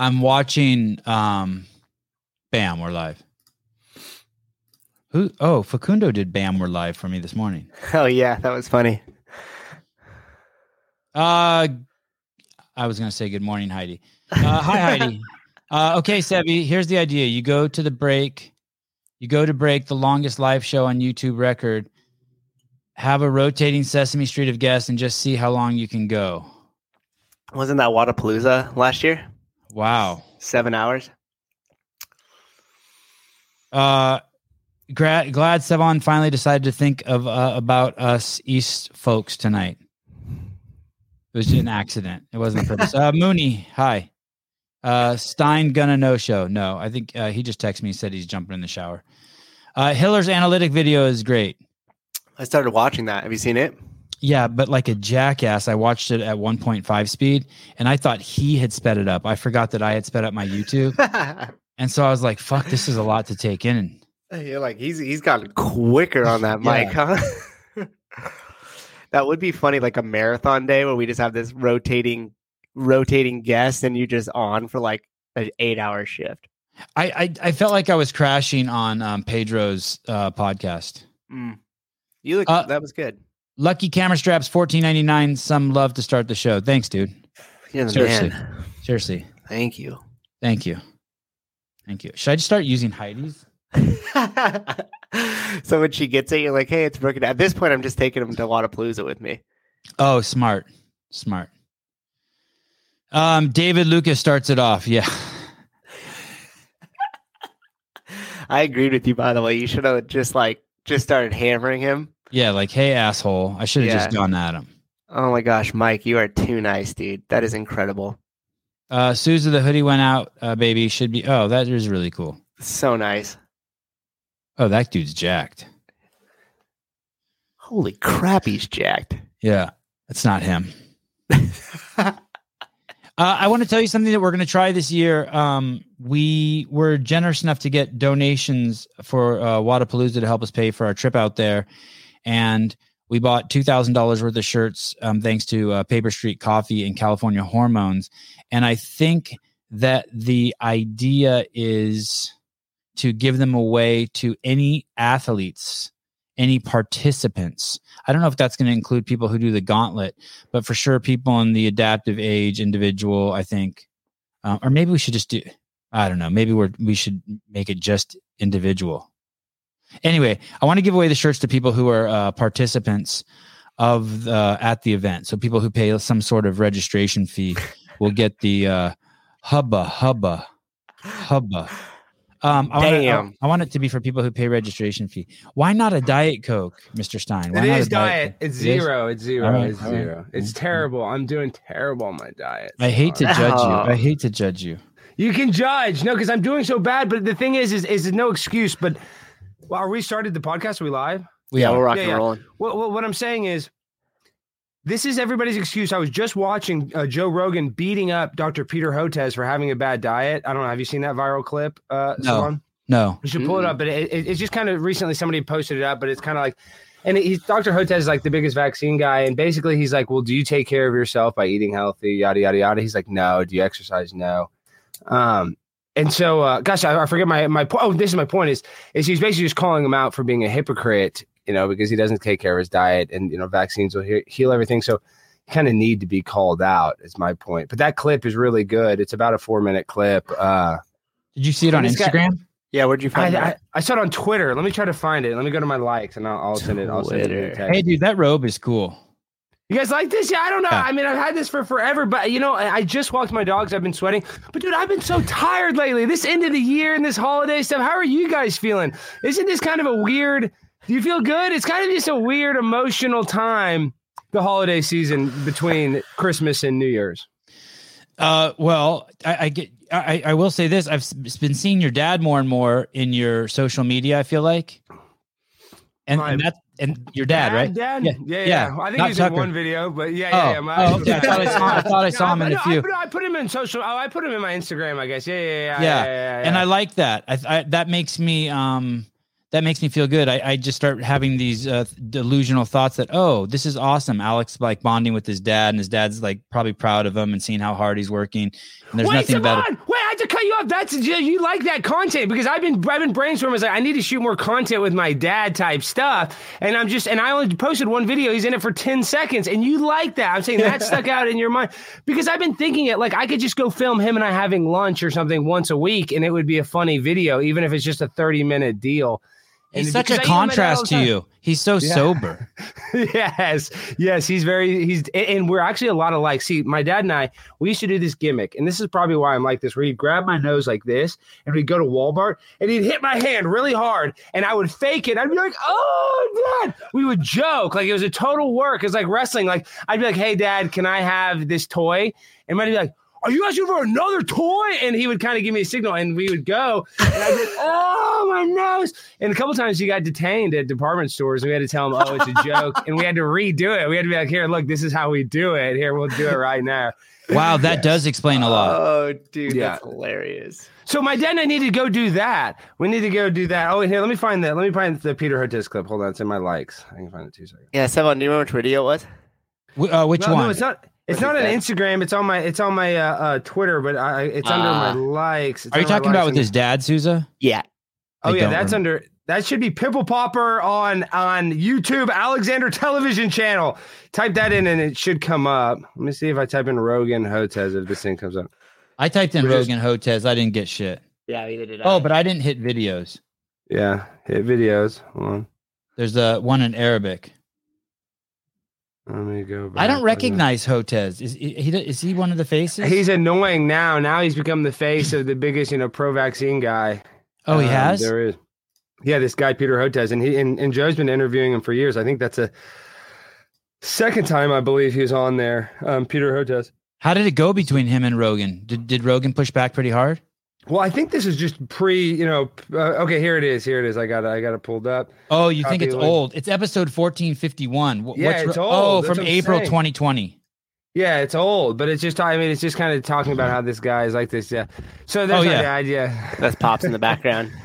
I'm watching. Um, Bam, we're live. Who? Oh, Facundo did Bam, we're live for me this morning. Oh yeah, that was funny. Uh, I was gonna say good morning, Heidi. Uh, hi, Heidi. Uh, okay, Sebi. Here's the idea: you go to the break, you go to break the longest live show on YouTube record. Have a rotating Sesame Street of guests and just see how long you can go. Wasn't that Wodapalooza last year? Wow. Seven hours. Uh, glad, glad Sevan finally decided to think of uh, about us East folks tonight. It was an accident. It wasn't a purpose. Uh, Mooney, hi. Uh, Stein gonna no show. No, I think uh, he just texted me. Said he's jumping in the shower. Uh, Hiller's analytic video is great. I started watching that. Have you seen it? Yeah, but like a jackass, I watched it at 1.5 speed, and I thought he had sped it up. I forgot that I had sped up my YouTube, and so I was like, "Fuck, this is a lot to take in." You're like he's he's gotten quicker on that mic, huh? that would be funny, like a marathon day where we just have this rotating rotating guest, and you just on for like an eight hour shift. I I, I felt like I was crashing on um, Pedro's uh, podcast. Mm. You look Uh, that was good. Lucky camera straps, fourteen ninety nine. Some love to start the show. Thanks, dude. You're the seriously. man. Seriously, Thank you. thank you, thank you. Should I just start using Heidi's? so when she gets it, you're like, "Hey, it's broken." At this point, I'm just taking them to Wodapalooza with me. Oh, smart, smart. Um, David Lucas starts it off. Yeah, I agreed with you, by the way. You should have just like just started hammering him. Yeah. Like, hey, asshole. I should have just Yeah. gone at him. Oh my gosh, Mike, you are too nice, dude. That is incredible. Uh, Susan, the hoodie went out. Uh, baby should be. Oh, that is really cool. So nice. Oh, that dude's jacked. Holy crap, he's jacked. Yeah, it's not him. Uh, I want to tell you something that we're going to try this year. Um, we were generous enough to get donations for uh, Wodapalooza to help us pay for our trip out there, and we bought two thousand dollars worth of shirts um, thanks to uh, Paper Street Coffee and California Hormones. And I think that the idea is to give them away to any athletes, any participants. I don't know if that's going to include people who do the gauntlet, but for sure people in the adaptive age individual i think uh, or maybe we should just do i don't know maybe we're we should make it just individual anyway i want to give away the shirts to people who are uh, participants of the at the event so people who pay some sort of registration fee will get the uh hubba hubba hubba um, I want, it, I, Damn. I want it to be for people who pay registration fee. Why not a diet coke, Mr. Stein? Why It not is a diet. Coke? It's It is? zero. It's zero. Right, It's right. zero. It's terrible. I'm doing terrible on my diet. I hate to judge you. I hate to judge you. You can judge. No, because I'm doing so bad. But the thing is, is is no excuse. But well, are we started the podcast? Are we live? We yeah, we're rocking Yeah, yeah. and rolling. Well, well, what I'm saying is, this is everybody's excuse. I was just watching uh, Joe Rogan beating up Dr. Peter Hotez for having a bad diet. I don't know. Have you seen that viral clip? Uh, No. Salon? No. You should pull it Mm. up, but it, it, it's just kind of recently somebody posted it up, but it's kind of like, and he's Dr. Hotez is like the biggest vaccine guy, and basically he's like, well, do you take care of yourself by eating healthy, yada yada yada? He's like, no. Do you exercise? No. Um, and so, uh, gosh, I, I forget my my po- oh, this is my point is is he's basically just calling him out for being a hypocrite, you know, because he doesn't take care of his diet, and you know, vaccines will he- heal everything. So. Kind of need to be called out, is my point. But that clip is really good. It's about a four minute clip. Uh, Did you see it on This guy- Instagram? Yeah, where'd you find I, I, that? I saw it on Twitter. Let me try to find it. Let me go to my likes and I'll, I'll send it. I'll send it. Twitter. Hey, dude, that robe is cool. You guys like this? Yeah, I don't know. Yeah. I mean, I've had this for forever, but you know, I, just walked my dogs. I've been sweating, but dude, I've been so tired lately. This end of the year and this holiday stuff. How are you guys feeling? Isn't this kind of a weird? Do you feel good? It's kind of just a weird emotional time. The holiday season between Christmas and New Year's. Uh, well, I, I get. I, I will say this: I've been seeing your dad more and more in your social media. I feel like, and, and that and your dad, right? Dad? Yeah, Yeah, yeah. yeah. I think Not he was Tucker. in one video, but yeah, Oh, yeah, yeah. my oh, okay. I thought I saw- I thought I saw him in a few. I put, I him in social. Oh, I put him in my Instagram, I guess. Yeah, yeah, yeah. Yeah, yeah, yeah, And yeah. I like that. I, I that makes me um that makes me feel good. I, I just start having these uh, delusional thoughts that oh, this is awesome. Alex like bonding with his dad, and his dad's like probably proud of him and seeing how hard he's working. And there's Wait, nothing better. Wait, I have cut you off. That's you like that content because I've been I've been brainstorming. I was like, I need to shoot more content with my dad type stuff, and I'm just and I only posted one video. He's in it for ten seconds, and you like that. I'm saying that stuck out in your mind because I've been thinking it like I could just go film him and I having lunch or something once a week, and it would be a funny video, even if it's just a thirty minute deal. He's And such a because I email my dad all contrast to you. He's so Yeah. sober. yes, yes, he's very he's and- and we're actually a lot alike. See, my dad and I, we used to do this gimmick, and this is probably why I'm like this. Where he'd grab my nose like this, and we'd go to Walmart, and he'd hit my hand really hard, and I would fake it. I'd be like, "Oh, dad!" We would joke like it was a total work. It's like wrestling. Like I'd be like, "Hey, dad, can I have this toy?" And I'd be like. Are you asking for another toy? And he would kind of give me a signal, and we would go. And I'd be like, "Oh, my nose!" And a couple times he got detained at department stores. And we had to tell him, "Oh, it's a joke," and we had to redo it. We had to be like, "Here, look, this is how we do it. Here, we'll do it right now." Wow, that does explain a lot. Oh, dude, Yeah. that's hilarious. So my dad and I need to go do that. We need to go do that. Oh, and here, let me find that. Let me find the Peter Hotez clip. Hold on, it's in my likes. I can find it two seconds. Yeah, Sevan, do you remember which video it was? Uh, which no, one? No, it's not. It's not he on say? Instagram. It's on my. It's on my uh, uh, Twitter, but I, it's under my Ah. likes. It's Are you talking about with and- his dad, Souza? Yeah. Oh I yeah, that's remember. under. That should be Pimple Popper on on YouTube, Alexander Television Channel. Type that in and it should come up. Let me see if I type in Rogan Hotez if this thing comes up. I typed in We're just- Rogan Hotez. I didn't get shit. Yeah, either did I. Oh, but I didn't hit videos. Yeah, hit videos. Hold on. There's a one in Arabic. Let me go. I don't recognize Hotez. Is he, he is he one of the faces? He's annoying now. Now he's become the face of the biggest, you know, pro-vaccine guy. oh, he Um, has. There is. Yeah, this guy Peter Hotez, and he and, and Joe's been interviewing him for years. I think that's a second time I believe he was on there. Um, Peter Hotez. How did it go between him and Rogan? Did did Rogan push back pretty hard? Well, I think this is just pre. You know, uh, okay, here it is. Here it is. I got it. I got it pulled up. Oh, you think it's link. old? It's episode fourteen fifty one. Yeah, it's old. Oh, That's from April saying. twenty twenty. Yeah, it's old, but it's just. I mean, it's just kind of talking about how this guy is like this. Yeah. So there's Oh, my yeah. dad. Yeah. That's pops in the background.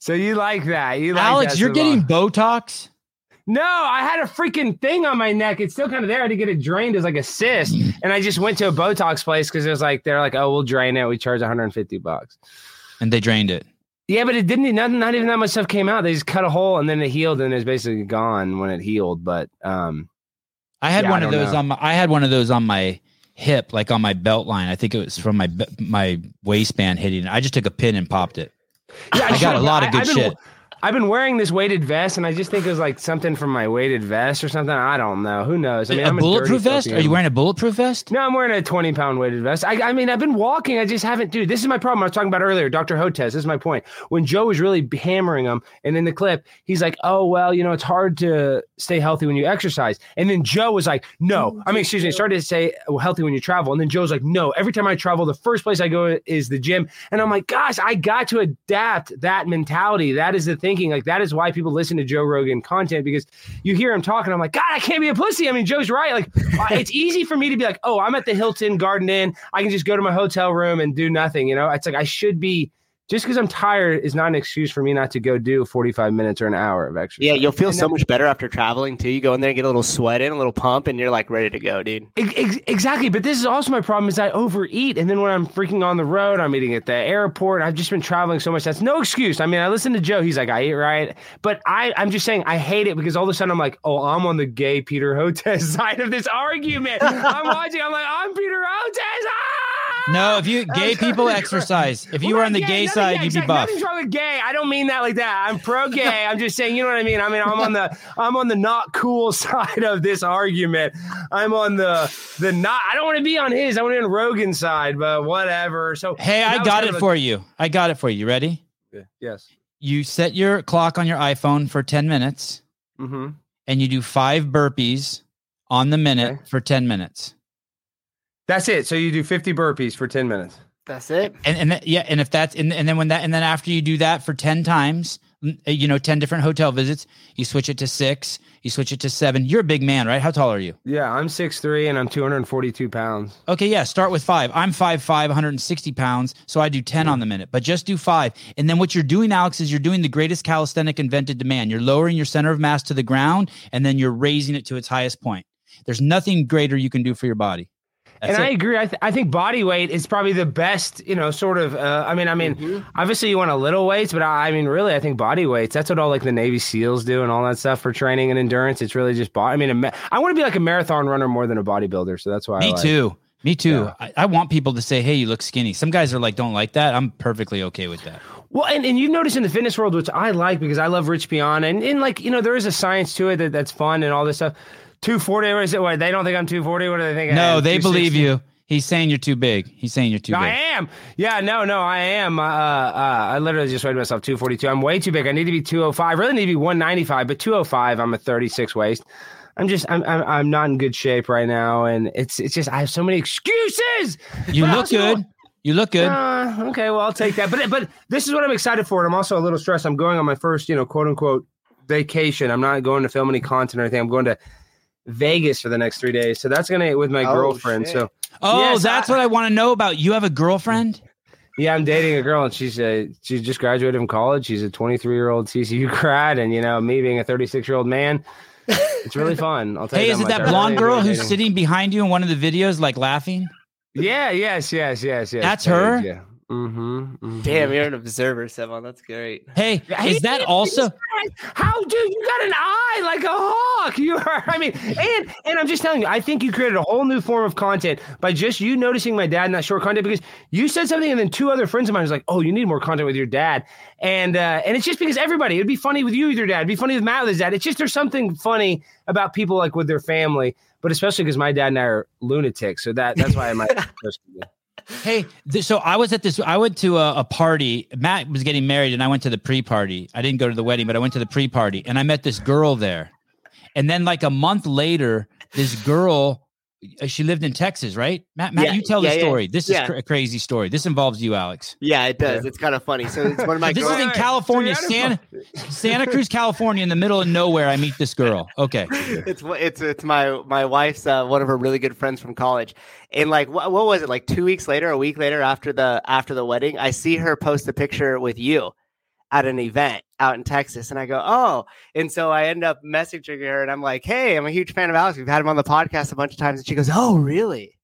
So you like that? You like Alex, that, you're Sevan. getting Botox. No, I had a freaking thing on my neck. It's still kind of there. I had to get it drained as like a cyst, and I just went to a Botox place because it was like they're like, oh, we'll drain it. We charge 150 bucks. and they drained it. Yeah, but it didn't. Not, not even that much stuff came out. They just cut a hole and then it healed, and it's basically gone when it healed. But um, I had Yeah, I one of those know. on my. I had one of those on my hip, like on my belt line. I think it was from my my waistband hitting. I just took a pin and popped it. yeah, I got a lot of good been- shit. I've been wearing this weighted vest, and I just think it was like something from my weighted vest or something. I don't know. Who knows? I mean, a I'm a bulletproof dirty, vest? Are you wearing a bulletproof vest? No, I'm wearing a 20 pound weighted vest. I, I mean, I've been walking. I just haven't, dude. This is my problem. I was talking about earlier, Dr. Hotez. This is my point. When Joe was really hammering him, and in the clip, he's like, oh, well, you know, it's hard to stay healthy when you exercise. And then Joe was like, no. Mm, I mean, excuse me, started to say well, healthy when you travel. And then Joe's like, no. Every time I travel, the first place I go is the gym. And I'm like, gosh, I got to adapt that mentality. That is the thinking. Like, that is why people listen to Joe Rogan content because you hear him talking. I'm like, God, I can't be a pussy. I mean, Joe's right. Like, it's easy for me to be like, oh, I'm at the Hilton Garden Inn. I can just go to my hotel room and do nothing. You know, it's like I should be. Just because I'm tired is not an excuse for me not to go do 45 minutes or an hour of exercise. Yeah, you'll feel And so that- much better after traveling too. You go in there and get a little sweat in, a little pump, and you're like ready to go, dude. Ex- ex- Exactly, but this is also my problem is I overeat, and then when I'm freaking on the road, I'm eating at the airport. I've just been traveling so much. That's no excuse. I mean, I listen to Joe. He's like, I eat right, but I, I'm just saying I hate it because all of a sudden I'm like, oh, I'm on the gay Peter Hotez side of this argument. I'm watching. I'm like, I'm Peter Hotez. Ah! No, if you gay people exercise. If you were on the Yeah, gay nothing- side, yeah, you'd be buff. Nothing's wrong with gay. I don't mean that like that. I'm pro gay. I'm just saying, you know what I mean. I mean, I'm on the I'm on the not cool side of this argument. I'm on the the not. I don't want to be on his. I want to be on Rogan's side, but whatever. So Hey, I got it a- for you. I got it for you. Ready? Yes. You set your clock on your iPhone for 10 minutes Mm-hmm. and you do five burpees on the minute Okay. for 10 minutes. That's it. So you do 50 burpees for 10 minutes. That's it. And and th- yeah, and if that's and, and then when that and then after you do that for 10 times, mm, you know, 10 different hotel visits. You switch it to six, you switch it to seven. You're a big man, right? How tall are you? Yeah, I'm 6'3 and I'm 242 pounds. Okay, yeah, start with five. I'm 5'5, 160 pounds, so I do 10 on the minute, but just do five. And then what you're doing, Alex, is you're doing the greatest calisthenic invented to man. You're lowering your center of mass to the ground, and then you're raising it to its highest point. There's nothing greater you can do for your body. That's and I agree. I, th- I think body weight is probably the best, you know, sort of. Uh, I mean, I mean, Mhm. obviously you want a little weights, but I, I mean, really, I think body weights. That's what all like the Navy SEALs do and all that stuff for training and endurance. It's really just body. I mean, a ma- I want to be like a marathon runner more than a bodybuilder, so that's why. I Me like- too. Me too. Yeah. I, I want people to say, hey, you look skinny. Some guys are like, don't like that. I'm perfectly okay with that. Well, and, and you've noticed in the fitness world, which I like because I love Rich Piana, and, and like, you know, there is a science to it that, that's fun and all this stuff. 240, what is it? What, they don't think I'm 240? What do they think? I No, they believe you. He's saying you're too big. He's saying you're too I big. I am. Yeah, no, no, I am. Uh, uh, I literally just weighed myself 242. I'm way too big. I need to be 205. I really need to be 195, but 205, I'm a 36 waist. I'm just, I'm, I'm, I'm not in good shape right now, and it's, it's just, I have so many excuses. You But look good. You look good. Uh, okay, well, I'll take that. But but this is what I'm excited for, and I'm also a little stressed. I'm going on my first, you know, quote unquote vacation. I'm not going to film any content or anything. I'm going to Vegas for the next three days. So that's gonna with my Oh, girlfriend. shit. So oh, yes, that's I- what I want to know about. You have a girlfriend? yeah, I'm dating a girl, and she's a she just graduated from college. She's a 23 year old TCU grad, and you know, me being a 36 year old man, it's really fun. I'll tell Hey, you is it that blonde enjoy girl who's dating. sitting behind you in one of the videos, like laughing? Yeah, yes, yes, yes, yes. That's Paige, her? Yeah. Mm-hmm, Damn, you're an observer, Sevan. That's great. Hey, Hey, is that also? How do you got an eye like a hawk? You are. I mean, and and I'm just telling you, I think you created a whole new form of content by just you noticing my dad in that short content because you said something, and then two other friends of mine was like, "Oh, you need more content with your dad," and uh, and it's just because everybody. It'd be funny with you with your dad. It'd be funny with Matt with his dad. It's just there's something funny about people like with their family, but especially because my dad and I are lunatics, so that that's why I might. Hey, th- so I was at this. I went to a, a party. Matt was getting married, and I went to the pre-party. I didn't go to the wedding, but I went to the pre-party, and I met this girl there. And then, like a month later, this girl. Uh, She lived in Texas, right? Matt, Matt, Yeah, you tell yeah, the yeah, story. This is yeah. cr- a crazy story. This involves you, Alex. Yeah, it does. It's kind of funny. So it's one of my this girl- is in California, so Santa, Santa Cruz, California, in the middle of nowhere. I meet this girl. Okay, it's wh- it's it's my my wife's uh, one of her really good friends from college, and like what, what was it like two weeks later, a week later after the after the wedding, I see her post a picture with you at an event out in Texas, and I go, oh, and so I end up messaging her, and I'm like, hey, I'm a huge fan of Alex. We've had him on the podcast a bunch of times, and she goes, oh, really?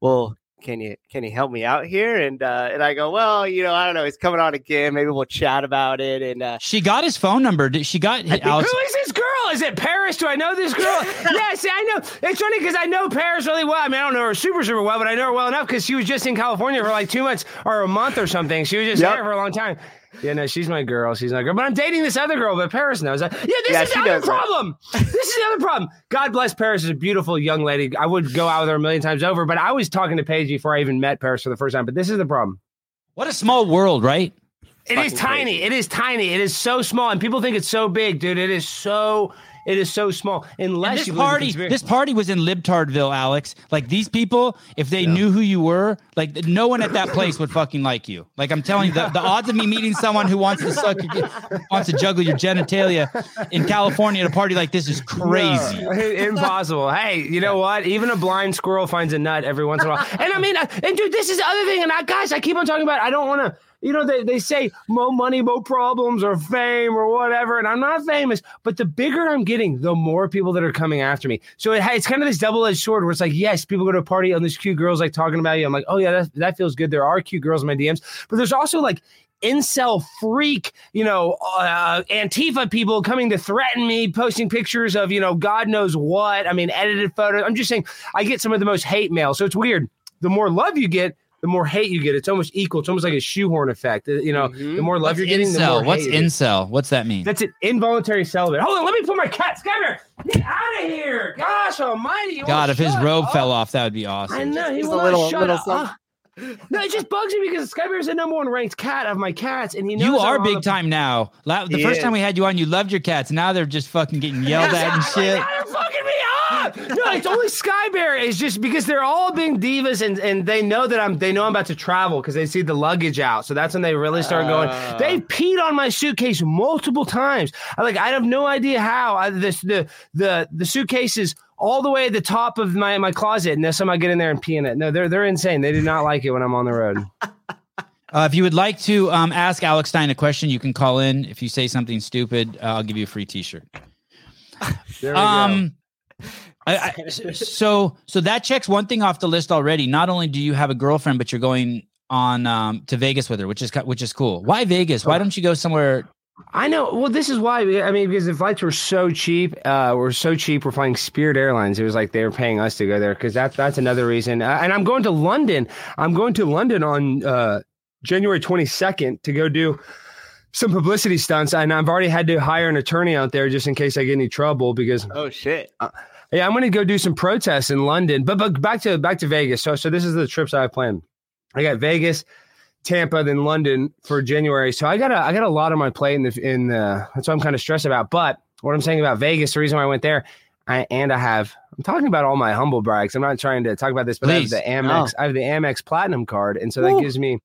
Well. Can you can you help me out here? And uh, and I go, well, you know, I don't know. He's coming on again. Maybe we'll chat about it. And uh, she got his phone number. Did she got think- Alex? Who is this girl? Is it Paris? Do I know this girl? yes, I know. It's funny because I know Paris really well. I mean, I don't know her super, super well, but I know her well enough because she was just in California for like two months or a month or something. She was just Yep. there for a long time. Yeah, no, she's my girl. She's my girl. But I'm dating this other girl, but Paris knows. Yeah, this Yeah, is the other problem. this is the other problem. God bless Paris is a beautiful young lady. I would go out with her a million times over, but I was talking to Paige before I even met Paris for the first time. But this is the problem. What a small world, right? It is fucking tiny. crazy. It is tiny. It is so small, and people think it's so big, dude. It is so. It is so small. Unless this you live in party, this party was in Libtardville, Alex. Like these people, if they knew who you were, like no one at that place would fucking like you. Like I'm telling you, the, the odds of me meeting someone who wants to suck, your, wants to juggle your genitalia in California at a party like this is crazy. No, impossible. hey, you know what? Even a blind squirrel finds a nut every once in a while. And I mean, and dude, this is the other thing. And I, guys, I keep on talking about. I don't want to. You know, they, they say more money, more problems, or fame, or whatever. And I'm not famous, but the bigger I'm getting, the more people that are coming after me. So it, it's kind of this double edged sword where it's like, yes, people go to a party and there's cute girls like talking about you. I'm like, oh yeah, that, that feels good. There are cute girls in my DMs, but there's also like incel freak, you know, uh, Antifa people coming to threaten me, posting pictures of, you know, God knows what. I mean, edited photos. I'm just saying, I get some of the most hate mail. So it's weird. The more love you get, the more hate you get. It's almost equal. It's almost like a shoehorn effect. Uh, You know, Mhm. the more love What's you're getting, the more incel? What's hate you get. incel? What's that mean? That's an involuntary celibate. Hold on, let me put my cat. Skyler, get out of here! Gosh Almighty! you God, if his robe up. fell off, that would be awesome. I know he Just will a little- shut little up. Something. Ah. No, it just bugs me because Skybear is the number one ranked cat of my cats, and he knows You are big the- time now. La- The He first time we had you on, you loved your cats. Now they're just fucking getting yelled at and shit. Now they're fucking me up. No, it's only Sky Bear. It's just because they're all being divas and, and they know that I'm they know I'm about to travel because they see the luggage out. So that's when they really start going. Uh. They peed on my suitcase multiple times. I like I have no idea how. I, this the the the suitcase is all the way at the top of my my closet, and then somehow get in there and pee in it. No, they're they're insane. They do not like it when I'm on the road. Uh, if you would like to um, ask Alex Stein a question, you can call in. If you say something stupid, uh, I'll give you a free T-shirt. There we go. Um, I, I, so so that checks one thing off the list already. Not only do you have a girlfriend, but you're going on um, to Vegas with her, which is which is cool. Why Vegas? Why don't you go somewhere? I know. Well, this is why. I mean, because the flights were so cheap. Uh, were so cheap. We're flying Spirit Airlines. It was like they were paying us to go there because that's that's another reason. Uh, and I'm going to London. I'm going to London on uh, January 22nd to go do some publicity stunts. And I've already had to hire an attorney out there just in case I get any trouble because Oh shit. yeah, I'm going to go do some protests in London. But but back to back to Vegas. So so this is the trips I have planned. I got Vegas, Tampa, than London for January. So I got a I got a lot on my plate in the in the that's what I'm kind of stressed about. But what I'm saying about Vegas, the reason why I went there, I and I have I'm talking about all my humble brags. I'm not trying to talk about this, but Please. I have the Amex. I have the Amex Platinum card, and so that Woo. gives me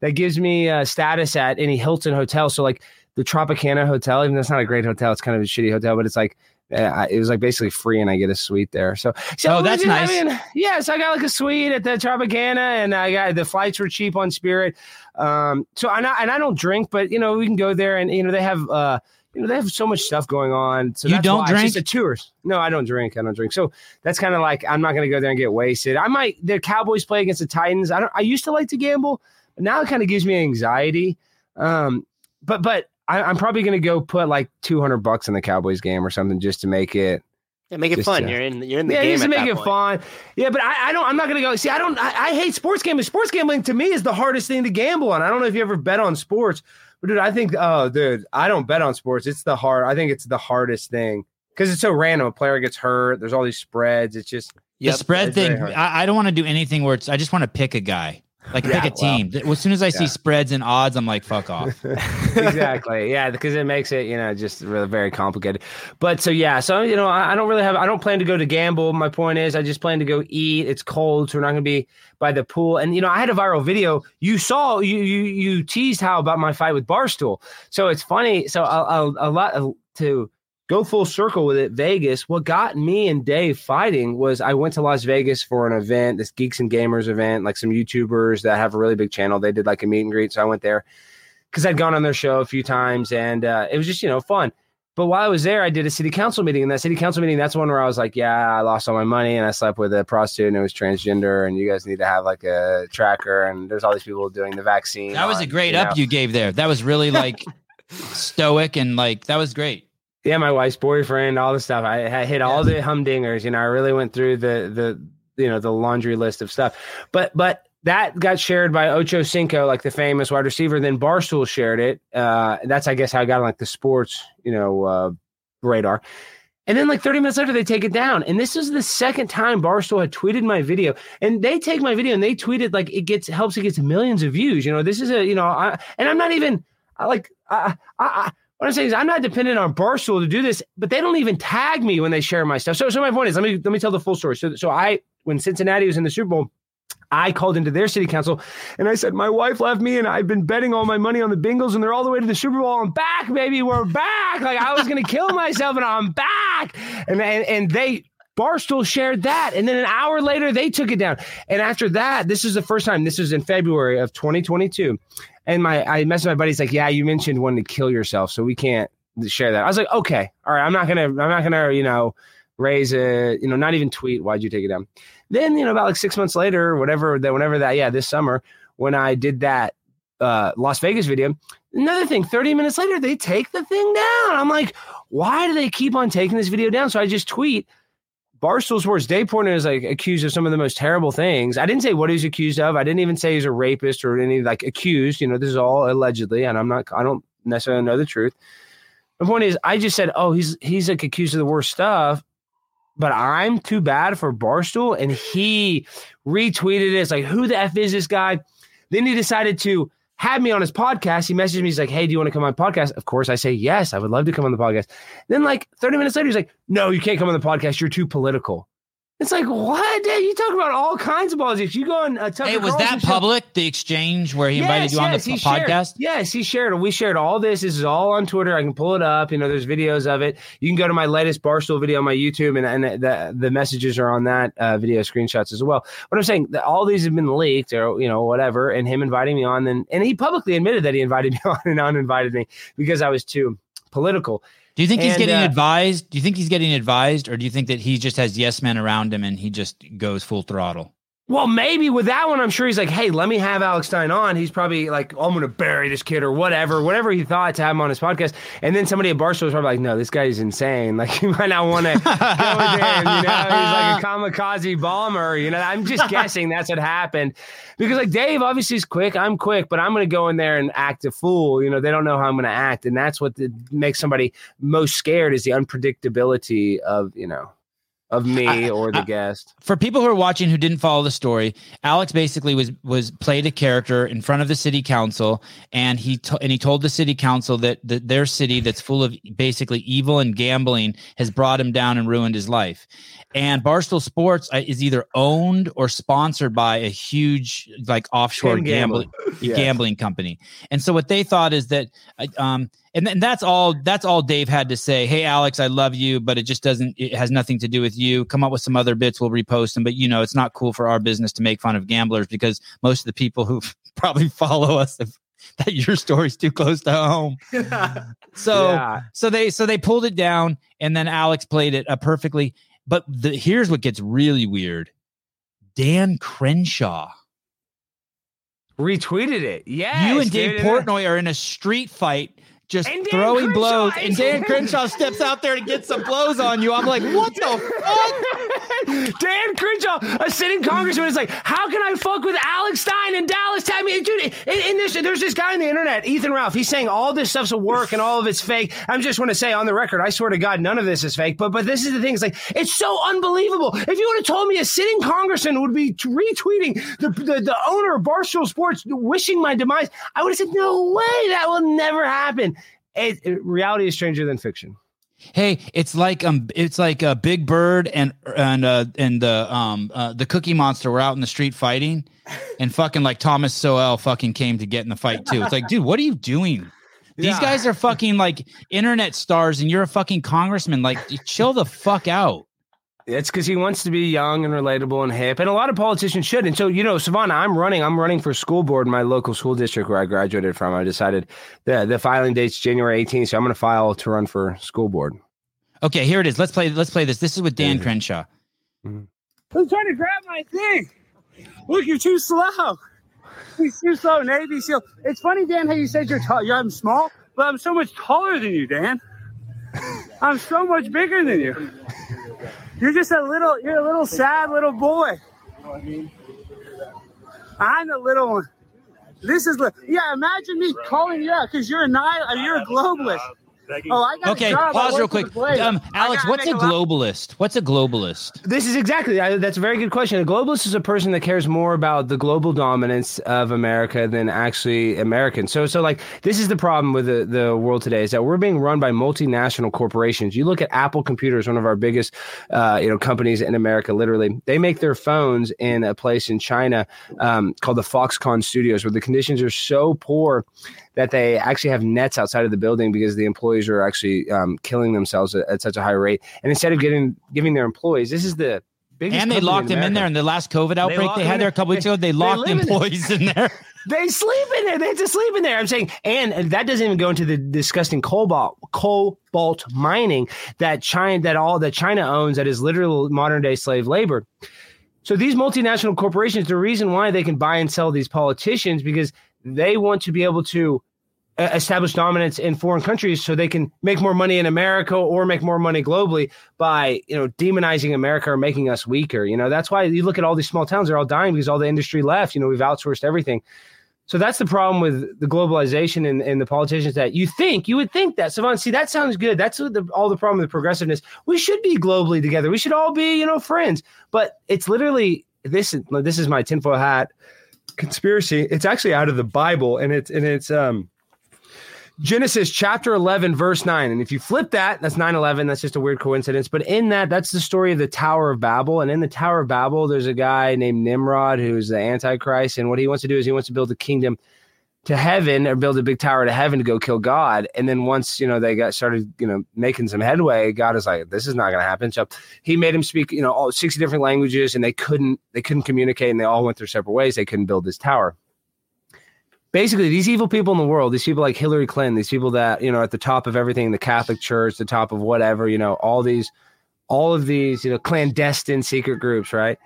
that gives me uh, status at any Hilton hotel. So like the Tropicana Hotel, even though it's not a great hotel, it's kind of a shitty hotel, but it's like I- it was like basically free, and I get a suite there. So, so Oh, that's nice. mean, yeah, so I got like a suite at the Tropicana, and I got the flights were cheap on Spirit. Um, so I and I don't drink, but you know we can go there, and you know they have uh. You know, they have so much stuff going on. So You that's don't why. drink? It's just a tours. No, I don't drink. I don't drink. So that's kind of like I'm not going to go there and get wasted. I might. The Cowboys play against the Titans. I don't. I used to like to gamble, but now it kind of gives me anxiety. Um, but but I, I'm probably going to go put like 200 bucks in the Cowboys game or something just to make it Yeah, make it fun. uh, you're in. You're in the yeah, game. just to make it point. fun. Yeah, but I, I don't. I'm not gonna go. See, I don't. I, I hate sports gambling. Sports gambling to me is the hardest thing to gamble on. I don't know if you ever bet on sports, but dude, I think. Oh, dude, I don't bet on sports. It's the hard. I think it's the hardest thing because it's so random. A player gets hurt. There's all these spreads. It's just The Yep, spread thing. I, I don't want to do anything where it's. I just want to pick a guy, like Yeah, pick a well, team. As soon as I see spreads and odds, I'm like, fuck off. exactly. Yeah, because it makes it, you know, just really very complicated. But so yeah, so you know, I, I don't really have I don't plan to go to gamble. My point is I just plan to go eat. It's cold, so we're not gonna be by the pool. And you know, I had a viral video. You saw you you you teased how about my fight with Barstool. So it's funny. So a, a, a lot to go full circle with it, Vegas. What got me and Dave fighting was I went to Las Vegas for an event, this Geeks and Gamers event, like some YouTubers that have a really big channel. They did like a meet and greet. So I went there because I'd gone on their show a few times and uh, it was just, you know, fun. But while I was there, I did a city council meeting. And that city council meeting, that's one where I was like, yeah, I lost all my money and I slept with a prostitute and it was transgender. And you guys need to have like a tracker. And there's all these people doing the vaccine. That was a great you up know. you gave there. That was really like stoic and like that was great. Yeah, my wife's boyfriend, all the stuff. I, I hit all the humdingers. You know, I really went through the the you know the laundry list of stuff. But but that got shared by Ocho Cinco, like the famous wide receiver. Then Barstool shared it. Uh, that's I guess how I got on like the sports you know uh, radar. And then like 30 minutes later, they take it down. And this is the second time Barstool had tweeted my video. And they take my video and they tweet it like it gets helps it gets millions of views. You know, this is a, you know, I, and I'm not even I like I, I, I what I'm saying is I'm not dependent on Barstool to do this, but they don't even tag me when they share my stuff. So so my point is let me let me tell the full story. So so I when Cincinnati was in the Super Bowl, I called into their city council and I said, My wife left me and I've been betting all my money on the Bengals and they're all the way to the Super Bowl. I'm back, baby. We're back. Like I was gonna kill myself and I'm back. And and, and they Barstool shared that. And then an hour later, they took it down. And after that, this is the first time, this was in February of 2022. And my I messaged my buddies like, yeah, you mentioned wanting to kill yourself, so we can't share that. I was like, okay, all right, I'm not gonna, I'm not gonna, you know, raise a, you know, not even tweet. Why'd you take it down? Then, you know, about like six months later, whatever, that whenever that, yeah, this summer, when I did that uh Las Vegas video, another thing, 30 minutes later, they take the thing down. I'm like, why do they keep on taking this video down? So I just tweet. Barstool Sports Dave Portnoy is like accused of some of the most terrible things. I didn't say what he's accused of. I didn't even say he's a rapist or any like accused. You know, this is all allegedly, and I'm not. I don't necessarily know the truth. The point is, I just said, oh, he's he's like accused of the worst stuff, but I'm too bad for Barstool, and he retweeted it. It's like, who the f is this guy? Then he decided to had me on his podcast. He messaged me. He's like, "Hey, do you want to come on podcast?" Of course, I say yes. I would love to come on the podcast. Then, like 30 minutes later, he's like, "No, you can't come on the podcast. You're too political." It's like what? Dude, you talk about all kinds of politics. You go on. Uh, Tucker Hey, was Carlson that show- public? The exchange where he invited Yes, you on yes, the he p- shared- podcast? Yes, he shared. We shared all this. This is all on Twitter. I can pull it up. You know, there's videos of it. You can go to my latest Barstool video on my YouTube, and, and the the messages are on that uh, video screenshots as well. What I'm saying, that all these have been leaked, or you know, whatever. And him inviting me on, then and he publicly admitted that he invited me on and uninvited me because I was too political. Do you think he's getting uh, advised? Do you think he's getting advised, or do you think that he just has yes men around him and he just goes full throttle? Well, maybe with that one, I'm sure he's like, hey, let me have Alex Stein on. He's probably like, oh, I'm going to bury this kid or whatever, whatever he thought to have him on his podcast. And then somebody at Barstool was probably like, no, this guy's insane. Like, you might not want to go with him. You know, he's like a kamikaze bomber. You know, I'm just guessing that's what happened. Because, like, Dave obviously is quick. I'm quick, but I'm going to go in there and act a fool. You know, they don't know how I'm going to act. And that's what the, makes somebody most scared is the unpredictability of, you know, of me I- or the I- guest. For people who are watching who didn't follow the story, Alex basically was was played a character in front of the city council, and he to, and he told the city council that, that their city that's full of basically evil and gambling has brought him down and ruined his life. And Barstool Sports uh, is either owned or sponsored by a huge like offshore Tim gambling Yes. gambling company. And so what they thought is that uh, um and, and that's all that's all Dave had to say. Hey Alex, I love you, but it just doesn't it has nothing to do with you. Come up with some other bits, we'll repost them. But you know, it's not cool for our business to make fun of gamblers because most of the people who probably follow us have that your story's too close to home. So Yeah. so they so they pulled it down and then Alex played it uh, perfectly. But the, here's what gets really weird. Dan Crenshaw. retweeted it. Yeah, you and Dave Portnoy are in a street fight, just throwing Crenshaw blows, and Dan Crenshaw steps out there to get some blows on you. I'm like, what the fuck? Dan Crenshaw, a sitting congressman, is like, how can I fuck with Alex Stein in Dallas? Tell me, dude. In, in this, there's this guy on the internet, Ethan Ralph. He's saying all this stuff's a work and all of it's fake. I'm just want to say on the record, I swear to God, none of this is fake. But but this is the thing. It's like it's so unbelievable. If you would have told me a sitting congressman would be retweeting the, the the owner of Barstool Sports wishing my demise, I would have said, no way, that will never happen. It, it- reality is stranger than fiction. Hey, it's like um, it's like uh, Big Bird and and uh and the um uh, the Cookie Monster were out in the street fighting, and fucking like Thomas Sowell fucking came to get in the fight too. It's like, dude, what are you doing? These Yeah. guys are fucking like internet stars, and you're a fucking congressman. Like, chill the fuck out. It's because he wants to be young and relatable and hip, and a lot of politicians should. And so, you know, Savannah, I'm running. I'm running for school board in my local school district where I graduated from. I decided the the filing date's January 18th, so I'm going to file to run for school board. Okay, here it is. Let's play. Let's play this. This is with Dan. Crenshaw. Mm-hmm. Who's trying to grab my thing? Look, you're too slow. He's too slow, Navy SEAL. It's funny, Dan, how you said you're tall. You're, I'm small, but I'm so much taller than you, Dan. I'm so much bigger than you. You're just a little. You're a little sad little boy. I'm the little one. This is yeah. Imagine me calling you out because you're a You're a globalist. Oh, I got Okay, a job. I pause real quick. Um, Alex, what's a make lot- globalist? What's a globalist? This is exactly I, that's a very good question. A globalist is a person that cares more about the global dominance of America than actually Americans. So, so like this is the problem with the, the world today is that we're being run by multinational corporations. You look at Apple Computers, one of our biggest, uh, you know, companies in America. Literally, they make their phones in a place in China um, called the Foxconn Studios, where the conditions are so poor that they actually have nets outside of the building because the employees are actually um, killing themselves at, at such a high rate. And instead of getting giving their employees, this is the biggest And they company locked them in America. there in the last COVID outbreak locked they, had there a couple weeks ago. They They locked live in employees in there. They sleep in there. They have to sleep in there. I'm saying, and that doesn't even go into the disgusting cobalt cobalt mining that China that all that China owns that is literal modern day slave labor. So these multinational corporations, the reason why they can buy and sell these politicians because they want to be able to uh, establish dominance in foreign countries so they can make more money in America or make more money globally by you know demonizing America or making us weaker. You know that's why you look at all these small towns; they're all dying because all the industry left. You know we've outsourced everything. So that's the problem with the globalization and, and the politicians that you think you would think that Savant. See, that sounds good. That's the, all the problem with progressiveness. We should be globally together. We should all be you know friends. But it's literally this. This is my tinfoil hat conspiracy. It's actually out of the Bible, and it's and it's um Genesis chapter 11, verse 9. And if you flip that, that's 9 11. That's just a weird coincidence. But in that, that's the story of the Tower of Babel. And in the Tower of Babel, there's a guy named Nimrod who's the Antichrist. And what he wants to do is he wants to build a kingdom to heaven or build a big tower to heaven to go kill God. And then once, you know, they got started, you know, making some headway, God is like, this is not going to happen. So he made him speak, you know, all 60 different languages and they couldn't, they couldn't communicate and they all went their separate ways. They couldn't build this tower. Basically, these evil people in the world, these people like Hillary Clinton, these people that, you know, at the top of everything, the Catholic Church, the top of whatever, you know, all these, all of these, you know, clandestine secret groups, right?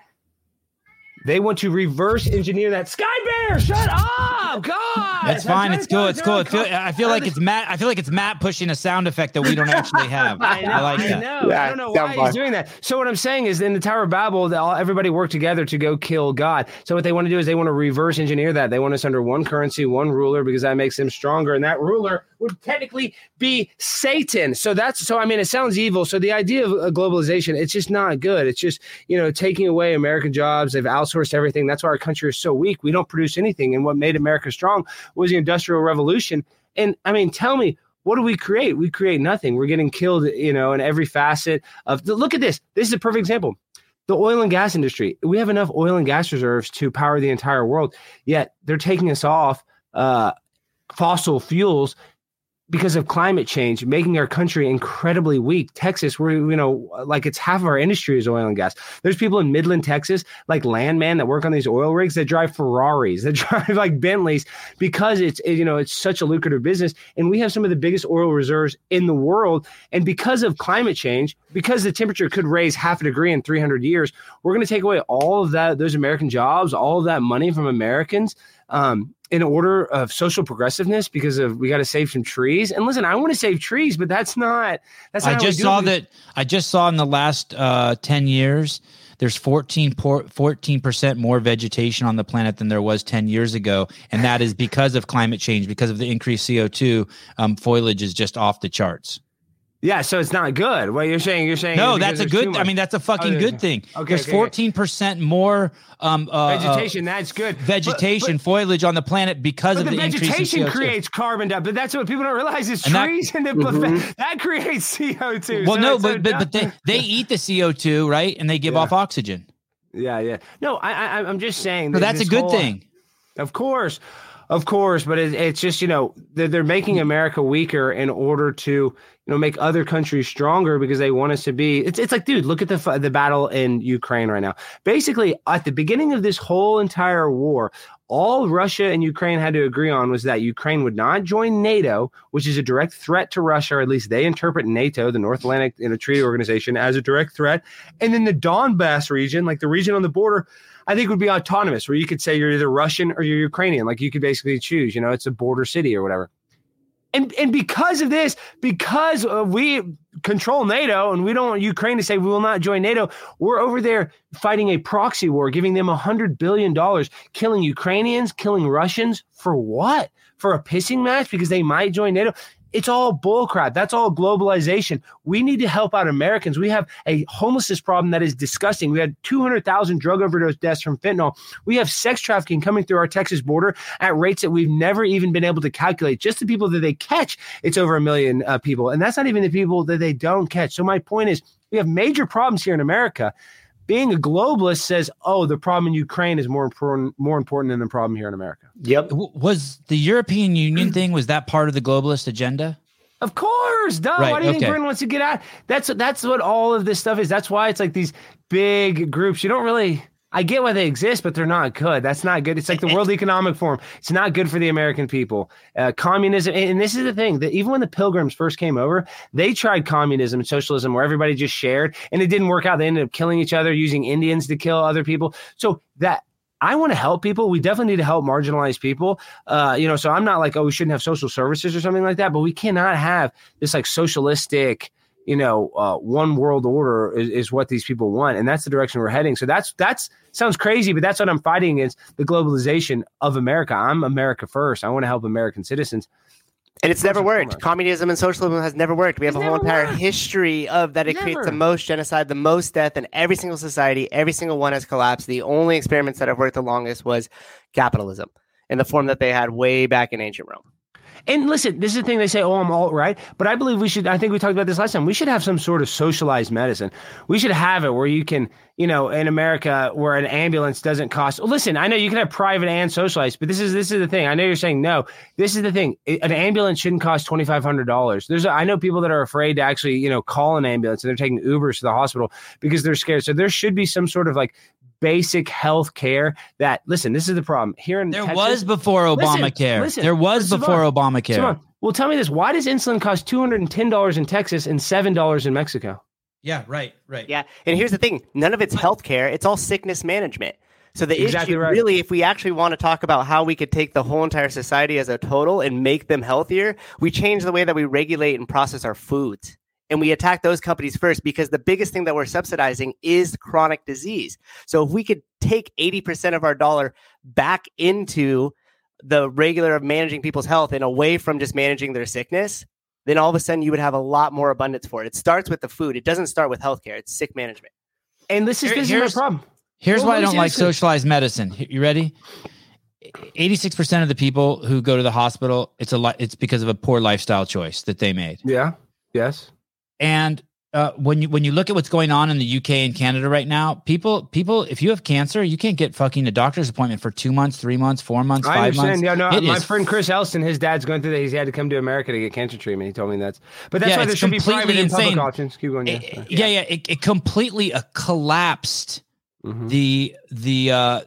They want to reverse engineer that. Sky Bear, shut up! God, That's fine. It's cool. It's cool. I feel, I feel like it's Matt. I feel like it's Matt pushing a sound effect that we don't actually have. I, know, I like I that. know. Yeah, I don't know why fun. he's doing that. So what I'm saying is, in the Tower of Babel, that all, everybody worked together to go kill God. So what they want to do is they want to reverse engineer that. They want us under one currency, one ruler, because that makes them stronger, and that ruler would technically be Satan. So that's so. I mean, it sounds evil. So the idea of uh, globalization, it's just not good. It's just you know taking away American jobs. They've outsourced everything. That's why our country is so weak. We don't produce anything. And what made America strong was the Industrial Revolution. And I mean, tell me, what do we create? We create nothing. We're getting killed, you know, in every facet of. the, Look at this. This is a perfect example. The oil and gas industry. We have enough oil and gas reserves to power the entire world. Yet they're taking us off uh, fossil fuels because of climate change, making our country incredibly weak. Texas, where you know, like it's half of our industry is oil and gas. There's people in Midland, Texas, like landmen that work on these oil rigs that drive Ferraris, that drive like Bentleys because it's it, you know it's such a lucrative business, and we have some of the biggest oil reserves in the world. And because of climate change, because the temperature could raise half a degree in 300 years, we're going to take away all of that those American jobs, all of that money from Americans. Um, in order of social progressiveness because of we got to save some trees. And listen, I want to save trees, but that's not that's not I just saw that. I just saw in the last uh, ten years, there's 14 percent more vegetation on the planet than there was ten years ago, and that is because of climate change, because of the increased CO two. Um, foliage is just off the charts. Yeah, so it's not good. What you're saying, you're saying No, that's a there's too good. I mean, that's a fucking Oh, good thing. okay, There's okay, okay. 14 percent more um, uh, uh, vegetation. that's good. Vegetation, but- foliage on the planet because But, of the the, increase in vegetation CO2. creates carbon dioxide, but that's what people don't realize is And that- trees and the Mhm. that creates CO2. Well, So no, it's so but but, but they, they eat the CO2, right? And they give Yeah. off oxygen. yeah, yeah. No, I, I I'm just saying So that that's a good whole- thing. Of course, of course, but it, it's just you know they're, they're making America weaker in order to you know make other countries stronger because they want us to be. It's it's like, dude, look at the the battle in Ukraine right now. Basically, at the beginning of this whole entire war, all Russia and Ukraine had to agree on was that Ukraine would not join NATO, which is a direct threat to Russia, or at least they interpret NATO, the North Atlantic you know, Treaty Organization, as a direct threat. And then the Donbass region, like the region on the border, I think it would be autonomous, where you could say you're either Russian or you're Ukrainian. Like you could basically choose, you know, it's a border city or whatever. And and because of this, because we control NATO and we don't want Ukraine to say we will not join NATO, we're over there fighting a proxy war, giving them hundred billion dollars, killing Ukrainians, killing Russians for what? For a pissing match because they might join NATO. It's all bullcrap. That's all globalization. We need to help out Americans. We have a homelessness problem that is disgusting. We had 200,000 drug overdose deaths from fentanyl. We have sex trafficking coming through our Texas border at rates that we've never even been able to calculate. Just the people that they catch, it's over a million uh, people. And that's not even the people that they don't catch. So my point is, we have major problems here in America. Being a globalist says, "Oh, the problem in Ukraine is more important, more important than the problem here in America." Yep. W- Was the European Union thing was that part of the globalist agenda? Of course, duh. Right, Why do you think okay. Britain wants to get out? That's that's what all of this stuff is. That's why it's like these big groups. You don't really. I get why they exist, but they're not good. That's not good. It's like the World Economic Forum. It's not good for the American people. Uh, communism, and this is the thing that even when the Pilgrims first came over, they tried communism and socialism where everybody just shared, and it didn't work out. They ended up killing each other, using Indians to kill other people. So that I want to help people. We definitely need to help marginalized people. Uh, you know, so I'm not like, oh, we shouldn't have social services or something like that, but we cannot have this like socialistic, you know, uh, one world order is, is what these people want, and that's the direction we're heading. So that's that's sounds crazy, but that's what I'm fighting against the globalization of America. I'm America first. I want to help American citizens. And it's never worked. Communism and socialism has never worked. We have It's a whole entire worked. history of that it creates the most genocide, the most death in every single society. Every single one has collapsed. The only experiments that have worked the longest was capitalism in the form that they had way back in ancient Rome. And listen, this is the thing they say, oh, I'm alt right. But I believe we should, I think we talked about this last time. We should have some sort of socialized medicine. We should have it where you can, you know, in America, where an ambulance doesn't cost. Listen, I know you can have private and socialized, but this is this is the thing. I know you're saying no. This is the thing. An ambulance shouldn't cost twenty five hundred dollars. There's, I know people that are afraid to actually, you know, call an ambulance and they're taking Ubers to the hospital because they're scared. So there should be some sort of like basic health care that. Listen, this is the problem here in There Texas- was before Obamacare. listen, there was Sevan, before Obamacare. Come on. Well, tell me this: Why does insulin cost two hundred and ten dollars in Texas and seven dollars in Mexico? Yeah, right, right. Yeah. And here's the thing none of it's health care it's all sickness management. So the Exactly issue, right. really, if we actually want to talk about how we could take the whole entire society as a total and make them healthier, we change the way that we regulate and process our foods. And we attack those companies first because the biggest thing that we're subsidizing is chronic disease. So if we could take 80% of our dollar back into the regular of managing people's health and away from just managing their sickness, then all of a sudden you would have a lot more abundance for it. It starts with the food. It doesn't start with healthcare. It's sick management. And this is Here- this is my problem. Here's Well, why I don't like socialized medicine. You ready? 86% of the people who go to the hospital, it's a li- it's because of a poor lifestyle choice that they made. Yeah. Yes. And uh, when you when you look at what's going on in the UK and Canada right now, people people if you have cancer, you can't get fucking a doctor's appointment for 2 months, 3 months, 4 months, 5 I understand. months. Yeah, no, It my is friend Chris Elston, his dad's going through that. He's had to come to America to get cancer treatment. He told me that's. But that's Yeah, why there should be private and public options. Keep going. Yeah. It- yeah, yeah, it, it completely uh, collapsed Mhm. the the uh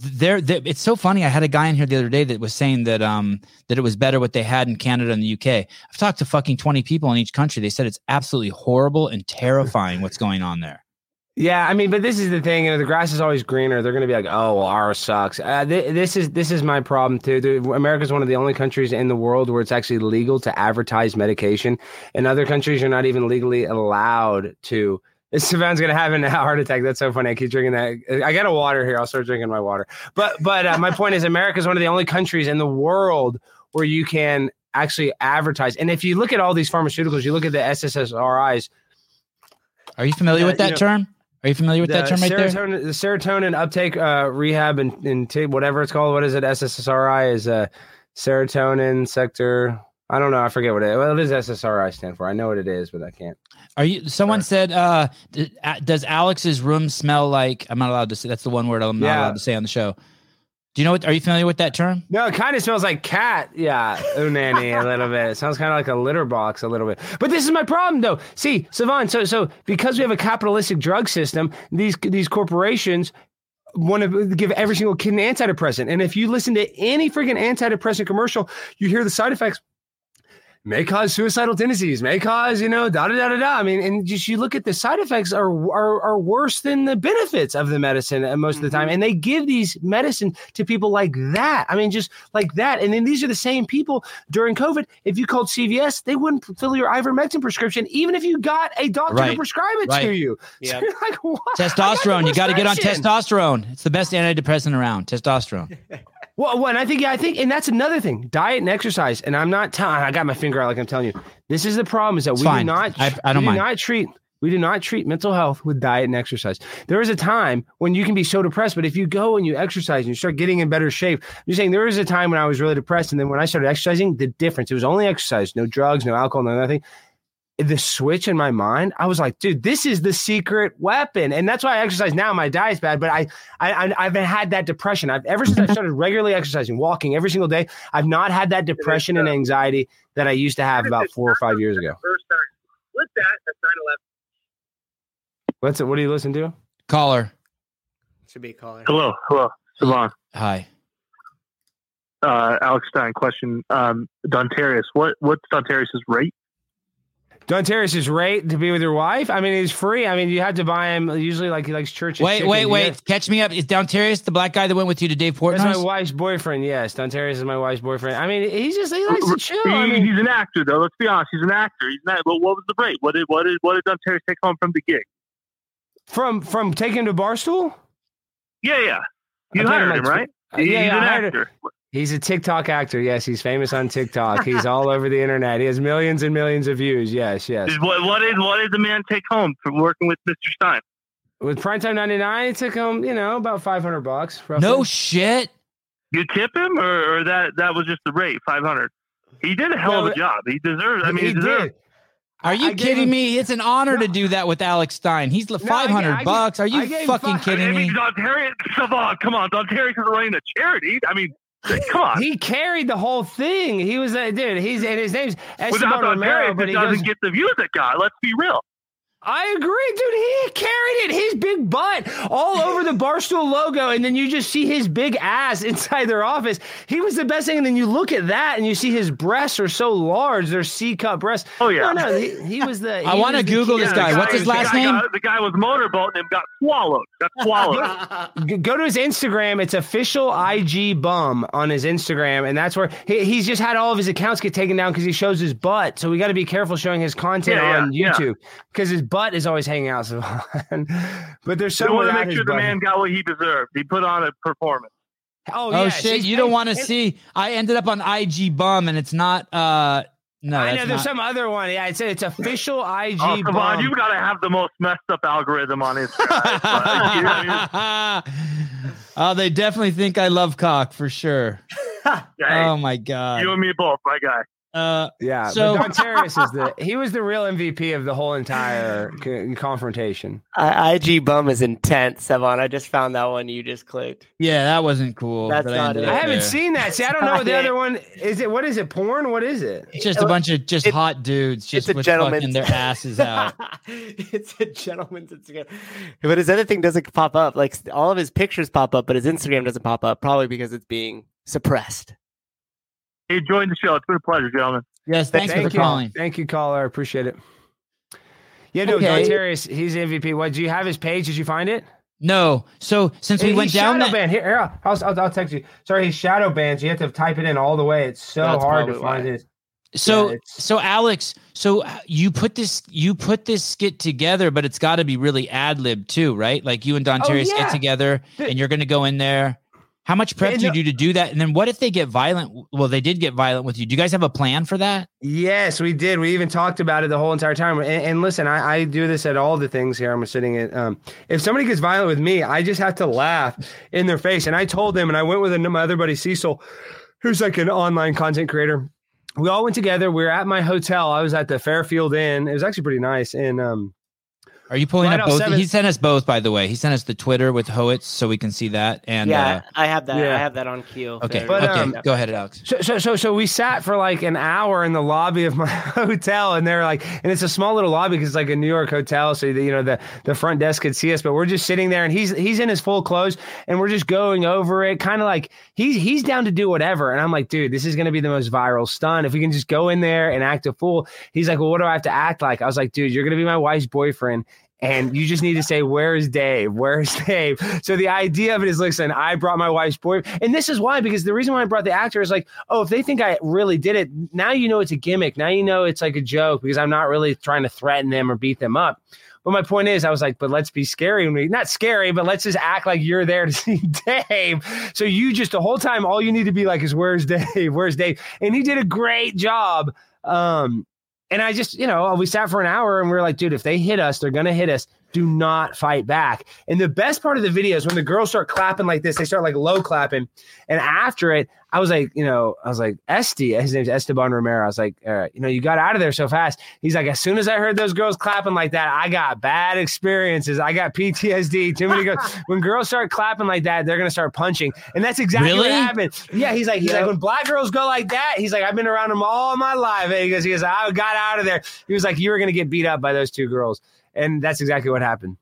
there it's so funny i had a guy in here the other day that was saying that um that it was better what they had in canada and the uk i've talked to fucking 20 people in each country they said it's absolutely horrible and terrifying what's going on there Yeah, I mean, but this is the thing. You know, the grass is always greener. They're going to be like, "Oh, well, ours sucks." Uh, th- this is this is my problem too. The, America's one of the only countries in the world where it's actually legal to advertise medication. In other countries, you're not even legally allowed to. Savannah's gonna have a heart attack. That's so funny. I keep drinking that. I got a water here. I'll start drinking my water. But but uh, my point is, America is one of the only countries in the world where you can actually advertise. And if you look at all these pharmaceuticals, you look at the SSRIs, are you familiar Yeah, with that you know, term are you familiar with that term right there serotonin, The serotonin uptake uh, rehab and, and t- whatever it's called. What is it? SSRI is a serotonin sector. I don't know. I forget what it. Well, it is SSRI stand for. I know what it is, but I can't. Are you someone said uh uh, does alex's room smell like i'm not allowed to say that's the one word i'm not Yeah. allowed to say on the show do you know what are you familiar with that term No, it kind of smells like cat. Yeah, unani a little bit. It sounds kind of like a litter box a little bit. But this is my problem, though. See, Sevan. So, so because we have a capitalistic drug system, these these corporations want to give every single kid an antidepressant. And if you listen to any freaking antidepressant commercial, you hear the side effects. May cause suicidal tendencies. May cause, you know, da da da da da. I mean, and just you look at the side effects are are, are worse than the benefits of the medicine uh, most of the time. And they give these medicine to people like that. I mean, just like that. And then these are the same people during COVID. If you called CVS, they wouldn't fill your ivermectin prescription, even if you got a doctor to prescribe it to you. Yeah. So you're like, what? I got testosterone you got to get on testosterone it's the best antidepressant around testosterone Well, well, and I think, yeah, I think, and that's another thing: diet and exercise. And I'm not telling. I got my finger out, like I'm telling you. This is the problem: is that It's we fine. do not. I- I don't we mind. do not treat. We do not treat mental health with diet and exercise. There is a time when you can be so depressed, but if you go and you exercise and you start getting in better shape, you're saying there was a time when I was really depressed, and then when I started exercising, the difference it was only exercise, no drugs, no alcohol, no nothing. The switch in my mind, I was like, dude, this is the secret weapon, and that's why I exercise now. My diet's bad, but I, I, I I've had that depression. I've ever since I started regularly exercising, walking every single day. I've not had that depression and anxiety that I used to have about four or five years ago. First time. What's that? That's 9 What's it? What do you listen to? caller Should be a caller. Hello, hello, Sevan. hi Uh, Alex Stein, question. Um, Dontarius, what what's Dontarius's rate? Dontarius' right to be with your wife. I mean, he's free. I mean, you have to buy him. Usually, like he likes church. Wait, chicken. wait, wait. Yeah. Catch me up. Is Dontarius the black guy that went with you to Dave That's my wife's boyfriend. Yes, Don Dontarius is my wife's boyfriend. I mean, he's just he likes to chill. He- I mean, he's an actor, though. Let's be honest, he's an actor. He's not. But what was the break? What did what did what did Dontarius take home from the gig? from from taking him to Barstool. Yeah, yeah. You I paid him hired like him, right? Uh, He's yeah, yeah, an I hired him. actor. He's a TikTok actor. Yes, he's famous on TikTok. He's all over the internet. He has millions and millions of views. Yes, yes. What what did what did the man take home for working with Mr. Stein? With Primetime 99, it took him, you know, about 500 bucks. Roughly. No shit. You tip him, or, or that that was just the rate, five hundred. He did a hell No, of a job. He deserves. I mean, he, he deserves. did. Are you I kidding him- me? It's an honor to do that with Alex Stein. He's I gave- five hundred I gave- bucks. Are you fucking five- kidding I me? mean, Don Terry, Sevan, come on, Don Terry is running a charity. I mean, come on. He carried the whole thing. He was a dude. He's and his name's Without Esteban Terry, Romero, but he doesn't goes. get the views it got. Let's be real. I agree, dude. He carried it. His big butt all over the Barstool logo, and then you just see his big ass inside their office. He was the best thing. And then you look at that, and you see his breasts are so large; they're C cup breasts. Oh yeah. No, no, he, he was the. I wanna Google this the guy. What's his last guy name? got- the guy was motorboating him, got swallowed. Got swallowed. Go to his Instagram. It's official IG bum on his Instagram, and that's where he, he's just had all of his accounts get taken down because he shows his butt. So we got to be careful showing his content Yeah, yeah, on yeah. YouTube because his butt is always hanging out. So, but there's So so want to make sure the butt. man got what he deserved. He put on a performance. Oh, Oh yeah, shit! she's You don't want to see. I ended up on IG bum, and it's not. uh No, I know there's not. some other one. Yeah, it's it's official IG Oh, come bum. on, you've got to have the most messed up algorithm on Instagram. But, you know what I mean? oh, they definitely think I love cock for sure. Hey, Oh my god. you and me both, my guy. Uh, yeah, So- but Don Terrace is the he was the real MVP of the whole entire c- confrontation. I, IG bum is intense, Sevan. I just found that one you just clicked. yeah, that wasn't cool. That's but not ended it. I haven't there. seen that. See, I don't know what the other one is. It what is it? Porn? What is it? It's just a bunch of just It- hot dudes just a with fucking their asses out. it's a gentleman's Instagram. But his other thing doesn't pop up. Like all of his pictures pop up, but his Instagram doesn't pop up, probably because it's being suppressed. Hey, join the show. It's been a pleasure, gentlemen. Yes, thanks Thank for you. calling. Thank you, caller. I appreciate it. Yeah, no, Don Okay. Terrace, he's MVP. What? Do you have his page? Did you find it? No, so since we went down shadow that, banned. Here, here I'll, I'll, I'll text you. Sorry, he's shadow banned. So you have to type it in all the way. It's so That's hard to find why. it. so Yeah, so Alex, so uh, you put this you put this skit together, but it's got to be really ad lib too, right? Like you and Don Oh, Terry yeah. get together, The- and you're going to go in there. How much prep do you do to do that? And then what if they get violent? Well, they did get violent with you. Do you guys have a plan for that? Yes, we did. We even talked about it the whole entire time. And, and listen, I, I do this at all the things here. I'm sitting at. Um, if somebody gets violent with me, I just have to laugh in their face. And I told them, and I went with my other buddy Cecil, who's like an online content creator. We all went together. We were at my hotel. I was at the Fairfield Inn. It was actually pretty nice. And um, Are you pulling Right up off both? seven- He sent us both, by the way. He sent us the Twitter with Hoetz so we can see that. And yeah, uh, I have that. yeah. I have that on cue. okay, But, okay, um, go ahead, Alex. So, so, so, so we sat for like an hour in the lobby of my hotel, and they're like, and it's a small little lobby because it's like a New York hotel, so the, you know the the front desk could see us, but we're just sitting there, and he's he's in his full clothes, and we're just going over it, kind of like he's he's down to do whatever, and I'm like, dude, this is gonna be the most viral stunt if we can just go in there and act a fool. He's like, well, what do I have to act like? I was like, dude, you're gonna be my wife's boyfriend. And you just need to say, Where's Dave? Where's Dave? So the idea of it is listen, I brought my wife's boy, And this is why, because the reason why I brought the actor is like, oh, if they think I really did it, now you know it's a gimmick. Now you know it's like a joke because I'm not really trying to threaten them or beat them up. But my point is, I was like, but let's be scary. we- Not scary, but let's just act like you're there to see Dave. So you just the whole time, all you need to be like is, where's Dave? Where's Dave? And he did a great job. Um, and I just, you know, we sat for an hour and we are like, dude, if they hit us, they're going to hit us. Do not fight back. And the best part of the video is when the girls start clapping like this, they start like low clapping. And after it, I was like, you know, I was like, Esty, his name's Esteban Romero. I was like, all right, you know, you got out of there so fast. He's like, as soon as I heard those girls clapping like that, I got bad experiences. I got PTSD. Too many girls. when girls start clapping like that, they're gonna start punching. And that's exactly what happened. Yeah, he's like, he's like, when black girls go like that, he's like, I've been around them all my life. And he goes, he goes, I got out of there. He was like, you were gonna get beat up by those two girls. And that's exactly what happened.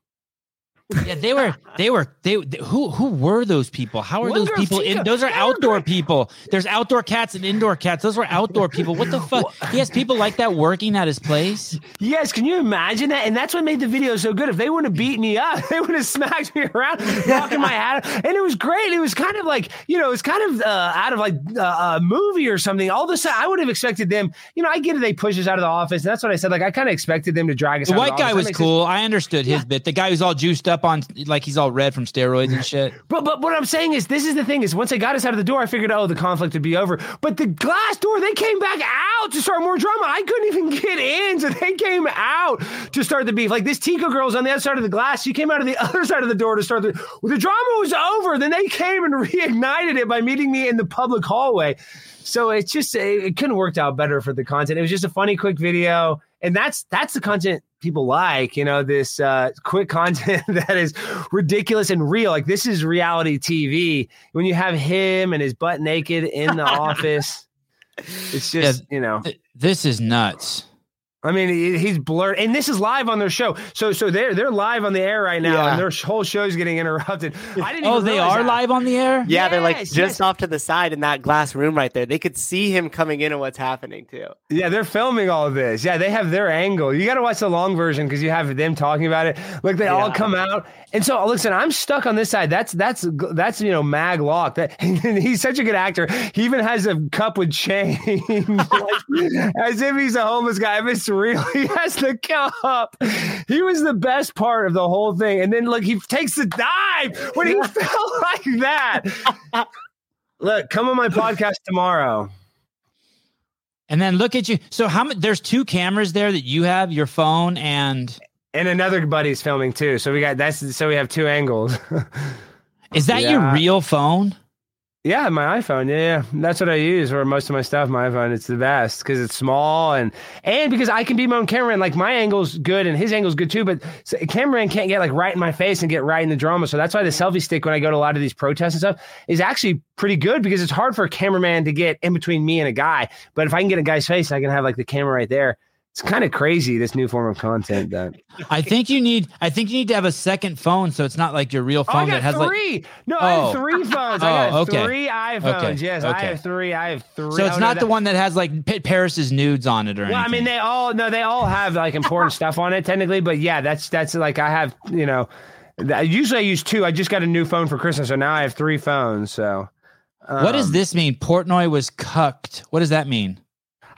Yeah, they were. They were. They, they- who who were those people? How are those people? In, those are outdoor people. There's outdoor cats and indoor cats. Those were outdoor people. What the fuck? He has people like that working at his place. Yes, can you imagine that? And that's what made the video so good. If they wouldn't have beat me up, they would have smacked me around, knocking my hat. And it was great. It was kind of like, you know, it's kind of uh, out of like uh, a movie or something. All of a sudden, I would have expected them, you know, I get it. They push us out of the office. And that's what I said. Like, I kind of expected them to drag us The out of white the guy was cool. I understood his bit. The guy who's all juiced up up on like he's all red from steroids and shit. But but what I'm saying is, this is the thing: is once I got us out of the door, I figured, oh, the conflict would be over. But the glass door, they came back out to start more drama. I couldn't even get in, so they came out to start the beef. Like this Tico girl's on the other side of the glass. She came out of the other side of the door to start the. Well, the drama was over. Then they came and reignited it by meeting me in the public hallway. So it's just it, it couldn't worked out better for the content. It was just a funny, quick video, and that's that's the content people like. You know, this uh, quick content that is ridiculous and real. Like this is reality TV. When you have him and his butt naked in the office, it's just you know. Th- This is nuts. I mean, he's blurred, and this is live on their show. So, so they're they're live on the air right now, Yeah. and their whole show's getting interrupted. I didn't. Oh, they are that. live on the air. Yeah, they're like just yes. off to the side in that glass room right there. They could see him coming in and what's happening too. Yeah, they're filming all of this. Yeah, they have their angle. You got to watch the long version because you have them talking about it. Like they all come out, and so listen, I'm stuck on this side. That's that's that's you know mag lock. That he's such a good actor. He even has a cup with change, like, as if he's a homeless guy. But it's real. He has the cup. He was the best part of the whole thing. And then look, he takes the dive when he fell like that. Look, come on my podcast tomorrow. And then look at you. So how many? There's two cameras there that you have, your phone and And another buddy's filming too. So we got that's so we have two angles. is that Yeah. your real phone? Yeah, my iPhone. Yeah, yeah, that's what I use for most of my stuff. My iPhone, it's the best because it's small and and because I can be my own camera and Like my angle's good and his angle's good too. But cameraman can't get like right in my face and get right in the drama. So that's why the selfie stick when I go to a lot of these protests and stuff is actually pretty good because it's hard for a cameraman to get in between me and a guy. But if I can get a guy's face, I can have like the camera right there. It's kind of crazy this new form of content that. I think you need. I think you need to have a second phone, so it's not like your real Oh, I phone got that has like. three. no, I Oh. have three phones. Oh, I got okay. three iPhones. Okay, Yes, I have three. I have three. So it's Oh, no, not that- the one that has like P- Paris's nudes on it or Well, anything. I mean, they all no, they all have like important stuff on it technically, but yeah, that's that's like I have you know, usually I use two. I just got a new phone for Christmas, so now I have three phones. So what does um, this mean? Portnoy was cucked. What does that mean?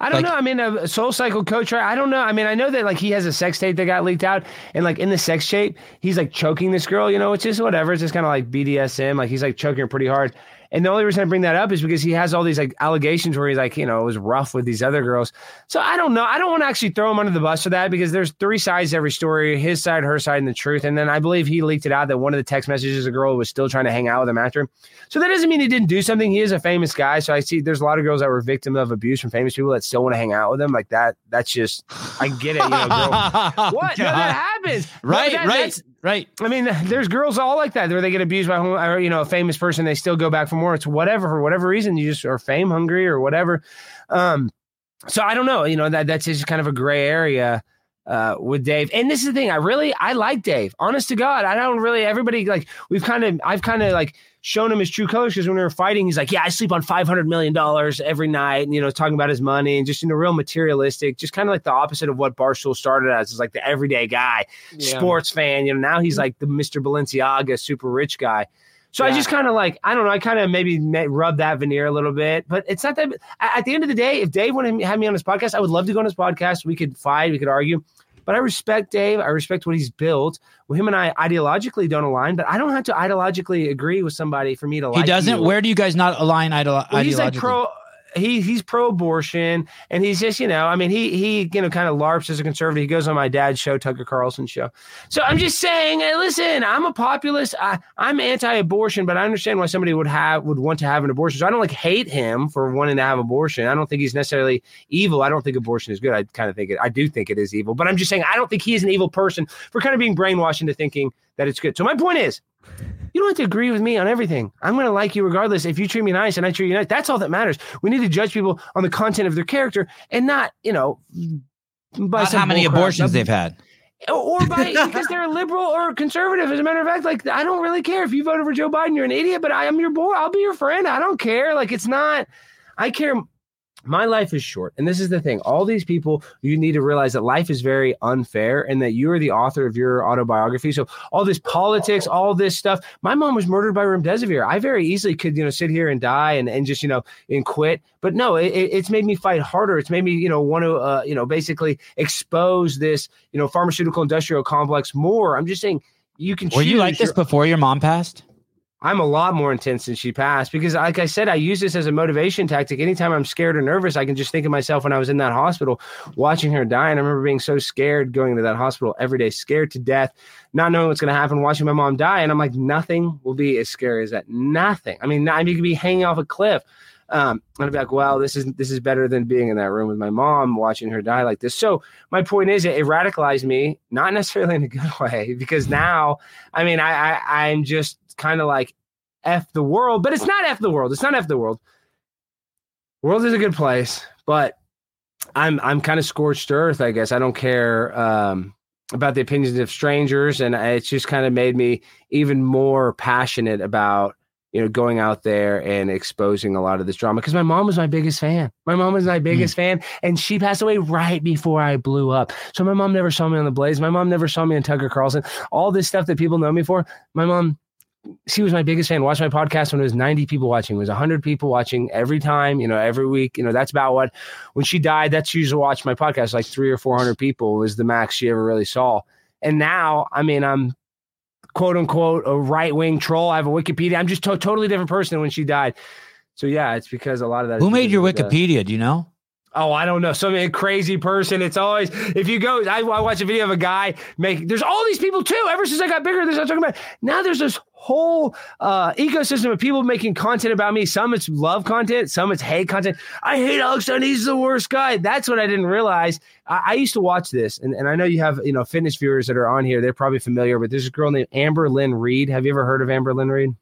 I don't like- know. I mean, a Soul Cycle coach, right? I don't know. I mean, I know that like he has a sex tape that got leaked out, and like in the sex tape, he's like choking this girl. You know, it's just whatever. It's just kind of like BDSM. Like he's like choking her pretty hard. And the only reason I bring that up is because he has all these like allegations where he's like, you know, it was rough with these other girls. So I don't know. I don't want to actually throw him under the bus for that because there's three sides to every story his side, her side, and the truth. And then I believe he leaked it out that one of the text messages, a girl was still trying to hang out with him after. So that doesn't mean he didn't do something. He is a famous guy. So I see there's a lot of girls that were victim of abuse from famous people that still want to hang out with him. Like that, that's just, I get it. You know, girl. What? No, that happens. No, right, that- right, that's- right. I mean, there's girls all like that where they get abused by or, you know a famous person. They still go back for more. It's whatever for whatever reason. You just are fame hungry or whatever. Um, so I don't know. You know that that's just kind of a gray area uh, with Dave. And this is the thing. I really I like Dave. Honest to God, I don't really. Everybody like we've kind of I've kind of like shown him his true colors because when we were fighting, he's like, yeah, I sleep on five hundred million dollars every night, and you know talking about his money and just you know real materialistic, just kind of like the opposite of what Barstool started as, is like the everyday guy sports fan. You know, now he's like the Mr. Balenciaga super rich guy. So I just kind of like, I don't know, I kind of maybe ma- rub that veneer a little bit, but it's not that. At the end of the day, if Dave wanted to have me on his podcast, I would love to go on his podcast. We could fight, we could argue, but I respect Dave. I respect what he's built. Well, him and I ideologically don't align, but I don't have to ideologically agree with somebody for me to He like. doesn't. you. Where do you guys not align ideo- Well, he's like ideologically? pro. He he's pro-abortion, and he's just you know, I mean, he he you know kind of larps as a conservative. He goes on my dad's show, Tucker carlson show. So I'm just saying, hey, listen, I'm a populist. I, I'm anti-abortion, but I understand why somebody would have would want to have an abortion. So I don't like hate him for wanting to have abortion. I don't think he's necessarily evil. I don't think abortion is good. I kind of think it. I do think it is evil, but I'm just saying I don't think he is an evil person for kind of being brainwashed into thinking that it's good. So my point is, you don't have to agree with me on everything. I'm going to like you regardless. If you treat me nice and I treat you nice, that's all that matters. We need to judge people on the content of their character and not, you know, by how many abortions they've had. or by because they're a liberal or conservative. As a matter of fact, like I don't really care if you voted for Joe Biden, you're an idiot. But I am your boy. I'll be your friend. I don't care. Like it's not. I care. My life is short, and this is the thing. All these people, you need to realize that life is very unfair, and that you are the author of your autobiography. So all this politics, all this stuff. My mom was murdered by remdesivir. I very easily could, you know, sit here and die and, and just, you know, and quit. But no, it, it- it's made me fight harder. It's made me, you know, want to, uh, you know, basically expose this, you know, pharmaceutical industrial complex more. I'm just saying you can. Were you like this your- before your mom passed? I'm a lot more intense than she passed because, like I said, I use this as a motivation tactic. Anytime I'm scared or nervous, I can just think of myself when I was in that hospital watching her die. And I remember being so scared going to that hospital every day, scared to death, not knowing what's going to happen, watching my mom die. And I'm like, nothing will be as scary as that. Nothing. I mean, I mean, you could be hanging off a cliff. Um, and I'd be like, well, this is this is better than being in that room with my mom watching her die like this. So my point is, it, it radicalized me, not necessarily in a good way, because now, I mean, I, I I'm just kind of like f the world, but it's not f the world. It's not f the world. World is a good place, but I'm I'm kind of scorched earth. I guess I don't care um, about the opinions of strangers, and it's just kind of made me even more passionate about you know going out there and exposing a lot of this drama because my mom was my biggest fan. My mom was my biggest fan, and she passed away right before I blew up. So my mom never saw me on the Blaze. My mom never saw me on Tucker Carlson. All this stuff that people know me for, my mom she was my biggest fan. Watched my podcast when it was 90 people watching. It was 100 people watching every time, you know, every week. You know, that's about what, when she died, that's usually watched my podcast. Like three or 400 people was the max she ever really saw. And now, I mean, I'm quote unquote a right wing troll. I have a Wikipedia. I'm just a totally different person than when she died. So yeah, it's because a lot of that. Who made your the- Wikipedia? Do you know? Oh, I don't know. Some crazy person. It's always if you go. I, I watch a video of a guy make. There's all these people too. Ever since I got bigger, this I'm talking about. Now there's this whole uh, ecosystem of people making content about me. Some it's love content, some it's hate content. I hate Alex Stein. He's the worst guy. That's what I didn't realize. I, I used to watch this, and, and I know you have you know fitness viewers that are on here. They're probably familiar. But there's a girl named Amberlynn Reid. Have you ever heard of Amberlynn Reid?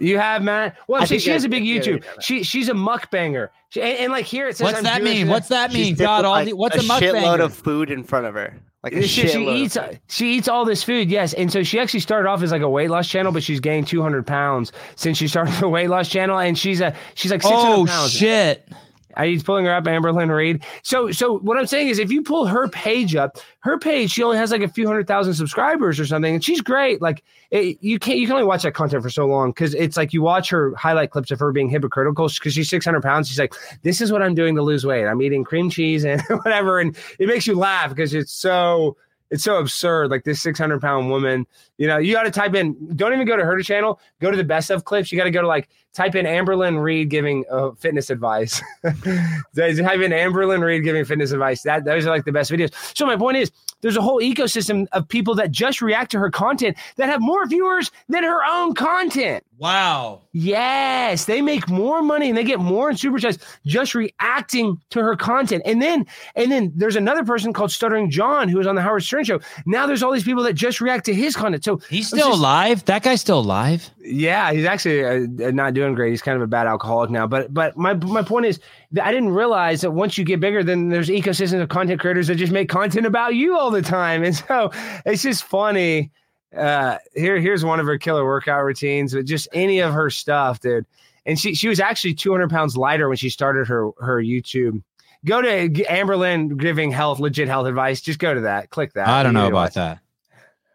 You have, Matt. Well, I she, think she has a big yeah, yeah, YouTube. yeah. She she's a mukbanger. She, and, and like here it says, What's I'm that Jewish mean? What's that mean? She's God, dipped, all the, what's a a shitload of food in front of her? Like a she, she eats she eats all this food yes and so she actually started off as like a weight loss channel but she's gained 200 pounds since she started the weight loss channel and she's a she's like 600 Oh pounds shit! are you pulling her up Amberlynn Reid. So so what i'm saying is if you pull her page up her page she only has like a few hundred thousand subscribers or something and she's great. Like it, you can't you can only watch that content for so long because it's like you watch her highlight clips of her being hypocritical because she's 600 pounds. She's like this is what i'm doing to lose weight. I'm eating cream cheese and whatever. And it makes you laugh because it's so it's so absurd. Like this 600 pound woman you know you got to type in don't even go to her channel go to the best of clips you got to go to like type in Amberlynn Reid giving uh, fitness advice type in Amberlynn Reid giving fitness advice that those are like the best videos so my point is there's a whole ecosystem of people that just react to her content that have more viewers than her own content Wow. Yes, they make more money and they get more in super chats just reacting to her content. And then, and then there's another person called Stuttering John who was on the Howard Stern show. Now there's all these people that just react to his content. So He's still just- alive. That guy's still alive. yeah, he's actually uh, not doing great. He's kind of a bad alcoholic now. But but my my point is that I didn't realize that once you get bigger, then there's ecosystems of content creators that just make content about you all the time, and so it's just funny. Uh, here here's one of her killer workout routines, but just any of her stuff, dude. And she she was actually 200 pounds lighter when she started her her YouTube. Go to G- Amberlynn giving health legit health advice. Just go to that. Click that. I don't know about that.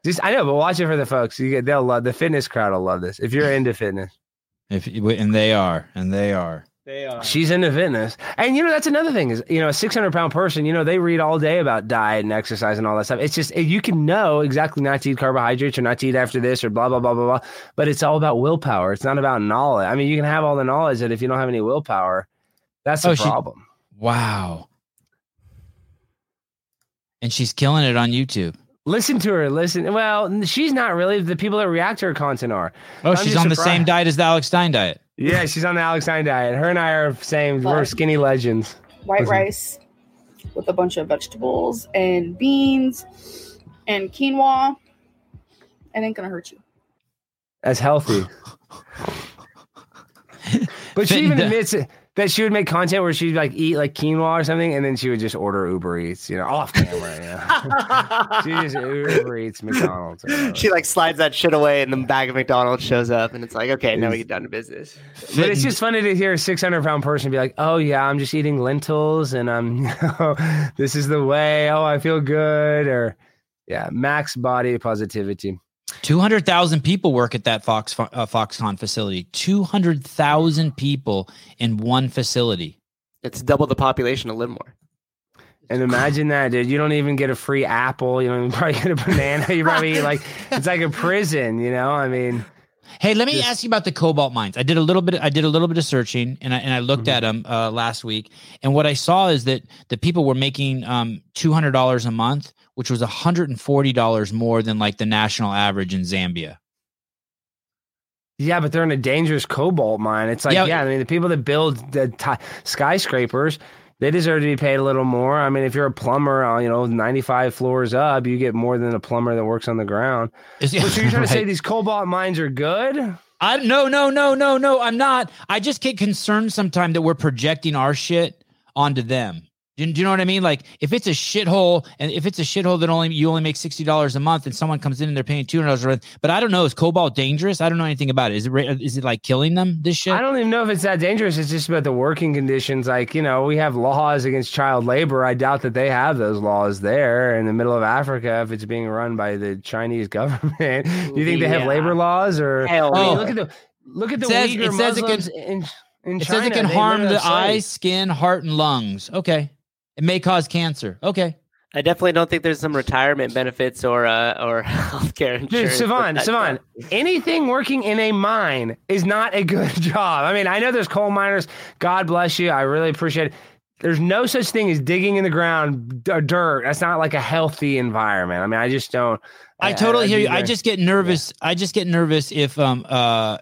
Just I know, but watch it for the folks. You get they'll love the fitness crowd will love this. If you're into fitness. If and they are, and they are. They are. She's into fitness. And you know, that's another thing is, you know, a 600 pound person, you know, they read all day about diet and exercise and all that stuff. It's just, you can know exactly not to eat carbohydrates or not to eat after this or blah, blah, blah, blah, blah. But it's all about willpower. It's not about knowledge. I mean, you can have all the knowledge that if you don't have any willpower, that's the Oh, she- problem. Wow. And she's killing it on YouTube. Listen to her. Listen. Well, she's not really. The people that react to her content are. Oh, I'm she's just on the same diet as the Alex Stein diet. Yeah, she's on the Alex Stein diet. Her and I are same. We're skinny legends. white Listen. rice with a bunch of vegetables and beans and quinoa. It ain't gonna hurt you. That's healthy. But she even admits it- that she would make content where she'd like eat like quinoa or something, and then she would just order Uber Eats, you know, off camera. Yeah, she just Uber Eats McDonald's. she like slides that shit away, and the bag of McDonald's shows up, and it's like, okay, now we get down to business. but it's just funny to hear a 600 pound person be like, "Oh yeah, I'm just eating lentils, and I'm, you know, this is the way. Oh, I feel good." Or yeah, max body positivity. 200,000 people work at that Fox uh, Foxconn facility. 200,000 people in one facility. It's double the population of Livermore. And imagine that, dude. You don't even get a free apple. You don't even probably get a banana. You probably like it's like a prison. You know, I mean, Hey, let me Just- ask you about the cobalt mines. I did a little bit. I did a little bit of searching, and I and I looked Mhm. at them uh, last week. And what I saw is that the people were making um, two hundred dollars a month, which was hundred and forty dollars more than like the national average in Zambia. yeah, but they're in a dangerous cobalt mine. It's like, Yeah. yeah, I mean, the people that build the ti skyscrapers, they deserve to be paid a little more. I mean, if you're a plumber, uh, you know, 95 floors up, you get more than a plumber that works on the ground. Is- But so you're trying to say these cobalt mines are good? I no no no no no. I'm not. I just get concerned sometimes that we're projecting our shit onto them. Do you, do you know what I mean? Like if it's a shithole, and if it's a shithole that only you only make sixty dollars a month, and someone comes in and they're paying two hundred dollars a month. But I don't know. Is cobalt dangerous? I don't know anything about it. Is it ra- is it like killing them? This shit. I don't even know if it's that dangerous. It's just about the working conditions. Like, you know, we have laws against child labor. I doubt that they have those laws there in the middle of Africa if it's being run by the Chinese government. Do you think they have labor laws or Hell I mean, look at the look at the It says- Uyghur it says it can- in, in it China. says it can They harm the have eyes, skin, heart, and lungs. Okay. It may cause cancer. Okay. I definitely don't think there's some retirement benefits or uh, or healthcare Dude, insurance. with Sevan, that Sevan, anything working in a mine is not a good job. I mean, I know there's coal miners. God bless you. I really appreciate it. There's no such thing as digging in the ground d- dirt. That's not like a healthy environment. I mean, I just don't. I totally I'd hear be you. I just get nervous. I just get nervous if um uh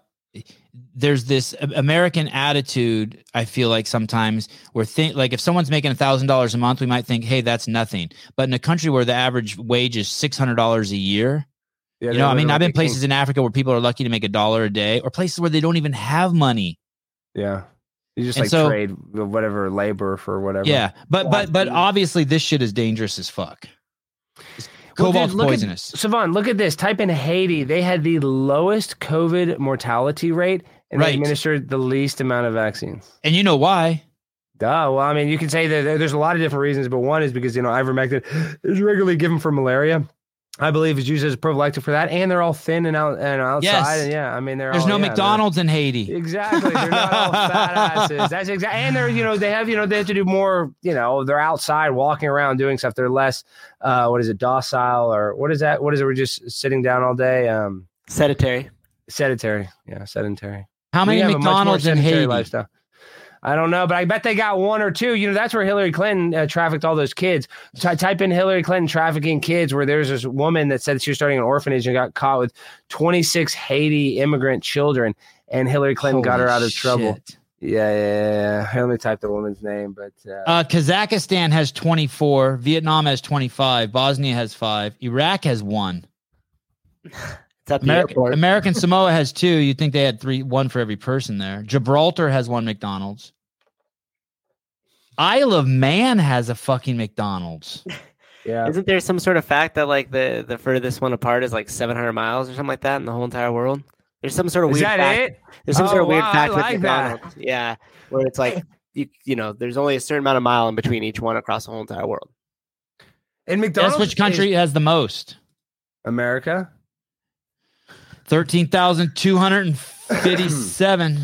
there's this American attitude. I feel like sometimes we're think like if someone's making a thousand dollars a month, we might think, hey, that's nothing. But in a country where the average wage is six hundred dollars a year, Yeah, you know, I mean, I've been places in Africa where people are lucky to make a dollar a day, or places where they don't even have money. Yeah, you just And like so- trade whatever labor for whatever. Yeah, but but but obviously this shit is dangerous as fuck. Well, dude, at- poisonous. Sevan, look at this. Type in Haiti. They had the lowest COVID mortality rate, and Right. they administered the least amount of vaccines. and you know why? Duh. Well, I mean, you can say that there's a lot of different reasons, but one is because you know ivermectin is regularly given for malaria. I believe is used as a prophylactic for that, and they're all thin and out and outside. Yes. And yeah, I mean, There's all, no yeah, McDonald's in Haiti. Exactly. They're not all fat asses. That's exactly. And they're, you know, they have, you know, they have to do more, you know, they're outside walking around doing stuff. They're less, uh, what is it, docile or what is that? What is it? We're just sitting down all day. Um, sedentary. sedentary. Yeah, sedentary. How many have a much more McDonald's in Haiti? lifestyle. I don't know, but I bet they got one or two. You know, that's where Hillary Clinton uh, trafficked all those kids. Ty type in Hillary Clinton trafficking kids, where there's this woman that said she was starting an orphanage and got caught with 26 Haiti immigrant children, and Hillary Clinton got her out of trouble. shit. Yeah, yeah, yeah, yeah. Let me type the woman's name, but uh, Uh, Kazakhstan has 24, Vietnam has 25, Bosnia has five, Iraq has one. It's at the American, airport. American Samoa has two. You'd think they had three, one for every person there. Gibraltar has one McDonald's. Isle of Man has a fucking McDonald's. yeah. Isn't there some sort of fact that like the the furthest one apart is like 700 miles or something like that in the whole entire world? There's some sort of Is weird that fact. it? There's some sort Oh, of weird wow, I fact with like that. McDonald's. Yeah, where it's like you you know there's only a certain amount of mile in between each one across the whole entire world. And McDonald's. Guess which country is has the most? America. 13,257.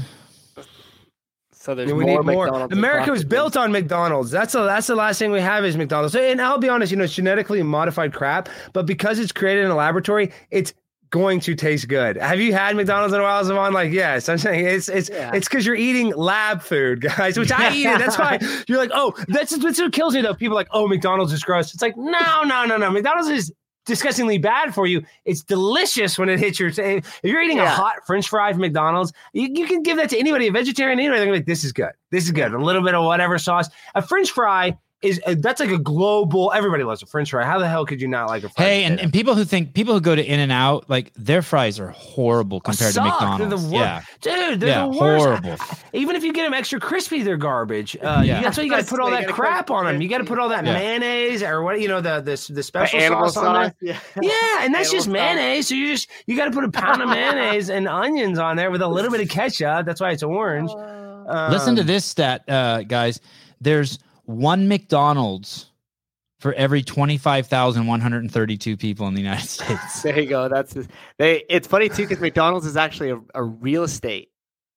So there's Yeah, we more need more. McDonald's America was built on McDonald's. That's the that's the last thing we have is McDonald's. And I'll be honest, you know, it's genetically modified crap, but because it's created in a laboratory, it's going to taste good. Have you had McDonald's in a while, Sevan? Like, yes. I'm saying it's it's Yeah. it's because you're eating lab food, guys. Which I eat it. That's why you're like, oh, that's that's what kills me though. People are like, oh, McDonald's is gross. It's like, no, no, no, no. McDonald's is disgustingly bad for you. It's delicious when it hits your. If you're eating a hot French fry from McDonald's, you, you can give that to anybody, a vegetarian, anybody. They're gonna be like, this is good. This is good. A little bit of whatever sauce. A French fry is uh, that's like a global. Everybody loves a French fry. How the hell could you not like a fry? Hey, and, and people who think people who go to In-N-Out, like their fries are horrible compared to Suck. They're the McDonald's. wor- yeah, dude, they're yeah, the worst. horrible. Even if you get them extra crispy, they're garbage. Uh, Yeah. you- that's why you got to put all They that crap cook on them. You got to put all that Yeah. mayonnaise or what you know the the the special animal sauce, on there. Yeah. Yeah, and that's Animal just sauce. mayonnaise. So you just you got to put a pound of mayonnaise and onions on there with a little bit of ketchup. That's why it's orange. Listen to Um, this stat, uh, guys. There's one McDonald's for every 25,132 people in the United States. There you go. That's they. It's funny too because McDonald's is actually a, a real estate.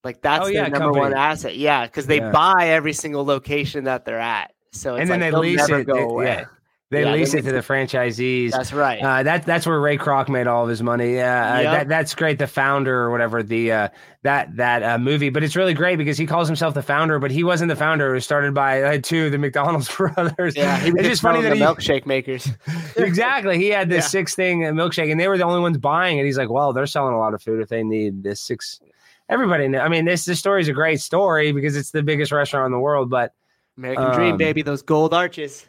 Like that's Oh, their yeah, number company. one asset. Yeah, because they Yeah. buy every single location that they're at. So it's and then like they they'll lease never it. go they- away. yeah, they Yeah, they lease it to the franchisees. That's right. Uh, that that's where Ray Kroc made all of his money. Yeah, uh, Yep. that that's great. The founder or whatever the uh, that that uh, movie, but it's really great because he calls himself the founder, but he wasn't the founder. It was started by uh, two the McDonald's brothers. yeah, he was just funny that the he milkshake makers. exactly he had this Yeah. six thing uh, milkshake, and they were the only ones buying it. He's like, well, they're selling a lot of food if they need this six. Everybody, kn- I mean, this this story is a great story because it's the biggest restaurant in the world, but American Dream, Um, baby, those gold arches.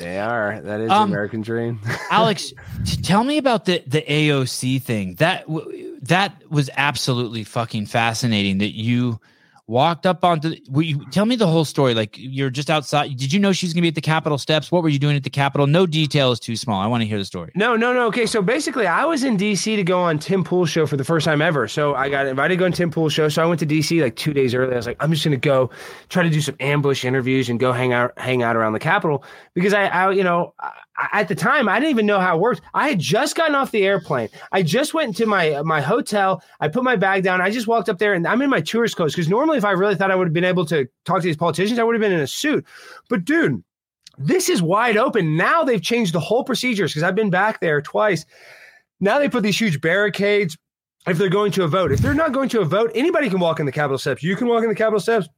They are that is Um, the American dream. Alex, t- tell me about the the AOC thing. That w- that was absolutely fucking fascinating. That you walked up onto. You, tell me the whole story. Like you're just outside. Did you know she was going to be at the Capitol steps? What were you doing at the Capitol? No detail is too small. I want to hear the story. No, no, no. Okay, so basically, I was in DC to go on Tim Pool's show for the first time ever. So I got invited to go on Tim Pool's show. So I went to DC like two days early. I was like, I'm just gonna go try to do some ambush interviews and go hang out, hang out around the Capitol because I, I you know, at the time I didn't even know how it worked. I had just gotten off the airplane. I just went into my my hotel. I put my bag down. I just walked up there and I'm in my tourist clothes because normally if I really thought I would have been able to talk to these politicians, I would have been in a suit. But dude this is wide open. Now they've changed the whole procedures because I've been back there twice. Now they put these huge barricades if they're going to a vote. If they're not going to a vote, anybody can walk in the Capitol steps. You can walk in the Capitol steps.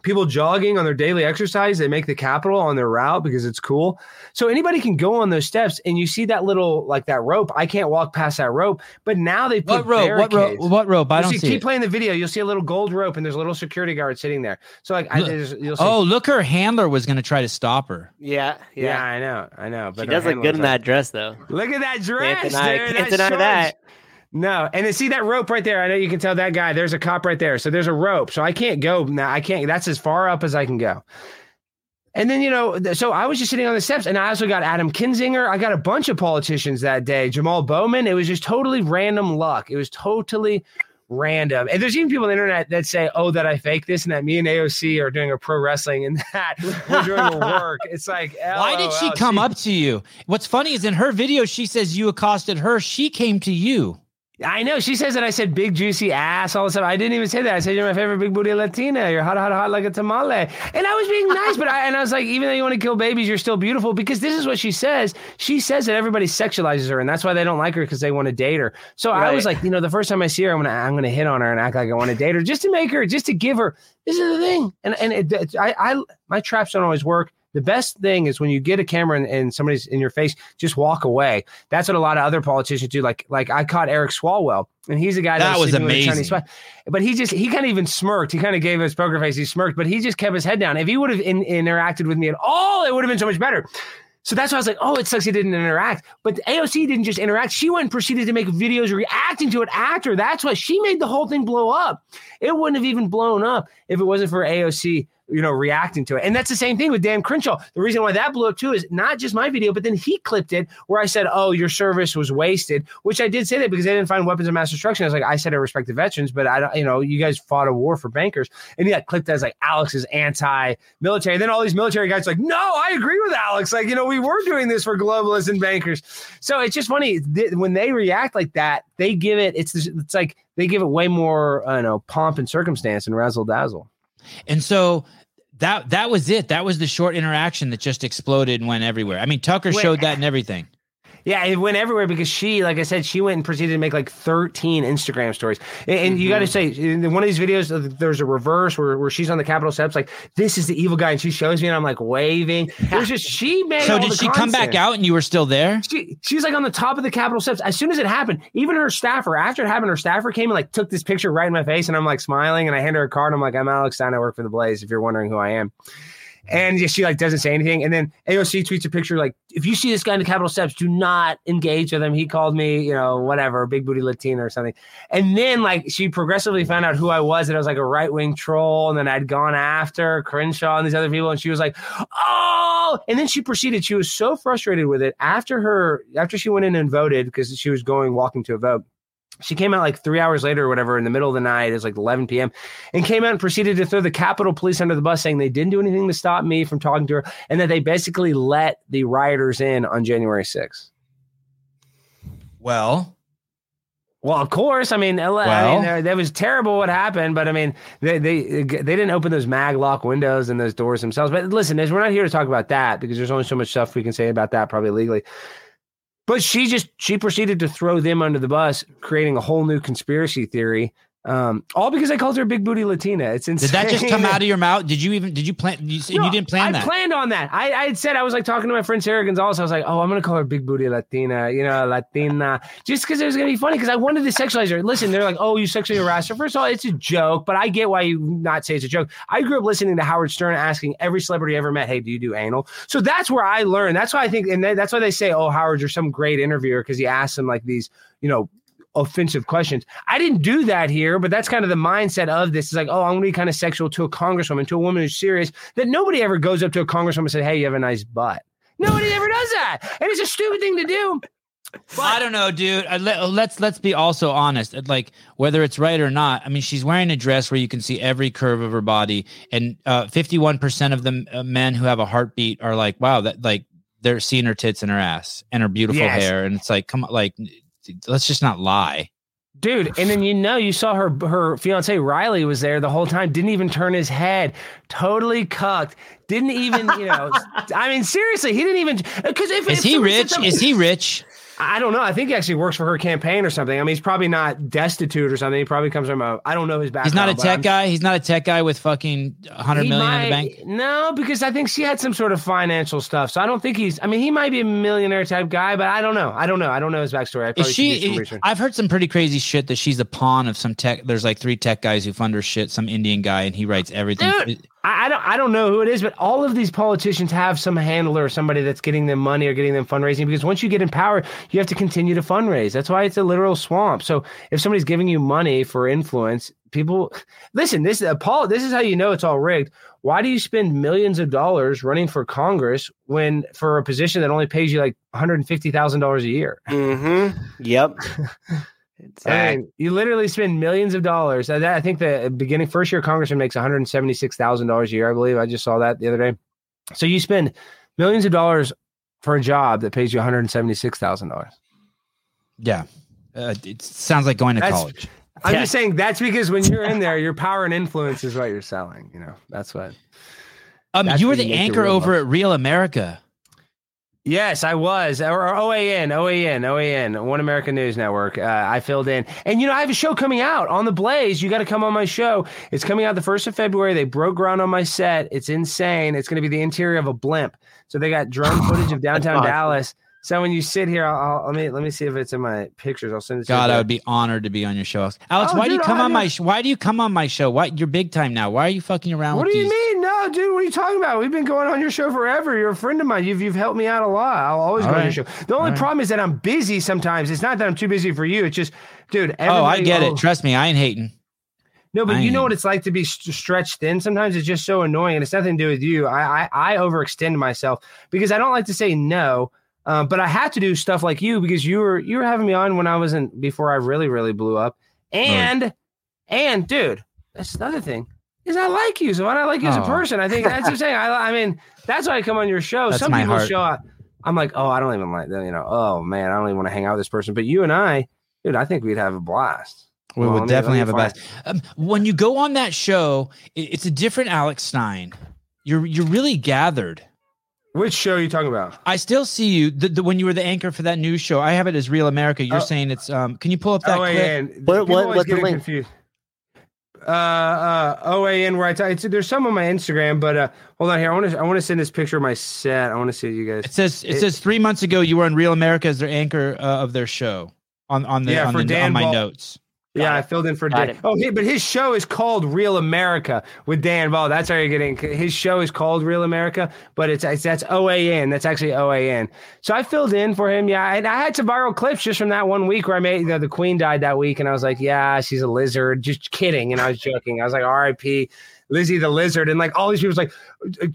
People jogging on their daily exercise, they make the capital on their route because it's cool. So anybody can go on those steps, and you see that little like that rope. I can't walk past that rope, but now they put What rope? What rope? What rope? I You don't see, see. keep it. playing the video. You'll see a little gold rope, and there's a little security guard sitting there. So like, I, Look- there's, you'll see. Oh, look, her handler was going to try to stop her. Yeah, yeah, yeah. I know, I know. But she does her look good in like, that dress, though. Look at that dress, Can't deny, dude. can't That deny shorts. that. No, and then see that rope right there. I know you can tell that guy. There's a cop right there. So there's a rope. So I can't go now. I can't. That's as far up as I can go. And then you know, so I was just sitting on the steps, and I also got Adam Kinzinger. I got a bunch of politicians that day. Jamal Bowman. It was just totally random luck. It was totally random. And there's even people on the internet that say, "Oh, that I fake this," and that me and AOC are doing a pro wrestling, and that we're doing the work. It's like, Why did she come up to you? What's funny is in her video, she says you accosted her. She came to you. I know. She says that I said big juicy ass all the time. I didn't even say that. I said you're my favorite big booty Latina. You're hot, hot, hot like a tamale. And I was being nice, but I and I was like, even though you want to kill babies, you're still beautiful because this is what she says. She says that everybody sexualizes her, and that's why they don't like her because they want to date her. So I was like, you know, the first time I see her, I'm gonna I'm gonna hit on her and act like I want to date her just to make her, just to give her. This is the thing, and and it, it- I I my traps don't always work. The best thing is when you get a camera and, and somebody's in your face, just walk away. That's what a lot of other politicians do. Like like I caught Eric Swalwell, and he's a guy that, That was sleeping with a amazing. Chinese. But he just he kind of even smirked. He kind of gave his poker face. He smirked, but he just kept his head down. If he would have in, interacted with me at all, it would have been so much better. So that's why I was like, oh, it sucks he didn't interact. But AOC didn't just interact. She went and proceeded to make videos reacting to it after. That's why she made the whole thing blow up. It wouldn't have even blown up if it wasn't for AOC, you know, reacting to it. And that's the same thing with Dan Crenshaw. The reason why that blew up too is not just my video, but then he clipped it where I said, oh, your service was wasted, which I did say that because they didn't find weapons of mass destruction. I was like, I said I respect the veterans, but I don't, you know, you guys fought a war for bankers. And he got clipped as like Alex is anti-military. And then all these military guys like, no, I agree with Alex. Like, you know, we were doing this for globalists and bankers. So it's just funny when they react like that, they give it, it's, it's like they give it way more, I don't know, pomp and circumstance and razzle dazzle. And so that that was it. That was the short interaction that just exploded and went everywhere. I mean, Tucker Wait. showed that and everything. Yeah, it went everywhere because she, like I said, she went and proceeded to make like 13 Instagram stories. And, and you got to say, in one of these videos, uh, there's a reverse where, where she's on the Capitol steps, like, this is the evil guy. And she shows me, and I'm like waving. There's just, she made So did she come back out and you were still there? She, she was like on the top of the Capitol steps. As soon as it happened, even her staffer, after it happened, her staffer came and like took this picture right in my face. And I'm like smiling and I hand her a card. I'm like, I'm Alex Stein. I work for the Blaze if you're wondering who I am. And she like doesn't say anything. And then AOC tweets a picture like, if you see this guy in the Capitol steps, do not engage with him. He called me, you know, whatever, big booty Latina or something. And then like she progressively found out who I was, and I was like a right wing troll. And then I'd gone after Crenshaw and these other people, and she was like, oh. And then she proceeded. She was so frustrated with it after her after she went in and voted because she was going walking to a vote. She came out like three hours later or whatever in the middle of the night. It was like 11 p.m. and came out and proceeded to throw the Capitol Police under the bus, saying they didn't do anything to stop me from talking to her and that they basically let the rioters in on January 6th. Well, Well, of course. I mean, L- I Well- mean, that was terrible what happened, but I mean, they, they they didn't open those mag lock windows and those doors themselves. But listen, we're not here to talk about that because there's only so much stuff we can say about that, probably legally. But she just she proceeded to throw them under the bus, creating a whole new conspiracy theory. Um, all because I called her a big booty Latina. It's insane. Did that just come out of your mouth? Did you even? Did you plan? You, No, you didn't plan I that. I planned on that. I, I had said I was like talking to my friend Sarah Gonzalez. I was like, oh, I'm gonna call her big booty Latina, you know, Latina, just because it was gonna be funny. Because I wanted to sexualize her. Listen, they're like, oh, you sexually harassed her. First of all, it's a joke, but I get why you not say it's a joke. I grew up listening to Howard Stern asking every celebrity I ever met, hey, do you do anal? So that's where I learned. That's why I think, and that's why they say, oh, Howard, you're some great interviewer because he asks them like these, you know, offensive questions. I didn't do that here, but that's kind of the mindset of this. Is like, oh, I'm gonna be kind of sexual to a congresswoman, to a woman who's serious. That nobody ever goes up to a congresswoman and says, "Hey, you have a nice butt." Nobody ever does that, and it's a stupid thing to do. I don't know, dude. Uh, let, let's let's be also honest. Uh, Like whether it's right or not. I mean, she's wearing a dress where you can see every curve of her body, and uh, fifty-one percent of the uh, men who have a heartbeat are like, "Wow, that like they're seeing her tits and her ass and her beautiful Yes. hair." And it's like, come on, like let's just not lie. Dude, and then you know you saw her her fiance Riley was there the whole time, didn't even turn his head, totally cucked, didn't even, you know, I mean seriously, he didn't even because if Is if he rich? Is he rich? I don't know. I think he actually works for her campaign or something. I mean, he's probably not destitute or something. He probably comes from a I don't know his background. He's not a tech I'm- guy. He's not a tech guy with fucking hundred million in the bank. No, because I think she had some sort of financial stuff. So I don't think he's. I mean, he might be a millionaire type guy, but I don't know. I don't know. I don't know his backstory. I Is probably should do some she? I've heard some pretty crazy shit that she's a pawn of some tech. There's like three tech guys who fund her shit. Some Indian guy, and he writes everything. Dude. I, I don't. I don't know who it is, but all of these politicians have some handler or somebody that's getting them money or getting them fundraising. Because once you get in power, you have to continue to fundraise. That's why it's a literal swamp. So if somebody's giving you money for influence, people listen. This uh, Paul. This is how you know it's all rigged. Why do you spend millions of dollars running for Congress when for a position that only pays you like one hundred and fifty thousand dollars a year? Mm-hmm. Yep. I mean, you literally spend millions of dollars. I, I think the beginning first year congressman makes one hundred seventy six thousand dollars a year. I believe I just saw that the other day. So you spend millions of dollars for a job that pays you one hundred seventy six thousand dollars. Yeah, uh, it sounds like going to That's- college. I'm Yeah. just saying that's because when you're in there, your power and influence is what you're selling. You know, that's what. Um, that's you were the you anchor over at Real America. Yes, I was. Or or OAN, OAN, OAN, One American News Network. Uh, I filled in. And, you know, I have a show coming out on the Blaze. You got to come on my show. It's coming out the 1st of February. They broke ground on my set. It's insane. It's going to be the interior of a blimp. So they got drone footage of downtown awesome. So when you sit here, I'll, I'll let me let me see if it's in my pictures. I'll send it to you. God. I would be honored to be on your show, Alex. Oh, why do you come on my? Sh- why do you come on my show? Why you're big time now? Why are you fucking around? What do you these- mean? No, dude. What are you talking about? We've been going on your show forever. You're a friend of mine. You've you've helped me out a lot. I'll always All go on your show. The only All right. problem is that I'm busy sometimes. It's not that I'm too busy for you. It's just, dude. Oh, I get oh. it. Trust me, I ain't hating. No, but I you know what it's like to be st- stretched thin. Sometimes it's just so annoying, and it's nothing to do with you. I I, I overextend myself because I don't like to say no. Um, but I had to do stuff like you because you were you were having me on when I wasn't before I really really blew up. And and dude, that's another thing is I like you, so why not like you as a Oh. person? I think that's what I'm saying. I I mean that's why I come on your show. That's Some people heart. show up. I'm like, oh, I don't even like that. You know, oh man, I don't even want to hang out with this person. But you and I, dude, I think we'd have a blast. We Well, would me- definitely have a blast. Um, when you go on that show, it- it's a different Alex Stein. You're you're really gathered. Which show are you talking about? I still see you the, the, when you were the anchor for that news show. I have it as Real America. You're Oh. saying it's um. Can you pull up that OAN. clip? People What- what- always what's the get it link? Confused. Uh, uh, OAN where I tell it's, there's some on my Instagram, but uh, hold on here. I want to I want to send this picture of my set. I want to see you guys. It guys. says it, It- says three months ago you were on Real America as their anchor uh, of their show on on the Yeah, on, for the, Dan on my Ball. notes. Yeah, Got I filled in for Got Dan. it. Oh, he, but his show is called Real America with Dan Ball. That's how you're getting. His show is called Real America, but it's, it's that's OAN. That's actually OAN. So I filled in for him. Yeah, and I had some viral clips just from that one week where I made. You know, the Queen died that week, and I was like, "Yeah, she's a lizard." Just kidding, and I was joking. I was like, "R.I.P." Lizzie the lizard, and like all these people was like,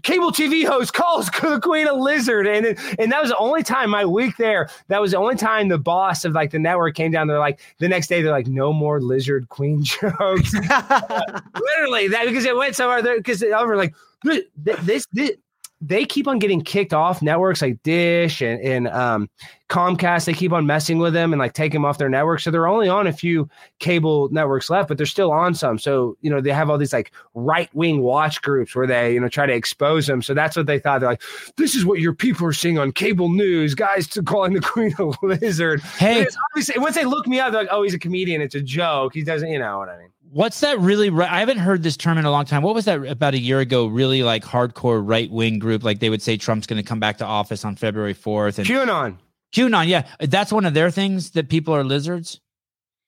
cable TV host calls the queen a lizard, and and that was the only time my week there. That was the only time the boss of like the network came down. They're like the next day, they're like, no more lizard queen jokes. Literally that because it went somewhere there because were like this this this they keep on getting kicked off networks like Dish and, and um, Comcast. They keep on messing with them and like taking them off their network. So they're only on a few cable networks left, but they're still on some. So, you know, they have all these like right wing watch groups where they, you know, try to expose them. So that's what they thought. They're like, this is what your people are seeing on cable news. Guys to calling the queen a lizard. Hey, obviously, once they look me up, they're like, oh, he's a comedian. It's a joke. He doesn't, you know what I mean? What's that really? I haven't heard this term in a long time. What was that about a year ago? Really like hardcore right wing group, like they would say Trump's going to come back to office on February fourth, and QAnon. QAnon. Yeah, that's one of their things that people are lizards.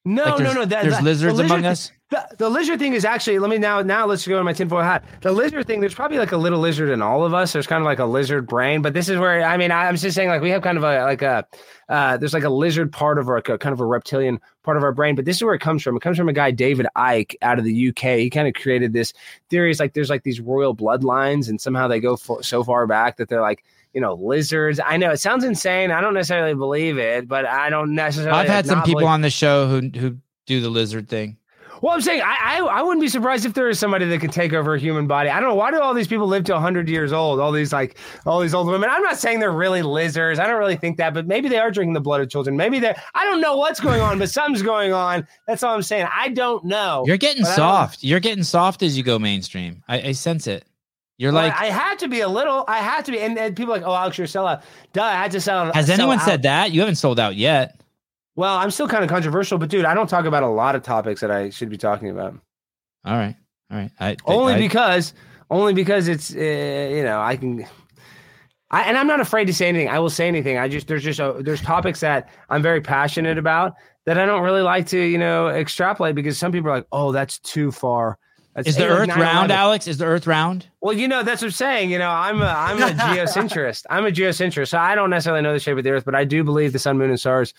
No, Like no, no. That, there's that- lizards the lizard among us. The, the lizard thing is actually. Let me now. Now let's go to my tinfoil hat. The lizard thing. There's probably like a little lizard in all of us. There's kind of like a lizard brain. But this is where I mean, I, I'm just saying like we have kind of a like a uh, there's like a lizard part of our like a, kind of a reptilian part of our brain. But this is where it comes from. It comes from a guy David Icke out of the UK. He kind of created this theory. It's like there's like these royal bloodlines, and somehow they go fo- so far back that they're like you know lizards. I know it sounds insane. I don't necessarily believe it, but I don't necessarily. I've had some people believe- on the show who who do the lizard thing. Well, I'm saying I, I I wouldn't be surprised if there is somebody that could take over a human body. I don't know why do all these people live to 100 years old? All these like all these old women. I'm not saying they're really lizards. I don't really think that, but maybe they are drinking the blood of children. Maybe they I don't know what's going on, but something's going on. That's all I'm saying. I don't know. You're getting But I don't- soft. You're getting soft as you go mainstream. I, I sense it. You're Well, like, I had to be a little. I had to be, and, and people are like, oh, Alex, you're a sellout. Duh, I had to sell. has sell anyone out. said that? You haven't sold out yet. Well, I'm still kind of controversial, but dude, I don't talk about a lot of topics that I should be talking about. All right, all right. I, only I, because only because it's uh, you know I can I and I'm not afraid to say anything. I will say anything. I just there's just a, there's topics that I'm very passionate about that I don't really like to you know extrapolate because some people are like, oh, that's too far. That's, is the Earth round, Alex? Is the Earth round? Well, you know that's what I'm saying. You know, I'm a I'm a geocentrist. I'm a geocentrist, so I don't necessarily know the shape of the Earth, but I do believe the sun, moon, and stars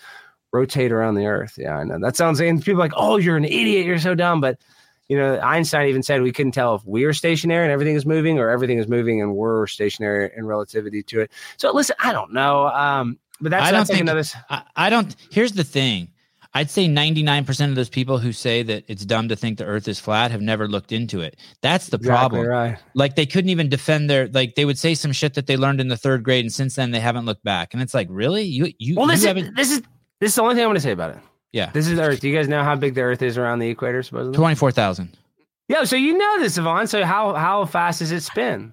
rotate around the Earth. Yeah, I know that sounds. And people like, oh, you're an idiot. You're so dumb, but you know, Einstein even said we couldn't tell if we're stationary and everything is moving or everything is moving and we're stationary in relativity to it. So listen, I don't know. Um, but that's, I don't that's think- another. I, I don't. Here's the thing. I'd say 99% of those people who say that it's dumb to think the Earth is flat have never looked into it. That's the Exactly problem. right. Like they couldn't even defend their. Like they would say some shit that they learned in the third grade, and since then they haven't looked back. And it's like, really, you you, Well, you this is this is this is the only thing I'm going to say about it. Yeah. This is Earth. Do you guys know how big the Earth is around the equator? Supposedly. 24,000. Yeah. So you know this, Sevan. So how how fast does it spin?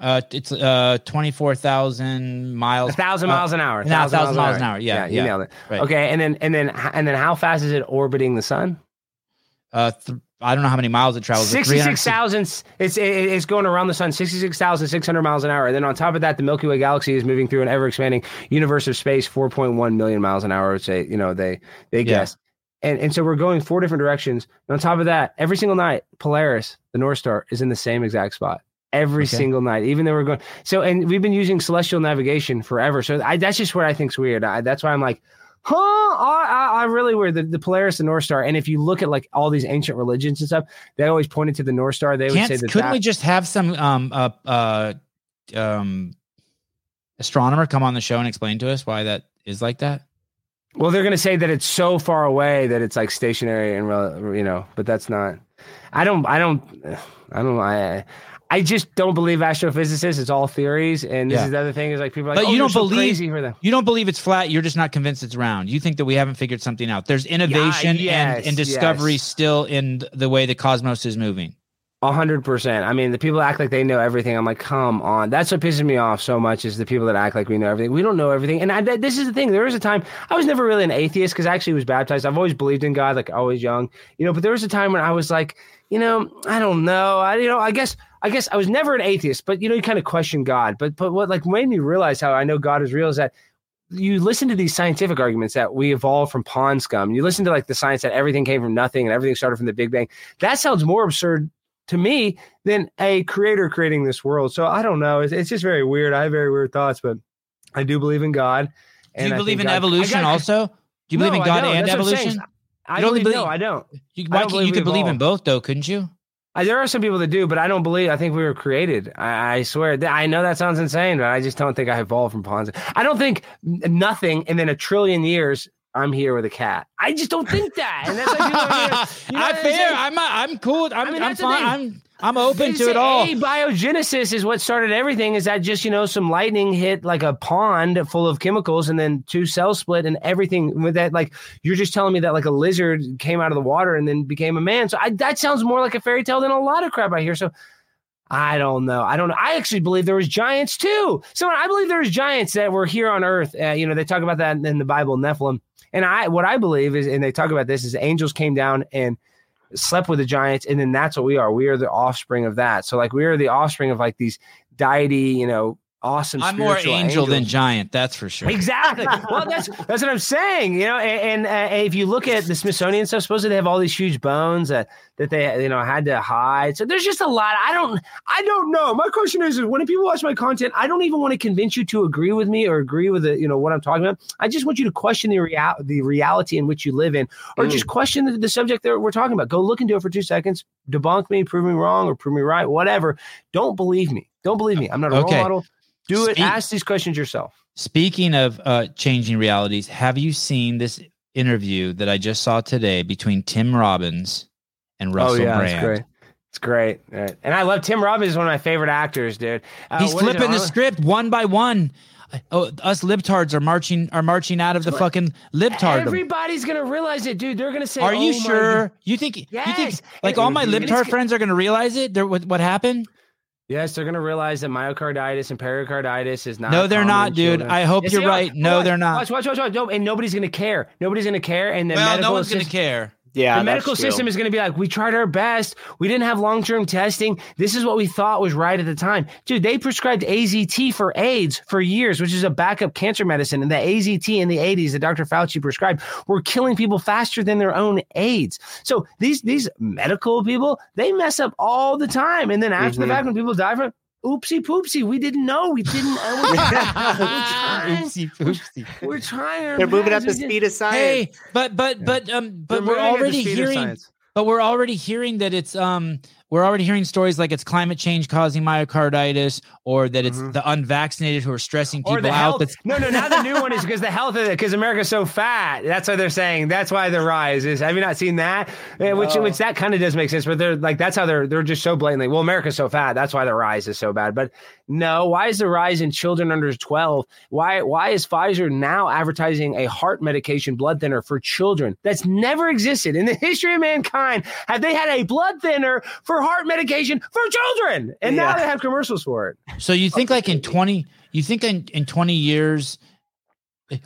Uh, it's uh 24,000 A miles. thousand uh, miles an hour. no, 1,000 miles an hour. Yeah, you yeah. nailed it. Right. Okay, and then and then and then how fast is it orbiting the sun? Uh, th- I don't know how many miles it travels. but 300 Sixty-six thousand. It's it's going around the sun sixty-six thousand six hundred miles an hour, and then on top of that, the Milky Way galaxy is moving through an ever-expanding universe of space, four point one million miles an hour. I would say, you know, they they Yeah. guess, and and so we're going four different directions. And on top of that, every single night, Polaris, the North Star, is in the same exact spot. Every Okay. single night, even though we're going so, and we've been using celestial navigation forever. So I, that's just what I think's weird. I, that's why I'm like, huh? I, I, I really weird the, the Polaris, the North Star. And if you look at like all these ancient religions and stuff, they always pointed to the North Star. They would say that. couldn't that we just have some um uh uh um astronomer come on the show and explain to us why that is like that? well, they're going to say that it's so far away that it's like stationary and you know, but that's not. I don't. I don't. I don't. I. I just don't believe astrophysicists. It's all theories, and this Yeah. is the other thing is like people are like, But oh, you you're don't so believe- crazy for them. You don't believe it's flat. You're just not convinced it's round. You think that we haven't figured something out. There's innovation yes, and, and discovery yes. still in the way the cosmos is moving. A hundred percent. I mean, the people act like they know everything. I'm like, come on. That's what pisses me off so much is the people that act like we know everything. We don't know everything. And I, th- this is the thing. There was a time I was never really an atheist because I actually was baptized. I've always believed in God, like always young, you know. But there was a time when I was like, you know, I don't know. I, you know, I guess, I guess I was never an atheist, but you know, you kind of question God. But, but what like made me realize how I know God is real is that you listen to these scientific arguments that we evolved from pond scum. You listen to like the science that everything came from nothing and everything started from the Big Bang. That sounds more absurd to me than a creator creating this world. So I don't know. It's, it's just very weird. I have very weird thoughts, but I do believe in God. Do you believe in God- evolution got- also? Do you believe No, in God and That's what I'm saying. evolution? I don't believe, believe- no, I don't. You, I don't can't, you could believe in both though, couldn't you? I, there are some people that do, but I don't believe. I think we were created. I, I swear. I know that sounds insane, but I just don't think I evolved from pawns. I don't think nothing, and then a trillion years I'm here with a cat. I just don't think that. And that's like, you know, you know, you know I'm I'm fair. I'm I'm cool. I'm I mean, I'm fine. I'm I'm open to it all. Hey, biogenesis is what started everything. Is that just you know some lightning hit like a pond full of chemicals, and then two cells split, and everything with that. Like you're just telling me that like a lizard came out of the water and then became a man. So I, that sounds more like a fairy tale than a lot of crap I hear. So I don't know. I don't know. I actually believe there was giants too. So I believe there was giants that were here on Earth. Uh, you know, they talk about that in the Bible, Nephilim. And I, what I believe is, and they talk about this, is angels came down and slept with the giants, and then that's what we are. We are the offspring of that. So like we are the offspring of like these deity, you know, awesome. I'm more spiritual angel than giant. That's for sure. Exactly. Well, that's that's what I'm saying. You know, and, and uh, if you look at the Smithsonian stuff, supposedly they have all these huge bones that that they you know had to hide. So there's just a lot. I don't I don't know. My question is, is when people watch my content, I don't even want to convince you to agree with me or agree with the you know what I'm talking about. I just want you to question the real the reality in which you live in, or Mm. just question the, the subject that we're talking about. Go look into it for two seconds, debunk me, prove me wrong, or prove me right, whatever. Don't believe me. Don't believe me. I'm not a Okay. role model. Do it. Speak- Ask these questions yourself. Speaking of uh, changing realities, have you seen this interview that I just saw today between Tim Robbins and Russell oh yeah, Brand? it's great. It's great. Right. And I love Tim Robbins is one of my favorite actors, dude. Uh, He's it, flipping the script one by one. Oh, us libtards are marching are marching out of the fucking libtard. Everybody's gonna realize it, dude. They're gonna say, Are you "Oh sure? You think you think Yes. like all my libtard friends are going to realize it? They're, what what happened? Yes, they're gonna realize that myocarditis and pericarditis is not. No, they're not, dude. I hope Yes, you're they are. right. No, Watch, they're not. Watch, watch, watch, watch. No, and nobody's gonna care. Nobody's gonna care. And the well, medical no one's going to care. Yeah, the medical system is going to be like, we tried our best. We didn't have long term testing. This is what we thought was right at the time. Dude, they prescribed AZT for AIDS for years, which is a backup cancer medicine. And the AZT in the 80s that Dr. Fauci prescribed were killing people faster than their own AIDS. So these these medical people, they mess up all the time. And then after the Mhm. fact, when people die from oopsie poopsie, we didn't know. We didn't. we're, trying, Oopsie poopsie. we're trying. They're moving up the speed of science. Hey, but but but um but They're we're moving at the already hearing but we're already hearing that it's um we're already hearing stories like it's climate change causing myocarditis or that it's Mhm. the unvaccinated who are stressing people out that's No, no. Now the new one is because the health of it, because America's so fat. That's what they're saying. That's why the rise is. Have you not seen that? Eh, Which, which that kind of does make sense. But they're like, that's how they're they're just so blatantly. Well, America's so fat. That's why the rise is so bad. But no, why is the rise in children under twelve? Why why is Pfizer now advertising a heart medication blood thinner for children that's never existed in the history of mankind? Have they had a blood thinner for heart medication for children? And now they have commercials for it. so you think like in 20 you think in, in 20 years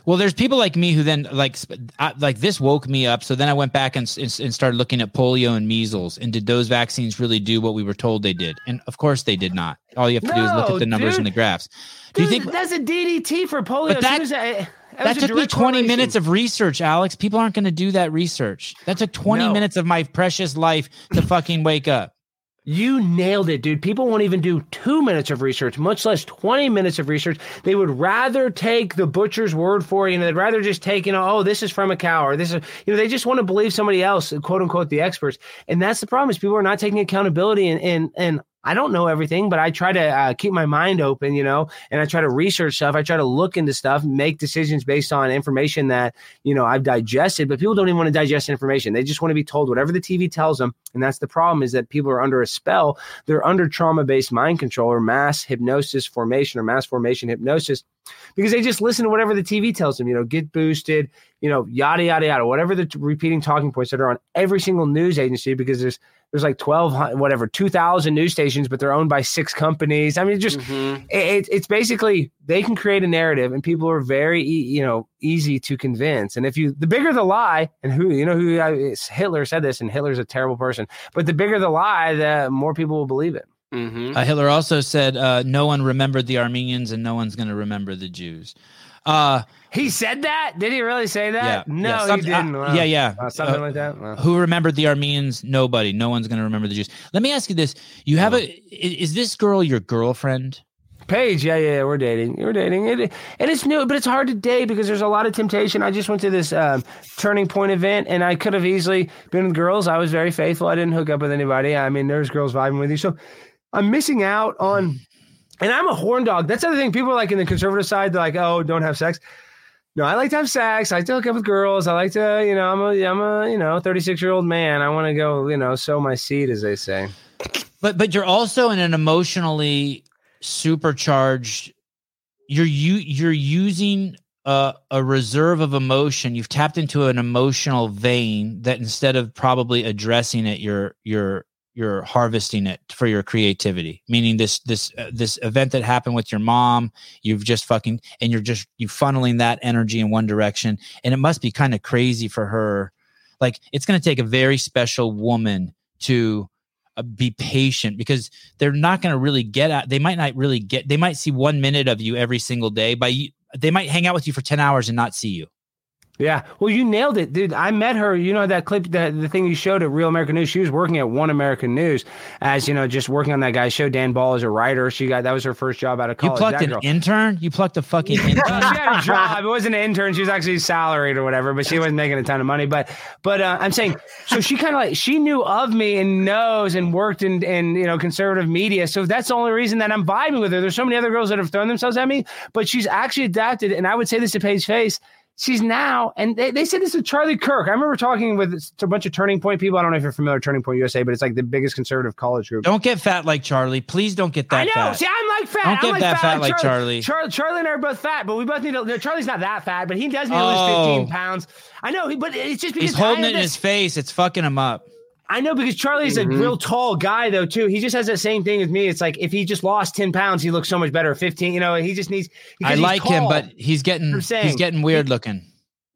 well there's people like me who then like I, like this woke me up. So then i went back and, and, and started looking at polio and measles. And did those vaccines really do what we were told they did? And of course they did not. All you have to do is look at the numbers dude. and the graphs. Do you think that's a DDT for polio? But that- that that took me 20 minutes of research alex. People aren't going to do that research. That took 20 No. minutes of my precious life to fucking wake up You nailed it, dude. People won't even do two minutes of research, much less 20 minutes of research. They would rather take the butcher's word for it. You know, they'd rather just take, you know, oh, this is from a cow or this is, you know, they just want to believe somebody else, quote unquote, the experts. And that's the problem is people are not taking accountability and, and, and, I don't know everything, but I try to uh, keep my mind open, you know, and I try to research stuff. I try to look into stuff, make decisions based on information that, you know, I've digested, but people don't even want to digest information. They just want to be told whatever the TV tells them. And that's the problem is that people are under a spell. They're under trauma based mind control or mass hypnosis formation or mass formation hypnosis because they just listen to whatever the TV tells them, you know, get boosted, you know, yada, yada, yada, whatever the t- repeating talking points that are on every single news agency because there's, there's like 12, whatever, 2,000 news stations, but they're owned by six companies. I mean, just, Mhm. it, it's basically they can create a narrative and people are very you know easy to convince and if you the bigger the lie and who you know who uh, hitler said this and hitler's a terrible person but the bigger the lie the more people will believe it Mhm. Uh, Hitler also said, uh, "No one remembered the Armenians, and no one's going to remember the Jews." Uh, he said that did he really say that yeah, no yeah, some- he didn't uh, Wow. yeah, yeah. Uh, something Uh, like that Wow. who remembered the Armenians? Nobody. No one's going to remember the Jews. Let me ask you this: You have a is this girl your girlfriend? Paige, yeah, yeah, we're dating. We're dating, it, and it's new, but it's hard to date because there's a lot of temptation. I just went to this um, turning point event, and I could have easily been with girls. I was very faithful. I didn't hook up with anybody. I mean, there's girls vibing with you, so I'm missing out on. Mm. And I'm a horn dog. That's the other thing. People are like in the conservative side, they're like, "Oh, don't have sex." No, I like to have sex. I like to hook up with girls. I like to, you know, I'm a, I'm a, you know, 36 year old man. I want to go, you know, sow my seed, as they say. But but you're also in an emotionally supercharged. You're you you're using a, a reserve of emotion. You've tapped into an emotional vein that instead of probably addressing it, you're you're you're harvesting it for your creativity. Meaning this this uh, this event that happened with your mom, you've just fucking and you're just you funneling that energy in one direction, and it must be kind of crazy for her. Like it's going to take a very special woman to uh, be patient because they're not going to really get at they might not really get they might see one minute of you every single day by they might hang out with you for 10 hours and not see you Yeah. Well, you nailed it, dude. I met her. You know that clip, that the thing you showed at Real American News. She was working at One American News, as you know, just working on that guy's show. Dan Ball as a writer. She got that was her first job out of college. you plucked that an girl. intern you plucked a fucking intern? she had a job. It wasn't an intern. She was actually salaried or whatever, but she wasn't making a ton of money. But but uh, I'm saying, so she kind of like she knew of me and knows and worked in in you know conservative media. So that's the only reason that I'm vibing with her. There's so many other girls that have thrown themselves at me, but she's actually adapted. And I would say this to Paige Face. She's now, and they, they said this to Charlie Kirk. I remember talking with a bunch of Turning Point people. I don't know if you're familiar with Turning Point USA, but it's like the biggest conservative college group. don't get fat like charlie please don't get that I know. fat See, I'm like fat. Don't I'm get like that fat like Charlie. Charlie. Charlie. Charlie and I are both fat, but we both need to. no, Charlie's not that fat, but he does need to Oh. lose 15 pounds. I know, he- but it's just because he's holding it in his face it's fucking him up I know because Charlie's Mhm. a real tall guy though too. He just has that same thing with me. It's like if he just lost 10 pounds, he looks so much better. 15, you know, he just needs. i he's like him but he's getting I'm saying. he's getting weird looking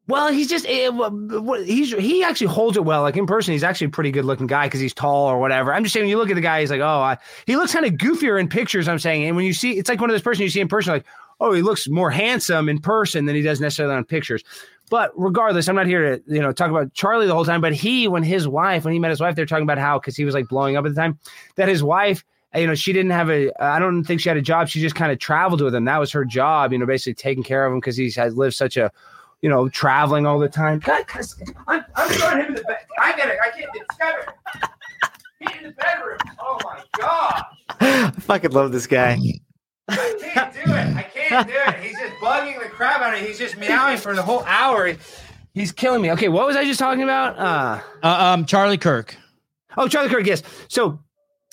Well, he's just eh, wha- wha- he's he actually holds it well. Like in person, he's actually a pretty good looking guy because he's tall or whatever. I'm just saying when you look at the guy, he's like, oh, I, he looks kind of goofier in pictures. I'm saying, and when you see, it's like one of those person you see in person, like, oh, he looks more handsome in person than he does necessarily on pictures. But regardless, I'm not here to you know talk about Charlie the whole time. But he, when his wife, when he met his wife, they're talking about how because he was like blowing up at the time that his wife. You know, she didn't have a. I don't think she had a job. She just kind of traveled with him. That was her job. You know, basically taking care of him because he has lived such a you know, traveling all the time. God, cuss- I'm, I'm throwing him in the bed. I get it. I can't. Discover. Get in the bedroom. Oh my god. I fucking love this guy. I can't do it. I can't do it. He's just bugging the crap out of me. He's just meowing for the whole hour. He's killing me. Okay, what was I just talking about? Uh uh, um charlie kirk Oh, Charlie Kirk, yes. So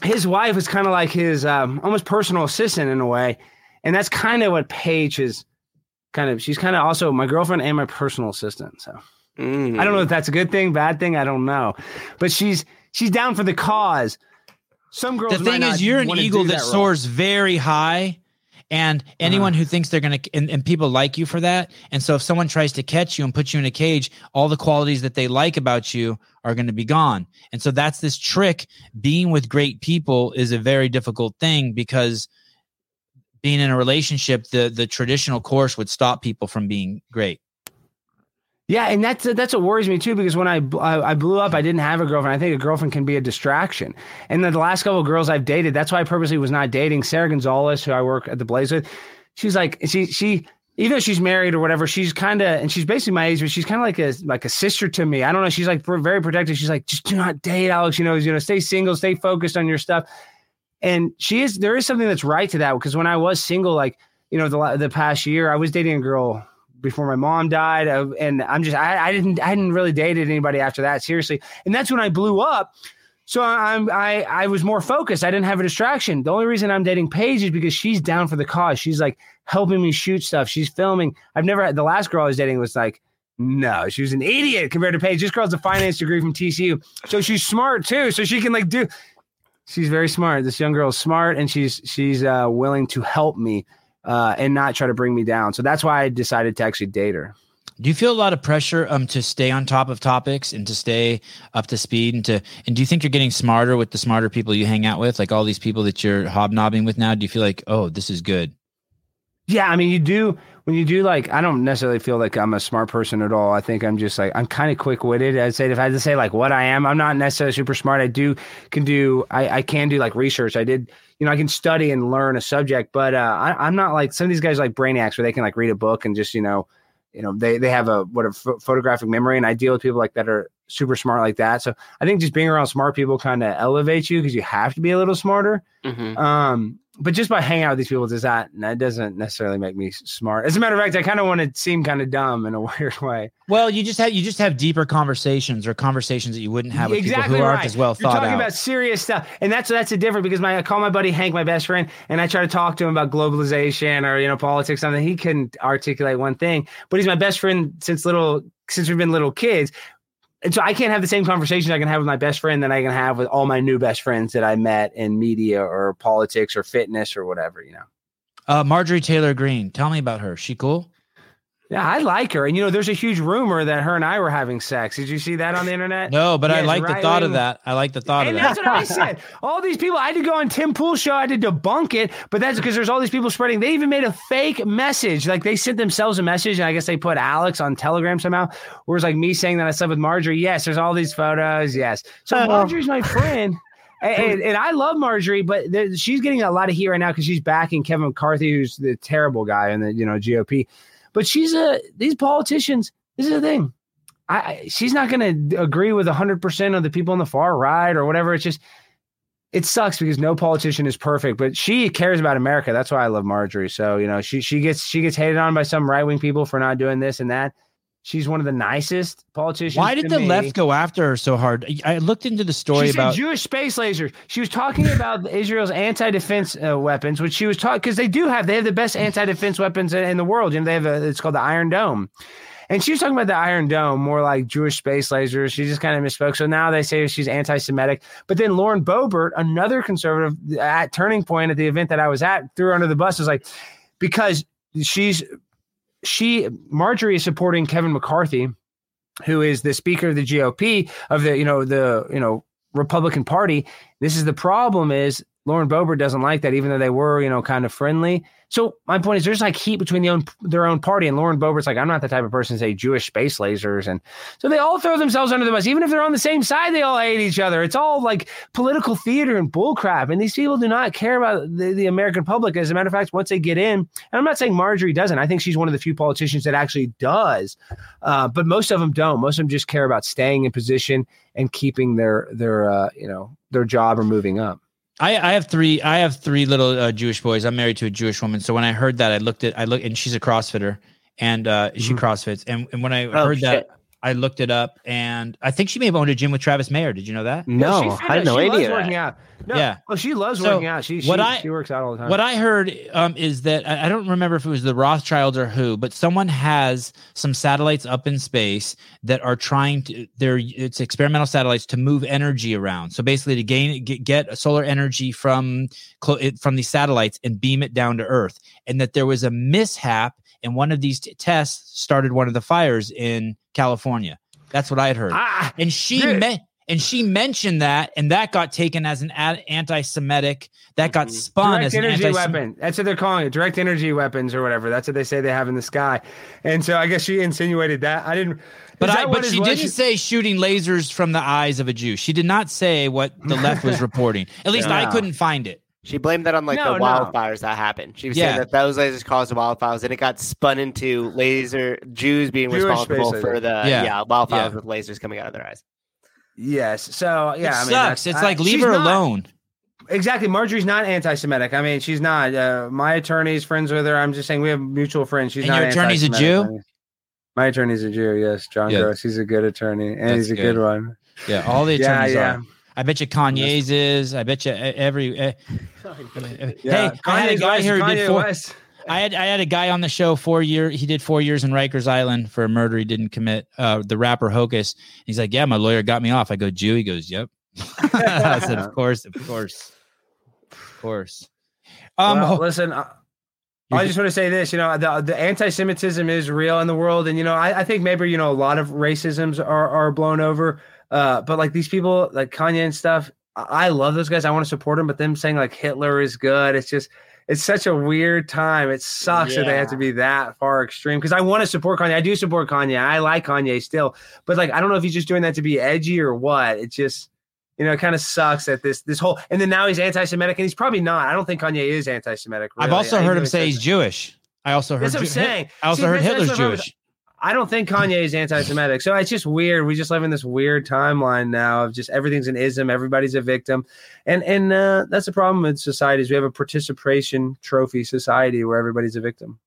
his wife is kind of like his um, almost personal assistant in a way. And that's kind of what Paige is kind of, she's kind of also my girlfriend and my personal assistant. So Mm. I don't know if that's a good thing, bad thing. I don't know. But she's, she's down for the cause. Some girls, the thing is you're an eagle do that, soars very high and anyone Uh-huh. who thinks they're going to and, and people like you for that. And so if someone tries to catch you and put you in a cage all the qualities that they like about you are going to be gone. And so that's this trick. Being with great people is a very difficult thing because being in a relationship the the traditional course would stop people from being great Yeah, and that's that's what worries me too. Because when I, I blew up, I didn't have a girlfriend. I think a girlfriend can be a distraction. And then the last couple of girls I've dated, that's why I purposely was not dating Sarah Gonzalez, who I work at the Blaze with. She's like she she even though she's married or whatever, she's kind of and she's basically my age, but she's kind of like a like a sister to me. I don't know. She's like very protective. She's like, just do not date, Alex. You know, you know, stay single, stay focused on your stuff. And she is there is something that's right to that because when I was single, like you know, the the past year, I was dating a girl before my mom died, uh, and I'm just I, I didn't I hadn't really dated anybody after that seriously, and that's when I blew up. So I'm I I was more focused. I didn't have a distraction. The only reason I'm dating Paige is because she's down for the cause. She's like helping me shoot stuff. She's filming. I've never had the last girl I was dating was like. No, she was an idiot compared to Paige. This girl has a finance degree from TCU, so she's smart too. So she can like do. She's very smart. This young girl's smart, and she's she's uh, willing to help me uh, and not try to bring me down. So that's why I decided to actually date her. do you feel a lot of pressure um to stay on top of topics and to stay up to speed and to and do you think you're getting smarter with the smarter people you hang out with like all these people that you're hobnobbing with now do you feel like oh this is good Yeah, I mean, you do when you do like. I don't necessarily feel like I'm a smart person at all. I think I'm just like I'm kind of quick witted. I'd say if I had to say like what I am, I'm not necessarily super smart. I do can do I, I can do like research. I did you know I can study and learn a subject, but uh, I, I'm not like some of these guys like brainiacs where they can like read a book and just you know you know they they have a what a ph- photographic memory, and I deal with people like that are super smart like that. So I think just being around smart people kind of elevates you because you have to be a little smarter. Mhm. Um, but just by hanging out with these people, does that that doesn't necessarily make me smart. As a matter of fact, I kind of want to seem kind of dumb in a weird way. Well, you just have you just have deeper conversations or conversations that you wouldn't have with people who aren't as well You're thought talking out. about serious stuff, and that's that's a different because my I call my buddy Hank, my best friend, and I try to talk to him about globalization or you know politics, something he couldn't articulate one thing. But he's my best friend since little since we've been little kids. And so I can't have the same conversations I can have with my best friend that I can have with all my new best friends that I met in media or politics or fitness or whatever, you know. uh, Marjorie Taylor Greene. Tell me about her. She cool? Yeah, I like her. And you know, there's a huge rumor that her and I were having sex. Did you see that on the internet? No, but I Yes, like the right thought of that. I like the thought and of that's that. That's what I said. All these people, I had to go on Tim Pool's show. I had to debunk it, but that's because there's all these people spreading. They even made a fake message. Like they sent themselves a message, and I guess they put Alex on Telegram somehow. Where it's like me saying that I slept with Marjorie. Yes, there's all these photos. Yes. So Oh. Marjorie's my friend. And, and, and I love Marjorie, but there, she's getting a lot of heat right now because she's backing Kevin McCarthy, who's the terrible guy in the you know GOP. But she's a these politicians. This is the thing. I, she's not going to agree with 100% of the people on the far right or whatever. It's just it sucks because no politician is perfect, but she cares about America. That's why I love Marjorie. So, you know, she she gets she gets hated on by some right-wing people for not doing this and that. She's one of the nicest politicians. Why did the me. left go after her so hard? I looked into the story She said about. Jewish space lasers. She was talking about Israel's anti-defense uh, weapons, which she was talking because they do have they have the best anti-defense weapons in, in the world. You know, they have a it's called the Iron Dome, and she was talking about the Iron Dome more like Jewish space lasers. She just kind of misspoke. So now they say she's anti-Semitic. But then Lauren Boebert, another conservative at Turning Point at the event that I was at, threw her under the bus. Was like because she's she Marjorie is supporting Kevin McCarthy who is the speaker of the GOP of the you know the you know Republican Party. This is the problem is Lauren Boebert doesn't like that, even though they were you know kind of friendly. So my point is, there's like heat between the own, their own party, and Lauren Boebert's like, I'm not the type of person to say Jewish space lasers, and so they all throw themselves under the bus, even if they're on the same side. They all hate each other. It's all like political theater and bullcrap, and these people do not care about the, the American public. As a matter of fact, once they get in, and I'm not saying Marjorie doesn't. I think she's one of the few politicians that actually does, uh, but most of them don't. Most of them just care about staying in position and keeping their their uh, you know their job or moving up. I, I have three. I have three little uh, Jewish boys. I'm married to a Jewish woman. So when I heard that, I looked at. I look, and she's a CrossFitter, and uh, she Mhm. CrossFits. And, and when I Oh, heard that, shit. I looked it up, and I think she may have owned a gym with Travis Mayer. Did you know that? No, she I didn't know she any loves of working out. No, Yeah. well, she loves So, working out. She she, what I- she works out all the time. What I heard um, is that I I don't remember if it was the Rothschilds or who, but someone has some satellites up in space that are trying to. They're it's experimental satellites to move energy around. So basically, to gain get, get solar energy from clo- it- from these satellites and beam it down to Earth, and that there was a mishap and one of these t- tests started one of the fires in California. That's what I had heard Ah, and she me- and she mentioned that, and that got taken as an ad- anti-Semitic. That got Mhm. spun direct as an energy anti weapon. That's what they're calling it. Direct energy weapons or whatever. That's what they say they have in the sky. And so I guess she insinuated that. I didn't. But I, but she didn't say shooting lasers from the eyes of a Jew. She did not say what the left was reporting. At least I couldn't find it. She blamed that on like No, the no. wildfires that happened. She was Yeah. saying that those lasers caused the wildfires, and it got spun into laser Jews being Jewish responsible space for laser. the Yeah. yeah, wildfires Yeah. with lasers coming out of their eyes. Yes. So yeah, it I mean, sucks. It's I- like leave her not- alone. Exactly. Marjorie's not anti-Semitic. I mean, she's not. Uh, my attorney's friends with her. I'm just saying we have mutual friends. She's And not. your attorney's a. Jew? My attorney's a Jew. Yes, John Yeah. Gross. He's a good attorney, and That's he's a good. good one. Yeah, all the Yeah, attorneys yeah. are. I bet you Kanye's is. I bet you every. eh, Yeah. Hey, I had a guy West, here who Kanye did four. West. I had I had a guy on the show four year. He did four years in Rikers Island for a murder he didn't commit. Uh, the rapper Hocus. He's like, yeah, my lawyer got me off. I go, Jew. He goes, yep. I said, of course, of course, of course. Um, well, listen, I, You're I g- just want to say this. You know, the, the anti-Semitism is real in the world, and you know, I, I think maybe you know a lot of racisms are are blown over. Uh, but like these people, like Kanye and stuff, I, I love those guys. I want to support them, but them saying like Hitler is good, it's just. It's such a weird time. It sucks that they have to be that far extreme. Because I want to support Kanye. I do support Kanye. I like Kanye still, but like I don't know if he's just doing that to be edgy or what. It just you know, it kind of sucks that this this whole and then now he's anti-Semitic and he's probably not. I don't think Kanye is anti-Semitic. I've also I heard him say he's. Jewish. I also heard. That's what I'm saying. I also See, heard Hitler's Jewish. I don't think Kanye is anti-Semitic. So it's just weird. We just live in this weird timeline now of just everything's an ism, everybody's a victim, and and uh, that's the problem with society is we have a participation trophy society where everybody's a victim.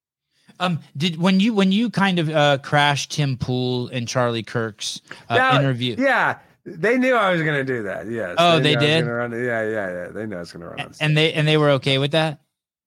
Um, did when you when you kind of uh, crashed Tim Pool and Charlie Kirk's uh, Now- interview? Yeah, they knew I was going to do that. Yes. Oh, they was did? yeah, yeah, yeah. They knew I was going to run. and they and they were okay with that.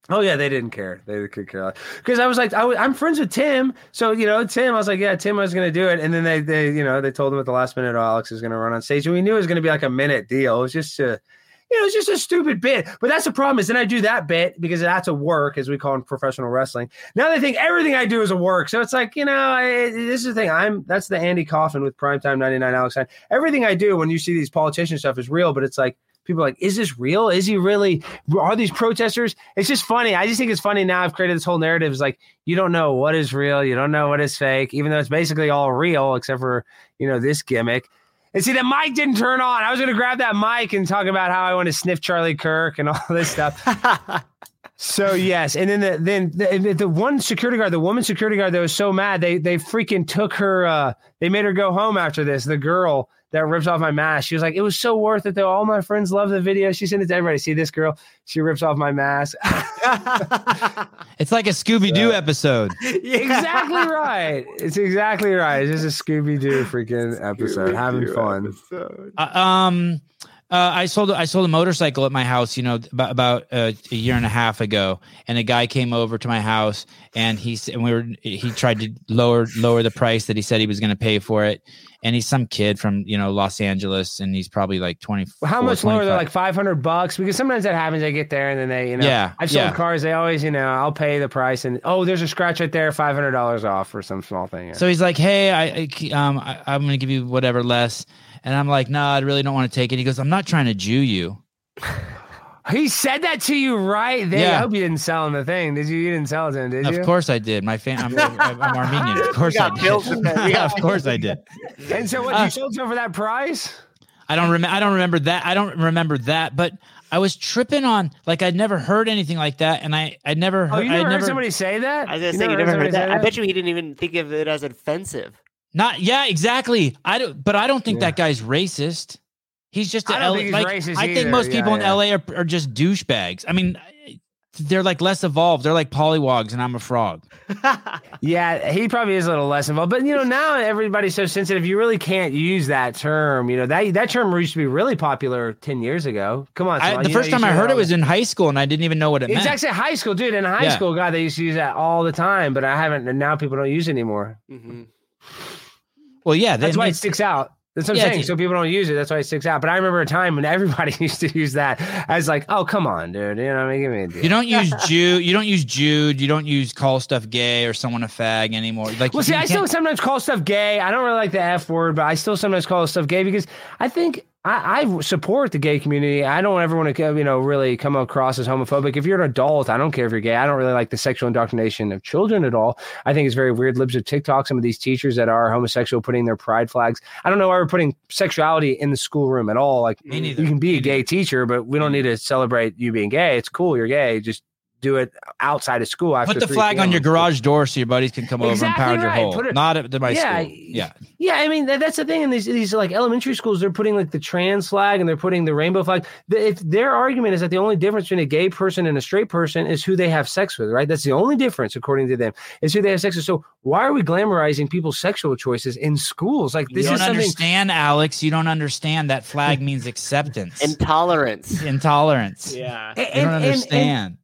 Oh yeah, they didn't care. They could care because I was like, I am friends with Tim, so you know, Tim. I was like, yeah, Tim was going to do it, and then they, they, you know, they told him at the last minute, oh, Alex is going to run on stage, and we knew it was going to be like a minute deal. It was just a, you know, it's just a stupid bit. But that's the problem is then I do that bit because that's a work, as we call in professional wrestling. Now they think everything I do is a work, so it's like, you know, I, this is the thing. I'm that's the Andy Kaufman with Primetime '99 Alex. Everything I do when you see these politician stuff is real, but it's like people are like, is this real? Is he really? Are these protesters? It's just funny. I just think it's funny now. I've created this whole narrative. It's like you don't know what is real, you don't know what is fake, even though it's basically all real except for you know this gimmick. And see, the mic didn't turn on. I was going to grab that mic and talk about how I want to sniff Charlie Kirk and all this stuff. So yes, and then the then the, the one security guard, the woman security guard that was so mad, they they freaking took her. uh They made her go home after this. The girl that rips off my mask, she was like, "It was so worth it, though. All my friends love the video." She sent it to everybody. See this girl? She rips off my mask. It's like a Scooby Doo episode. exactly right. It's exactly right. It's just a Scooby Doo freaking episode, having fun. Uh, um, uh, I sold I sold a motorcycle at my house, you know, about about uh, a year and a half ago, and a guy came over to my house, and he and we were he tried to lower lower the price that he said he was going to pay for it, and he's some kid from you know Los Angeles, and he's probably like twenty. How much lower? They're like five hundred bucks because sometimes that happens. I get there and then they, you know, Yeah, I've sold yeah. cars. They always, you know, I'll pay the price and oh, there's a scratch right there, five hundred dollars off for some small thing. So he's like, "Hey, I, I um, I, I'm going to give you whatever less," and I'm like, "No, I really don't want to take it." He goes, "I'm not trying to Jew you." he said that to you right there. Yeah. I hope you didn't sell him the thing. Did you? You didn't sell it to him, did you? Of course I did. My fan, I'm, I'm Armenian. Of course I got bills to did. We Yeah, got- of course I did. And so what? Uh, you sold him for that price? I don't remember. I don't remember that. I don't remember that. But I was tripping on like I'd never heard anything like that, and I I never heard. Oh, heard. you never I heard never somebody say that? I was gonna say you never heard somebody that. say I bet you he didn't even think of it as offensive. Not. Yeah, exactly. I don't. But I don't think Yeah. that guy's racist. He's just. I a don't L- think he's like, racist I think most Yeah, people yeah. in LA are, are just douchebags. I mean, they're like less evolved. They're like pollywogs, and I'm a frog. Yeah, he probably is a little less involved. But you know, now everybody's so sensitive. You really can't use that term. You know that that term used to be really popular ten years ago. Come on, I, the you first you time I heard know it was in high school, and I didn't even know what it It's meant. actually high school, dude. In high Yeah. school, God, they used to use that all the time, but I haven't. And now people don't use it anymore. Mhm. Well, yeah, That's why it sticks out. That's what I'm Yeah, saying. So people don't use it. That's why it sticks out. But I remember a time when everybody used to use that as like, oh, come on, dude. You know, what I mean, give me a deal. You don't use Jew. You don't use Jude. You don't use call stuff gay or someone a fag anymore. Like, Well, see, I still sometimes call stuff gay. I don't really like the F word, but I still sometimes call stuff gay because I think I, I support the gay community. I don't ever want to, uh, you know, really come across as homophobic. If you're an adult, I don't care if you're gay. I don't really like the sexual indoctrination of children at all. I think it's very weird. Libs of TikTok, some of these teachers that are homosexual putting their pride flags. I don't know why we're putting sexuality in the schoolroom at all. Like, you can be a gay teacher, but we don't need to celebrate you being gay. It's cool. You're gay. Just do it outside of school. After Put the flag on your garage door so your buddies can come over and Exactly pound your right. hole. Put it- Not at my Yeah, school. Yeah. Yeah, I mean that, that's the thing in these these like elementary schools. They're putting like the trans flag and they're putting the rainbow flag. The, if their argument is that the only difference between a gay person and a straight person is who they have sex with, right? That's the only difference according to them is who they have sex with. So why are we glamorizing people's sexual choices in schools? Like this you is don't something. understand, Alex. You don't understand that flag means acceptance, Intolerance. intolerance. Yeah. And, You don't and- and- understand.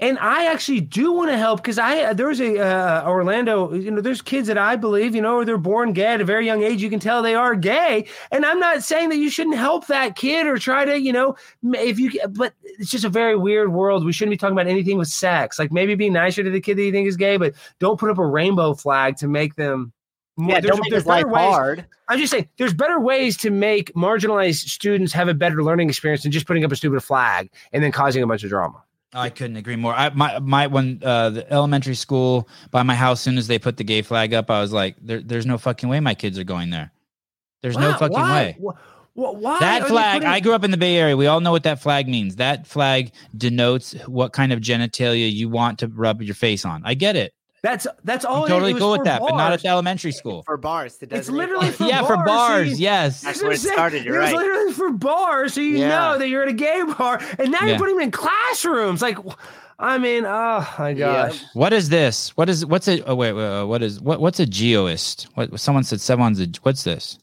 And I actually do want to help because I there's a uh, Orlando, you know, there's kids that I believe, you know, they're born gay at a very young age. You can tell they are gay, and I'm not saying that you shouldn't help that kid or try to, you know, if you. But it's just a very weird world. We shouldn't be talking about anything with sex. Like maybe be nicer to the kid that you think is gay, but don't put up a rainbow flag to make them. more- Yeah, there's- don't make there's life ways- hard. I'm just saying, there's better ways to make marginalized students have a better learning experience than just putting up a stupid flag and then causing a bunch of drama. I couldn't agree more. I my my when uh, the elementary school by my house, soon as they put the gay flag up, I was like, there, "There's no fucking way my kids are going there. There's no fucking why? way." Wh- wh- why That flag, putting- I grew up in the Bay Area. We all know what that flag means. That flag denotes what kind of genitalia you want to rub your face on. I get it. That's that's all. I'm totally It was cool with that, but not at the elementary school. for bars to It's designate literally bars. for yeah, for bars, bars. see? Yes. That's where it what I'm started, saying. you're it was right. literally for bars, so you Yeah. know that you're at a gay bar, and now Yeah. you're putting them in classrooms. Like, I mean, oh my Yeah. gosh. What is this? What is what's a oh wait, wait uh, what is what what's a geoist? What someone said someone's a what's this?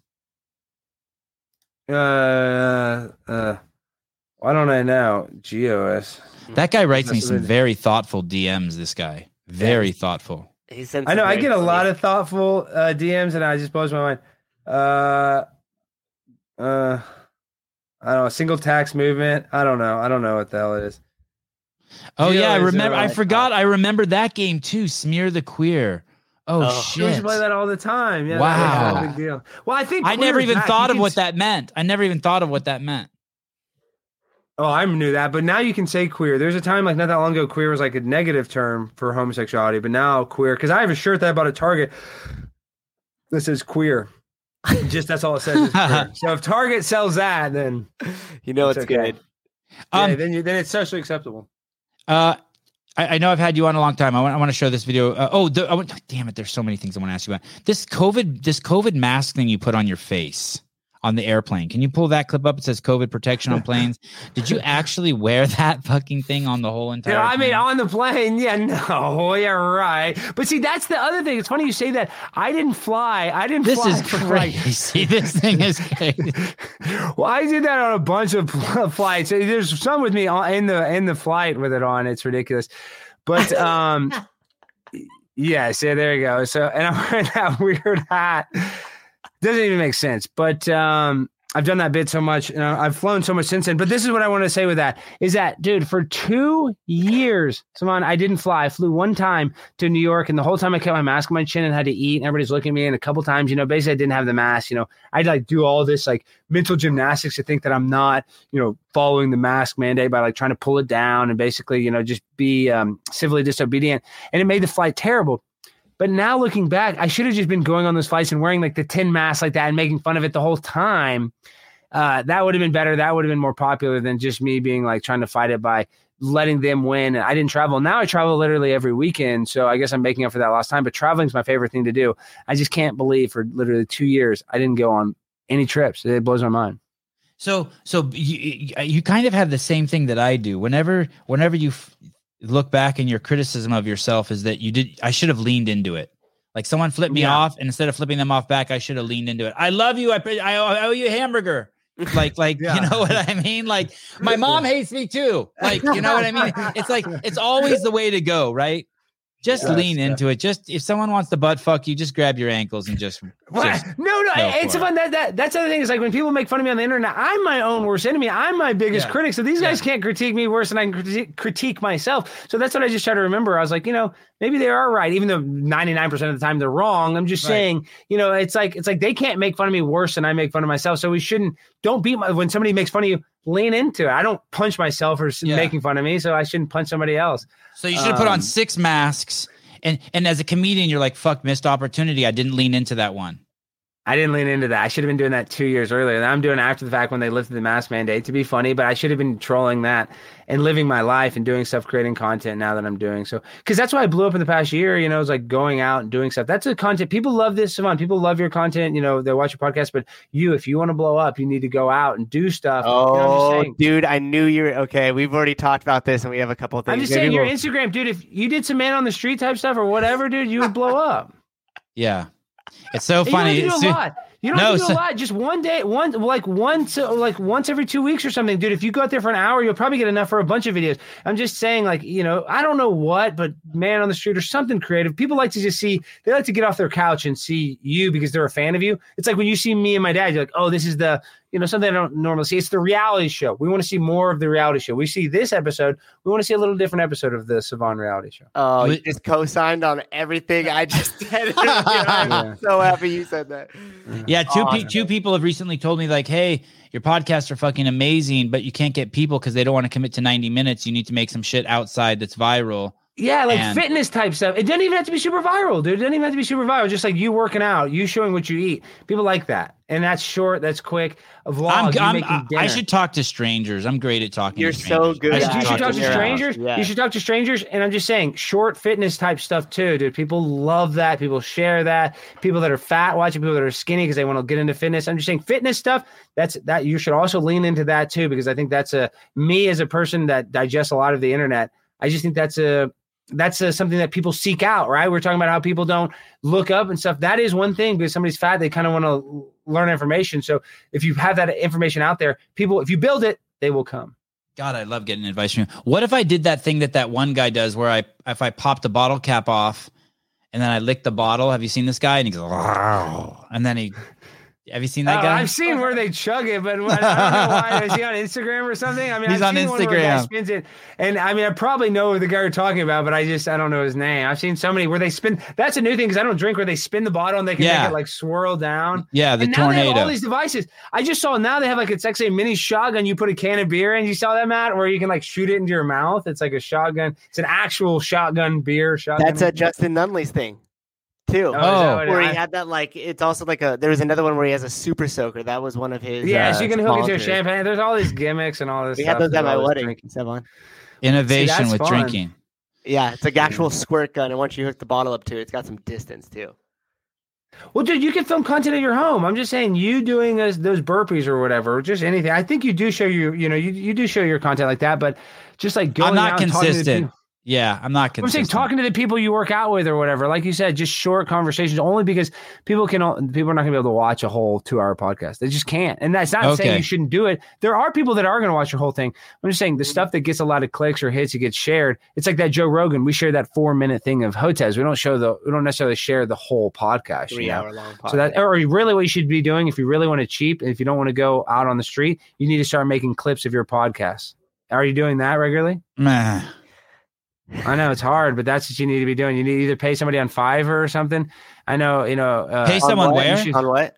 Uh, uh, why don't I know? GOS. That guy writes me some very thoughtful DMs. This guy, very thoughtful. He sent I know. I get a lot of thoughtful uh, DMs, and I just blows my mind. Uh, uh, I don't know. Single tax movement. I don't know. I don't know what the hell it is. Oh yeah, I Geoists are remember. I forgot. I remember that game too. Smear the queer. Oh, Oh. I used shit! to play that all the time. Yeah, Wow. that was a big deal. Well, I think I never even that- thought of what that meant. I never even thought of what that meant. Oh, I knew that, but now you can say queer. There's a time like not that long ago, queer was like a negative term for homosexuality, but now queer because I have a shirt that I bought at Target that says queer. Just that's all it says. So if Target sells that, then You know It's it's, okay. good. Um, yeah, then you, then it's socially acceptable. Uh, I, I know I've had you on a long time. I want, I want to show this video. Uh, oh, the, I want, damn it! There's so many things I want to ask you about. This COVID, this COVID mask thing you put on your face on the airplane. Can you pull that clip up? It says COVID protection on planes. Did you actually wear that fucking thing on the whole entire? Yeah, I mean, on the plane, yeah, no, yeah, right. But see, that's the other thing. It's funny you say that. I didn't fly. I didn't. this fly is for like crazy. this thing is crazy. well, I did that on a bunch of flights. There's some with me on- in the in the flight with it on. It's ridiculous, but um, yeah. So there you go. So and I'm wearing that weird hat. Doesn't even make sense, but um. I've done that bit so much, and I've flown so much since then. But this is what I want to say with that: is that, dude, for two years, Simon, I didn't fly. I flew one time to New York, and the whole time I kept my mask on my chin and had to eat, and everybody's looking at me. And a couple times, you know, basically I didn't have the mask. You know, I'd like do all this like mental gymnastics to think that I'm not, you know, following the mask mandate by like trying to pull it down and basically, you know, just be um, civilly disobedient. And it made the flight terrible. But now looking back, I should have just been going on those flights and wearing like the tin mask like that and making fun of it the whole time. Uh, that would have been better. That would have been more popular than just me being like trying to fight it by letting them win. And I didn't travel. Now I travel literally every weekend. So I guess I'm making up for that lost time. But traveling's my favorite thing to do. I just can't believe for literally two years I didn't go on any trips. It blows my mind. So, so you, you kind of have the same thing that I do. Whenever, whenever you f- look back and your criticism of yourself is that you did, I should have leaned into it. Like someone flipped me Yeah. off, and instead of flipping them off back, I should have leaned into it. I love you. I, I, owe- I owe you a hamburger. Like, like Yeah. you know what I mean? Like my mom hates me too. Like, you know what I mean? It's like it's always the way to go, right? Just Yes, lean yeah. into it. Just if someone wants to butt fuck you, just grab your ankles and just, just No, no, it's for fun. That, that that's the other thing is like when people make fun of me on the internet, I'm my own worst enemy. I'm my biggest Yeah. critic. So these guys Yeah. can't critique me worse than I can critique, myself. So that's what I just try to remember. I was like, you know, maybe they are right, even though 99% of the time they're wrong. I'm just Right. saying, you know, it's like it's like they can't make fun of me worse than I make fun of myself. So we shouldn't don't beat my when somebody makes fun of you, lean into it. I don't punch myself for Yeah. making fun of me, so I shouldn't punch somebody else. So you should have put on Um, six masks. And and as a comedian, you're like, fuck, missed opportunity. I didn't lean into that one. I didn't lean into that. I should have been doing that two years earlier. And I'm doing it after the fact when they lifted the mask mandate to be funny, but I should have been trolling that and living my life and doing stuff, creating content now that I'm doing. So, because that's why I blew up in the past year, you know, it's like going out and doing stuff. That's the content. People love this, Sevan. People love your content. You know, they watch your podcast, but you, if you want to blow up, you need to go out and do stuff. You know I'm just Oh, dude, I knew you were okay. We've already talked about this, and we have a couple of things. I'm just Maybe saying your we'll- Instagram, dude, if you did some man on the street type stuff or whatever, dude, you would blow up. Yeah. It's so funny. You don't do a lot. You don't No, have to do so- a lot. Just one day, one like once, like once every two weeks or something, dude. If you go out there for an hour, you'll probably get enough for a bunch of videos. I'm just saying, like you know, I don't know what, but man on the street or something creative. People like to just see. They like to get off their couch and see you because they're a fan of you. It's like when you see me and my dad, you're like, oh, this is the you know something I don't normally see. It's the reality show. We want to see more of the reality show. We see this episode. We want to see a little different episode of the Sevan reality show. Oh, you just co-signed on everything I just said. I'm Yeah. so happy you said that. Yeah, two pe- two people have recently told me like, "Hey, your podcasts are fucking amazing, but you can't get people because they don't want to commit to 90 minutes. You need to make some shit outside that's viral Yeah, like And- fitness type stuff. It doesn't even have to be super viral, dude. It doesn't even have to be super viral. Just like you working out, you showing what you eat. People like that, and that's short, that's quick. A vlog, I'm, you I'm, making I, dinner. I should talk to strangers. I'm great at talking. You're to so strangers. good I You should talk to to strangers. yeah. You should talk to strangers. And I'm just saying, short fitness type stuff too, dude. People love that. People share that. People that are fat watching people that are skinny because they want to get into fitness. I'm just saying, fitness stuff. That's that you should also lean into that too because I think that's a me as a person that digests a lot of the internet. I just think that's a that's a, something that people seek out, right? We're talking about how people don't look up and stuff. That is one thing because somebody's fat, they kind of want to learn information. So if you have that information out there, people, if you build it, they will come. God, I love getting advice from you. What if I did that thing that that one guy does, where I if I pop the bottle cap off, and then I lick the bottle? Have you seen this guy? And he goes, and then he. Have you seen that Oh, guy? I've seen where they chug it, but I don't know why. Is he on Instagram or something? I mean, He's I've on seen one where a guy Instagram. spins it, and I mean, I probably know the guy you're talking about, but I just I don't know his name. I've seen so many where they spin. That's a new thing because I don't drink. Where they spin the bottle and they can Yeah. make it like swirl down. yeah, the and now they have all these devices. I just saw now they have like it's actually a mini shotgun. You put a can of beer in. You saw that, Matt, where you can like shoot it into your mouth. It's like a shotgun. It's an actual shotgun beer shotgun. That's a Justin Nunley's thing, too. Oh, is that what it where he had that like it's also like a there was another one where he has a super soaker that was one of his Yeah, uh, so you can hook it to your champagne. There's all these gimmicks and all this. we stuff had those at my wedding drinking. Innovation that's with fun. drinking. yeah it's like actual squirt gun and once you hook the bottle up to it it's got some distance too Well, dude, you can film content at your home. I'm just saying, you doing those, those burpees or whatever, or just anything. I think you do show you, you know, you, you do show your content like that, but just like going I'm not out and talking to the consistent. People- Yeah, I'm not I'm saying talking to the people you work out with or whatever. Like you said, just short conversations. Only because people can people are not gonna be able to watch a whole two hour podcast. They just can't. And that's not saying you shouldn't do it. There are people that are gonna watch your whole thing. I'm just saying the stuff that gets a lot of clicks or hits, it gets shared. It's like that Joe Rogan. We share that four minute thing of Hotez. We don't show the we don't necessarily share the whole podcast. you three know? hour long podcast. So that, or really, what you should be doing if you really want to cheap, and if you don't want to go out on the street, you need to start making clips of your podcast. Are you doing that regularly? Meh. I know it's hard, but that's what you need to be doing. You need to either pay somebody on Fiverr or something. I know, you know, uh, Pay someone what? where? should- on what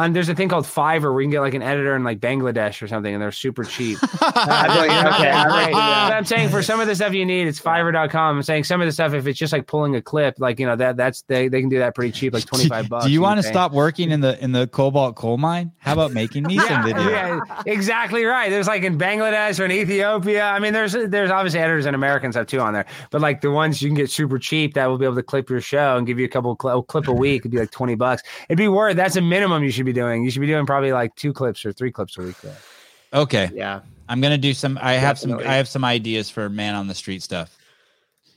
on, there's a thing called Fiverr where you can get like an editor in like Bangladesh or something, and they're super cheap. uh, like, okay, right. I'm saying for some of the stuff you need, it's Fiverr.com. I'm saying some of the stuff, if it's just like pulling a clip, like you know that that's they they can do that pretty cheap, like 25 bucks. Do you want to stop working in the in the cobalt coal mine? How about making me some video? yeah, exactly right. There's like in Bangladesh or in Ethiopia. I mean, there's there's obviously editors and Americans have too on there, but like the ones you can get super cheap that will be able to clip your show and give you a couple cl- clip a week. It'd be like twenty bucks. It'd be worth. That's a minimum you should be doing. You should be doing probably like two clips or three clips a week. There. Okay, yeah I'm gonna do some. I have some. I have some ideas for man on the street stuff.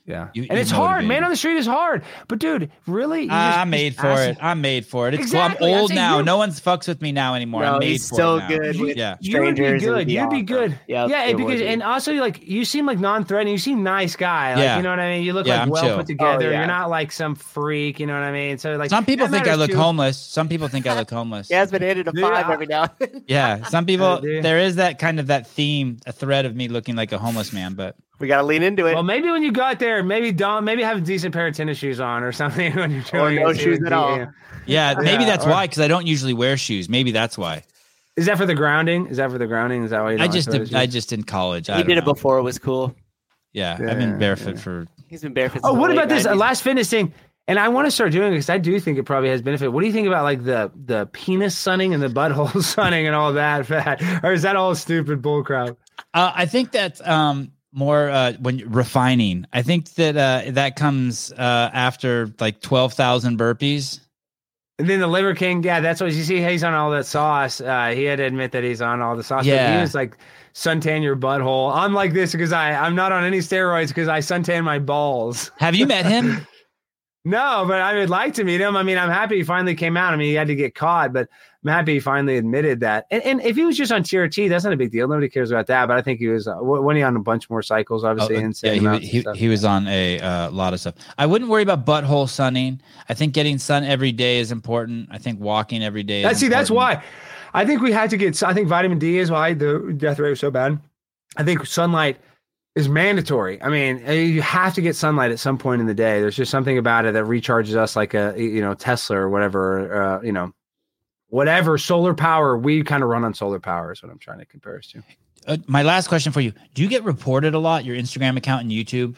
Yeah, You- and you it's hard. Man on the street is hard, but dude, really, you just- I'm made for it. I'm made for it. It's Exactly. cool. I'm I'm old saying now. No one's fucks with me now anymore. no I'm made he's for so it now. good with Yeah. You would be good. be You'd be good. Yep, yeah, it and because be. and also like you seem like non-threatening. You seem nice guy. Like, Yeah. You know what I mean? You look Yeah, like I'm well chill. put oh, together. Oh, yeah. You're not like some freak. You know what I mean? So like Some people think I look too. homeless. Some people think I look homeless. he has been hit at a five every now. Yeah, some people there is that kind of that theme, a thread of me looking like a homeless man, but we gotta lean into it Well, maybe when you got there, maybe don't maybe have a decent pair of tennis shoes on or something when you're Or doing no shoes at all. yeah. yeah, maybe Yeah, that's or- why because I don't usually wear shoes. Maybe that's why. Is that for the grounding? Is that for the grounding? Is that why you I don't just like did, I just in college. I he don't did it know. before it was cool Yeah, I've Yeah, been barefoot yeah. for. he's been barefoot Oh, what about late this uh, last fitness thing? And I want to start doing it because I do think it probably has benefit. What do you think about like the the penis sunning and the butthole sunning and all that fat? Or is that all stupid bullcrap? Uh, I think that's um, more uh, when refining. I think that uh, that comes uh, after like twelve thousand burpees. And then the Liver King, yeah, that's what you see. He's on all that sauce. Uh, he had to admit that he's on all the sauce. Yeah. he was like suntan your butthole. I'm like this because I I'm not on any steroids because I suntan my balls. Have you met him? No, but I would like to meet him. I mean, I'm happy he finally came out. I mean, he had to get caught, but He finally admitted that. And, and if he was just on TRT, that's not a big deal. Nobody cares about that. But I think he was uh, when he on a bunch more cycles, obviously. Oh, yeah, he, he, he was on a uh, lot of stuff. I wouldn't worry about butthole sunning. I think getting sun every day is important. I think walking every day. Is That's see, that's why I think we had to get. I think vitamin D is why the death rate was so bad. I think sunlight is mandatory. I mean, eh, you have to get sunlight at some point in the day. There's just something about it that recharges us, like a you know Tesla or whatever. Uh, you know, whatever solar power. We kind of run on solar power. Is what I'm trying to compare us to. Uh, my last question for you: Do you get reported a lot? Your Instagram account and YouTube?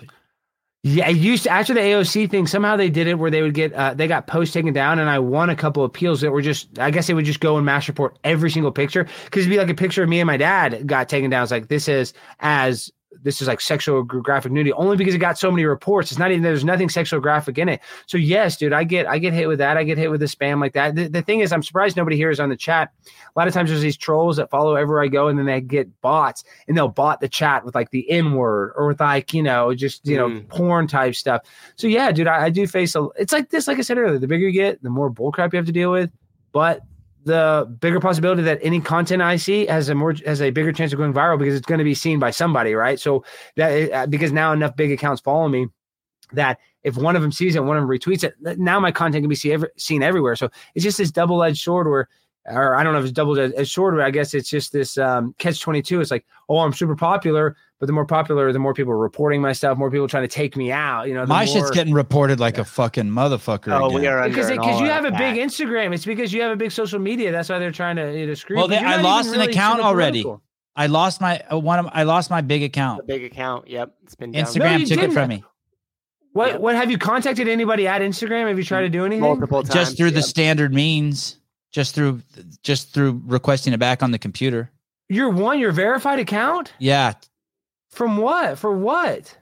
Yeah, it used to after the AOC thing. Somehow they did it where they would get uh, they got posts taken down, and I won a couple appeals that were just. I guess they would just go and mass report every single picture because it'd be like a picture of me and my dad got taken down. It's like this is as this is like sexual gr- graphic nudity only because it got so many reports. It's not even there's nothing sexual graphic in it. So yes, dude, I get I get hit with that. I get hit with the spam like that. The, the thing is, I'm surprised nobody here is on the chat. A lot of times there's these trolls that follow everywhere I go, and then they get bots, and they'll bot the chat with like the N word or with like you know just you know Mm. porn type stuff. So yeah, dude, I, I do face a. It's like this, like I said earlier. The bigger you get, the more bullcrap you have to deal with, but the bigger possibility that any content I see has a more has a bigger chance of going viral because it's going to be seen by somebody, right? So that uh, because now enough big accounts follow me that if one of them sees it, one of them retweets it, now my content can be see seen everywhere. So it's just this double edged sword where, or I don't know if it's double as, sword, but I guess it's just this um, catch twenty two. It's like, oh, I'm super popular, but the more popular, the more people are reporting my stuff, more people trying to take me out. You know, the My more, shit's getting reported like a fucking motherfucker. Oh, again. we are because an because you have a attack. big Instagram. It's because you have a big social media. That's why they're trying to you know, screw. Well, they- I lost an really account already. political. I lost my uh, one of I lost my big account. The big account. Yep, it's been down. Instagram you took it didn't. from me What Yeah. what have you contacted anybody at Instagram? Have you tried to do anything? multiple times. just through the standard means, just through just through requesting it back on the computer. Your one, your verified account Yeah, from what? For what?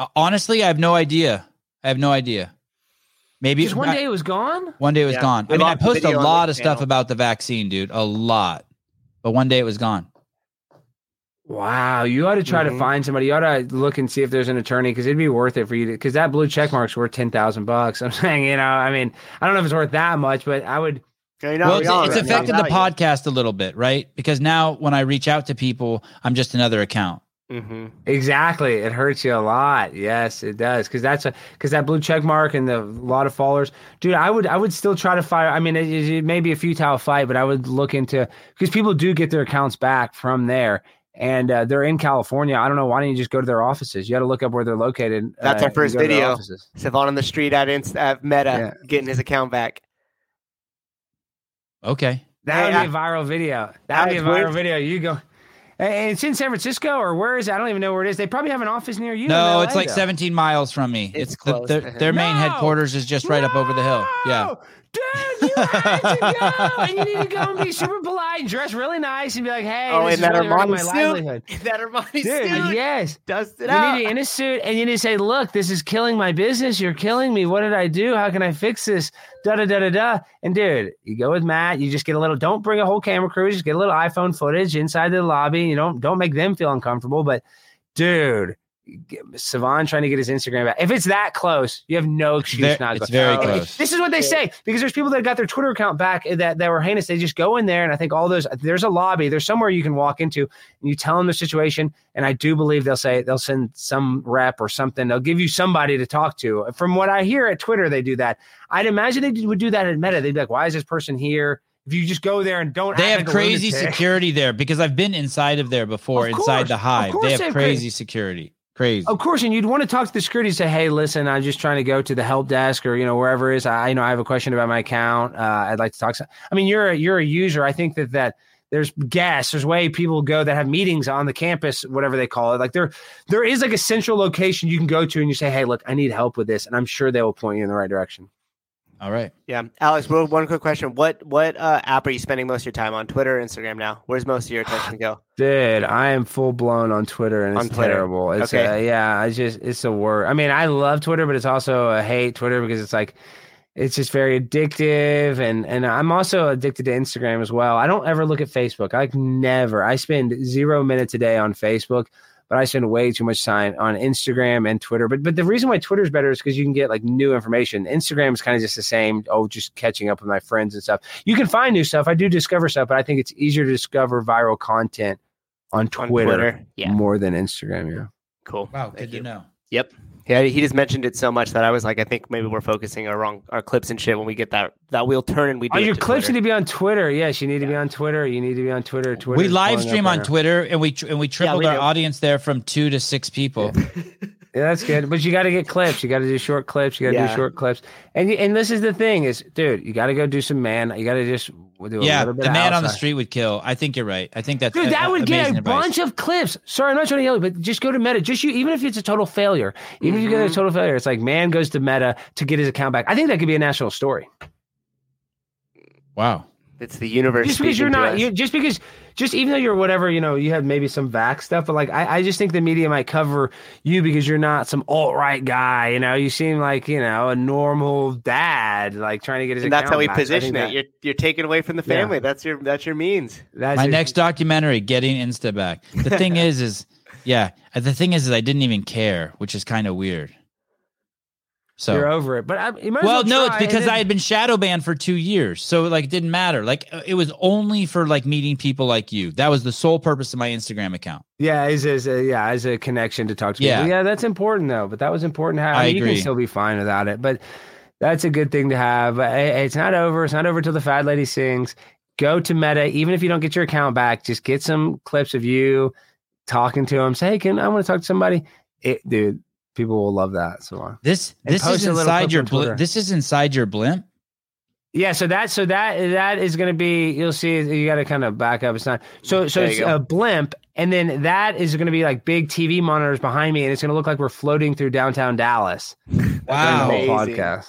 Uh, honestly, I have no idea. I have no idea. Maybe Just one day it was gone. One day it was Yeah. gone. We I mean, I lost the posted a lot this of stuff about the vaccine, dude. A lot, but one day it was gone. Wow, you ought to try to Mhm. find somebody. You ought to look and see if there's an attorney because it'd be worth it for you to. Because that blue check mark's worth ten thousand bucks. I'm saying, you know, I mean, I don't know if it's worth that much, but I would. You know, well, we it's, all it's have affected the value. podcast a little bit, right? Because now when I reach out to people, I'm just another account. Mhm. Exactly, it hurts you a lot. Yes, it does because that's a because that blue check mark and the lot of followers, dude. I would I would still try to fire. I mean, it, it may be a futile fight, but I would look into because people do get their accounts back from there, and uh, they're in California. I don't know why don't you just go to their offices? You got to look up where they're located. That's uh, our first and go to their video. offices. Sevan on the street at Inst- at Meta Yeah. getting his account back. Okay. That would Hey, be a viral video. That would be a viral where's- video. You go. And it's in San Francisco or where is it? I don't even know where it is. They probably have an office near you. No, it's like though. 17 miles from me. It's It's, the, close their, to their main No! headquarters is just right up over the hill. Yeah. Dude, you had to go. And you need to go and be super polite dress really nice and be like, hey, Oh, this is that really Armani my suit? livelihood. that Armani Dude, suit. yes. Dust it You out. You need to be in a suit and you need to say, look, this is killing my business. You're killing me. What did I do? How can I fix this? Da da da da da. And dude, you go with Matt. You just get a little. Don't bring a whole camera crew. Just get a little iPhone footage inside the lobby. You don't don't make them feel uncomfortable. But dude, Sevan trying to get his Instagram back. If it's that close, you have no excuse Ve- not to it's go. very close. This is what they say because there's people that got their Twitter account back that, that were heinous. They just go in there, and I think all those there's a lobby, there's somewhere you can walk into, and you tell them the situation, and I do believe they'll say they'll send some rep or something. They'll give you somebody to talk to. From what I hear at Twitter, they do that. I'd imagine they would do that at Meta. They'd be like, "Why is this person here?" If you just go there and don't, They have like crazy security there because I've been inside of there before, Of inside the hive. They have they have crazy crazy- security. Crazy. Of course, and you'd want to talk to the security and say, "Hey, listen, I'm just trying to go to the help desk or you know wherever it is. I you know I have a question about my account. Uh, I'd like to talk." To, I mean, you're a, you're a user. I think that that there's guests. There's way people go that have meetings on the campus, whatever they call it. Like there there is like a central location you can go to and you say, "Hey, look, I need help with this," and I'm sure they will point you in the right direction. All right. Yeah, Alex. One one quick question: What what uh, app are you spending most of your time on? Twitter, Instagram now? Where's most of your attention go? Dude, I am full blown on Twitter and it's Twitter. terrible. It's Okay. uh, yeah, I just it's a word. I mean, I love Twitter, but it's also a hate Twitter because it's like it's just very addictive and and I'm also addicted to Instagram as well. I don't ever look at Facebook. I like never. I spend 0 minutes a day on Facebook, but I spend way too much time on Instagram and Twitter. But but the reason why Twitter is better is because you can get like new information. Instagram is kind of just the same. Oh, just catching up with my friends and stuff. You can find new stuff. I do discover stuff, but I think it's easier to discover viral content on On Twitter, Yeah, more than Instagram. Yeah. cool. Wow. Thank Good you. to know. Yep. Yeah, he just mentioned it so much that I was like, I think maybe we're focusing our wrong our clips and shit when we get that that wheel turning. We do Oh, your to clips Twitter. need to be on Twitter. Yes, you need to be on Twitter. You need to be on Twitter. Twitter. we live stream on Twitter and we tr- and we tripled we our do. audience there from two to six people. Yeah, that's good. But you got to get clips. You got to do short clips. You got to Yeah. do short clips. And and this is the thing is, dude, you got to go do some man. You got to just do a yeah, little bit the of man on the street would kill. I think you're right. I think that's Dude, a- that a- would get a advice. bunch of clips. Sorry, I'm not trying to yell, but just go to Meta. Just you, even if it's a total failure, even if you get a Mhm. total failure, it's like man goes to Meta to get his account back. I think that could be a national story. Wow. It's the universe. Just because you're not, you just because, just even though you're whatever, you know, you have maybe some vac stuff, but like I, I just think the media might cover you because you're not some alt right guy. You know, you seem like you know a normal dad, like trying to get his. and that's how we back. So I think position it. that- You're you're taking away from the Yeah. family. That's your that's your means. That's My your- next documentary, getting Insta back. The thing is, is yeah. The thing is, is I didn't even care, which is kind of weird. So you're over it, but I, as well, no, it's because I had been shadow banned for two years, so like it didn't matter. Like uh, it was only for like meeting people like you. That was the sole purpose of my Instagram account. Yeah, as as a yeah, as a connection to talk to Yeah. people. Yeah, that's important though. But that was important to have. I mean, You can still be fine without it, but that's a good thing to have. It's not over. It's not over till the fat lady sings. Go to Meta, even if you don't get your account back. Just get some clips of you talking to them. Say, hey, can I want to talk to somebody? It, dude, people will love that. So uh, This this is inside your on blimp. This is inside your blimp. Yeah, so that so that that is going to be you'll see you got to kind of back up. It's not so so it's go. a blimp, and then that is going to be like big TV monitors behind me, and it's going to look like we're floating through downtown Dallas. during the Wow. whole podcast.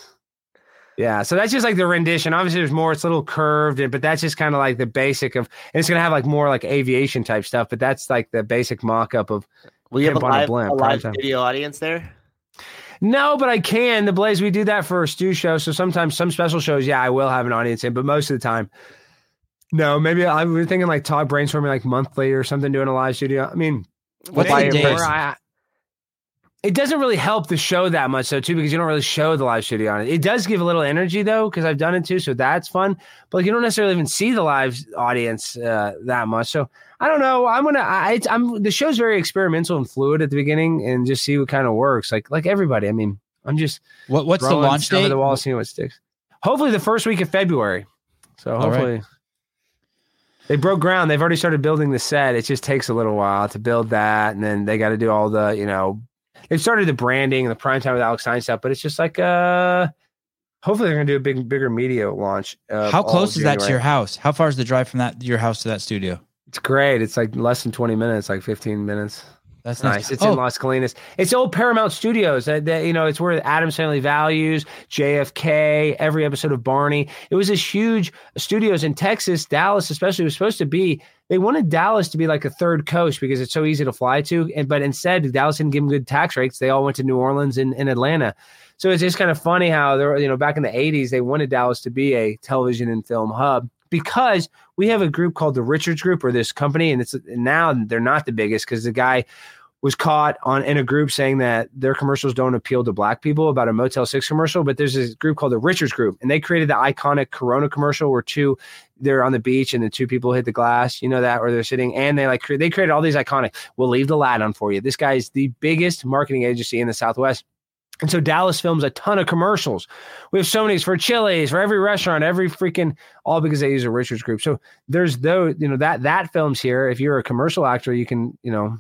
Yeah, so that's just like the rendition. Obviously, there's more. It's a little curved, and- but that's just kind of like the basic of. And it's going to have like more like aviation type stuff, but that's like the basic mock up of. We have a Pimp a live, blimp, a live video audience there. No, but I can. The Blaze, we do that for a stew show. So sometimes some special shows, yeah, I will have an audience in, but most of the time, no. Maybe I we were thinking like talk brainstorming like monthly or something, doing a live studio. I mean, What's maybe the more, days? I- it doesn't really help the show that much though, too, because you don't really show the live studio on it. It does give a little energy though, because I've done it too, so that's fun. But like, you don't necessarily even see the live audience uh, that much. So I don't know. I'm gonna. I, I'm the show's very experimental and fluid at the beginning, and just see what kind of works. Like like everybody. I mean, I'm just What what's the launch date? The wall, seeing what sticks. Hopefully, the first week of February. So All right. hopefully, they broke ground. They've already started building the set. It just takes a little while to build that, and then they got to do all the you know. They've started the branding and the prime time with Alex Stein stuff, but it's just like uh. Hopefully, they're gonna do a big, bigger media launch. How close is that to your house? How far is the drive from that your house to that studio? It's great. It's like less than twenty minutes, like fifteen minutes. That's Nice. nice. It's Oh, in Las Colinas. It's old Paramount Studios. That, that, you know, it's where Addams Family Values, JFK, every episode of Barney. It was this huge studios in Texas, Dallas, especially was supposed to be. They wanted Dallas to be like a third coast because it's so easy to fly to. And but instead, Dallas didn't give them good tax rates. They all went to New Orleans and, and Atlanta. So it's just kind of funny how there, you know, back in the '80s, they wanted Dallas to be a television and film hub because we have a group called the Richards Group or this company, and it's now they're not the biggest because the guy was caught on in a group saying that their commercials don't appeal to black people about a Motel Six commercial. But there's this group called the Richards Group, and they created the iconic Corona commercial where two they're on the beach and the two people hit the glass, you know that, or they're sitting and they like they created all these iconic. We'll leave the lad on for you. This guy is the biggest marketing agency in the Southwest. And so Dallas films a ton of commercials. We have so many for Chili's, for every restaurant, every freaking all because they use a Richards group. So there's though, you know, that that films here. If you're a commercial actor, you can, you know,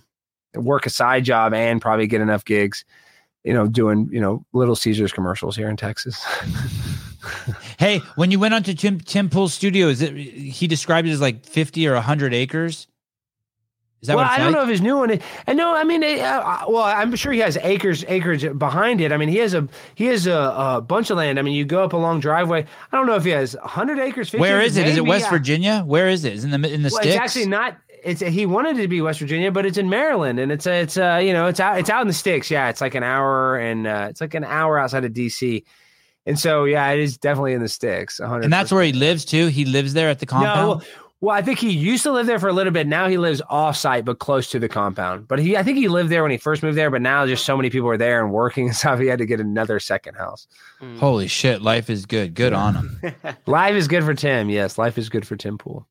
work a side job and probably get enough gigs, you know, doing, you know, Little Caesars commercials here in Texas. Hey, when you went onto Tim Tim Pool's studio, is it he described it as like fifty or hundred acres? Is that well, I don't like? know if his new one. Is, I know. I mean, uh, well, I'm sure he has acres, acres behind it. I mean, he has a he has a, a bunch of land. I mean, you go up a long driveway. I don't know if he has 100 acres. 50 Where is it? Is it West uh, Virginia? Where is it? Is it in the in the Well, sticks? it's actually not. It's he wanted it to be West Virginia, but it's in Maryland, and it's it's uh you know it's out it's out in the sticks. Yeah, it's like an hour and uh, it's like an hour outside of DC, and so yeah, it is definitely in the sticks. 100 and that's where he lives too. He lives there at the compound. No, well, well, I think he used to live there for a little bit. Now he lives off site, but close to the compound. But he, I think he lived there when he first moved there. But now just so many people are there and working and stuff. He had to get another second house. Mm. Holy shit, life is good. Good on him. Life is good for Tim. Yes, life is good for Tim Pool.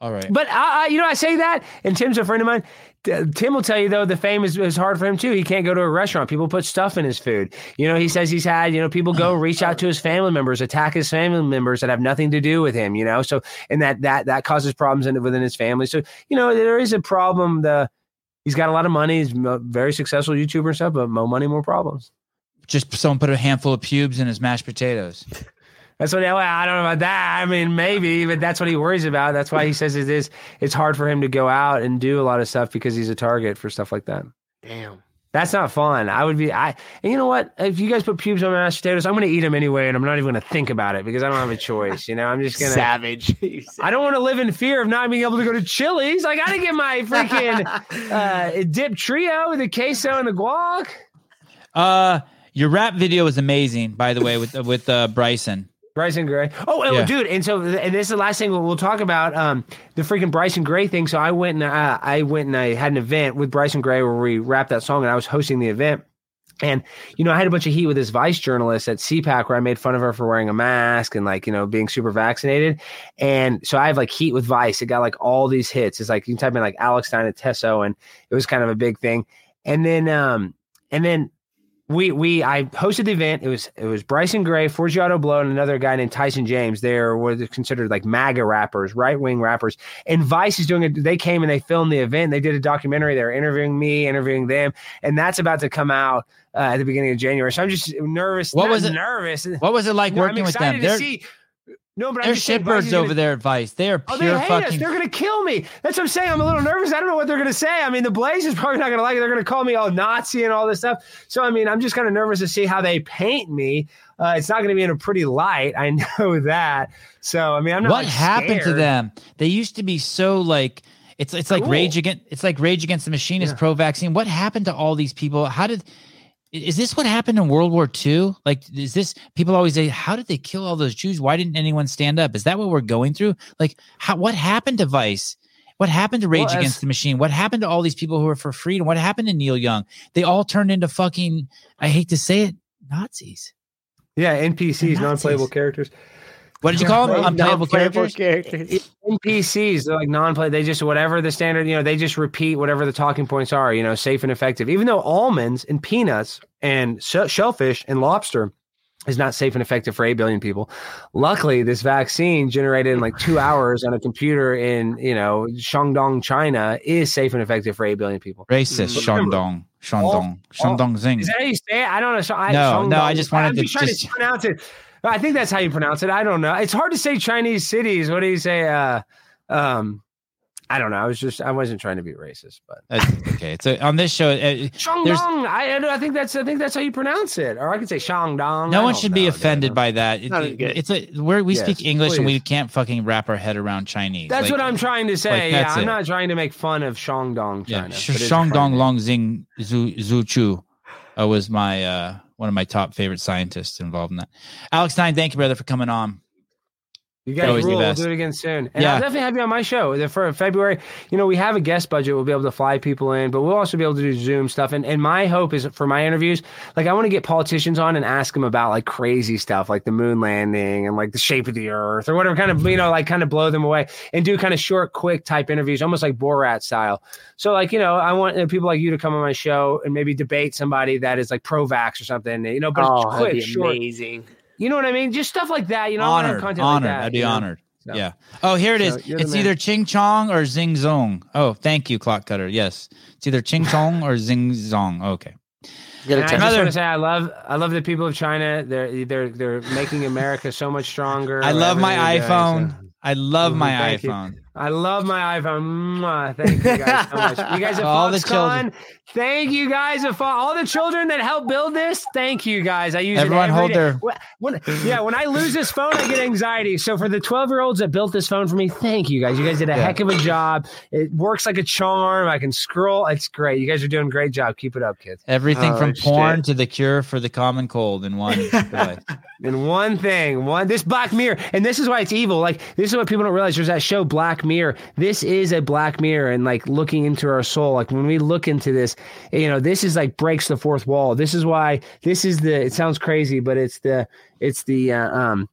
All right. But I, I, you know, I say that, and Tim's a friend of mine. Tim will tell you though the fame is, is hard for him too. He can't go to a restaurant. People put stuff in his food. You know, he says he's had. You know, people go reach out to his family members, attack his family members that have nothing to do with him. You know, so and that that that causes problems in, within his family. So you know, there is a problem. The He's got a lot of money. He's a very successful YouTuber and stuff, but more money, more problems. Just someone put a handful of pubes in his mashed potatoes. That's what well, I don't know about that. I mean, maybe, but that's what he worries about. That's why he says it is. It's hard for him to go out and do a lot of stuff because he's a target for stuff like that. Damn. That's not fun. I would be. I and you know what? If you guys put pubes on my mashed potatoes, I'm going to eat them anyway, and I'm not even going to think about it because I don't have a choice. You know, I'm just going to. Savage. I don't want to live in fear of not being able to go to Chili's. I got to get my freaking uh, dip trio with the queso and the guac. Uh, your rap video was amazing, by the way, with with uh, Bryson. Bryson Gray. Oh, oh, Yeah. dude, and so and this is the last thing we'll, talk about um, the freaking Bryson Gray thing. So I went and uh, I went and I had an event with Bryson Gray where we wrapped that song, and I was hosting the event. And you know, I had a bunch of heat with this Vice journalist at CPAC where I made fun of her for wearing a mask and like you know being super vaccinated. And so I have like heat with Vice. It got like all these hits. It's like you can type in like Alex Stein and Tesso, and it was kind of a big thing. And then um and then we we I hosted the event. It was it was Bryson Gray, Forgiato Blow, and another guy named Tyson James. They were considered like MAGA rappers, right wing rappers. And Vice is doing it. They came and they filmed the event. They did a documentary. They were interviewing me, interviewing them, and that's about to come out uh, at the beginning of January. So I'm just nervous. What was it- Nervous. What was it like No, working with them? to They're see. No, but they're shitbirds gonna- over there at Vice. They are Oh, they pure hate us. fucking. They're gonna kill me. That's what I'm saying. I'm a little nervous. I don't know what they're gonna say. I mean, the Blaze is probably not gonna like it. They're gonna call me all Nazi and all this stuff. So I mean, I'm just kind of nervous to see how they paint me. Uh, it's not gonna be in a pretty light. I know that. So I mean, I'm not. what like, happened to them? They used to be so like it's it's like Cool. rage against it's like rage against the machine is Yeah. pro vaccine. What happened to all these people? How did is this what happened in World War II? Like, is this people always say, how did they kill all those Jews? Why didn't anyone stand up? Is that what we're going through? Like, how what happened to Vice? What happened to Rage Well, Against the Machine? What happened to all these people who are for freedom? What happened to Neil Young? They all turned into fucking, I hate to say it, Nazis. Yeah, NPCs, non-playable characters. What did you call them? right. Unplayable Non-playable characters? NPCs, they're like non-play. They just whatever the standard, you know, they just repeat whatever the talking points are. You know, safe and effective. Even though almonds and peanuts and shellfish and lobster is not safe and effective for eight billion people. Luckily, this vaccine generated in like two hours on a computer in you know Shandong, China, is safe and effective for eight billion people. Racist, Mm. Shandong, Shandong, Shandong Zing. Is that how you say it? I don't know. So I, No, no, I just wanted I'm to just trying just- to pronounce it. I think that's how you pronounce it. I don't know. It's hard to say Chinese cities. What do you say? Uh, um, I don't know. I was just I wasn't trying to be racist, but That's okay. So on this show, uh, Shandong. I, I think that's I think that's how you pronounce it, or I could say Shandong. no I one don't should be offended by that. It- it- it's a where we Yes, speak English and we can't fucking wrap our head around Chinese. That's Like, what I'm trying to say. like, yeah, that's I'm it. not trying to make fun of Shandong, Yeah, China. Sh- but it's Shandong funny. Long Zing Zhu Zhu Chu uh, was my uh, one of my top favorite scientists involved in that. Alex Stein, thank you, brother, for coming on. You guys rule. We'll do it again soon. And Yeah. I'll definitely have you on my show for February. You know, we have a guest budget. We'll be able to fly people in, but we'll also be able to do Zoom stuff. And, and my hope is for my interviews, like I want to get politicians on and ask them about like crazy stuff, like the moon landing and like the shape of the earth or whatever kind of, you know, like kind of blow them away and do kind of short, quick type interviews, almost like Borat style. So like, you know, I want uh, people like you to come on my show and maybe debate somebody that is like pro-vax or something, you know, but Oh, quick, short. amazing. You know what I mean? Just stuff like that. You know, I wanna have honored, content honored. like that, I'd be you know? honored. So- Yeah. Oh, here it is. So, you're it's man. either Ching Chong or Zing Zong. Oh, thank you, Clock Cutter. Yes, it's either Ching Chong or Zing Zong. Okay. Get And a I just want to say I love I love the people of China. They're they're they're making America so much stronger. I love my Everything they're doing, iPhone. so- I love Mhm, my iPhone. you. iPhone. I love my iPhone. Thank you guys so much. You guys at All the children. Thank you guys at Fo- all the children that helped build this. Thank you guys. I use Everyone it every hold day. their- When- when- yeah, when I lose this phone, I get anxiety. So for the 12 year olds that built this phone for me, thank you guys. You guys did a Yeah. heck of a job. It works like a charm. I can scroll. It's great. You guys are doing a great job. Keep it up, kids. Everything Oh, from shit. porn to the cure for the common cold in one device. And one thing, one this Black Mirror, and this is why it's evil. Like this is what people don't realize. There's that show Black Mirror. This is a Black Mirror, and like looking into our soul. Like when we look into this, you know, this is like breaks the fourth wall. This is why this is the. It sounds crazy, but it's the it's the uh, um.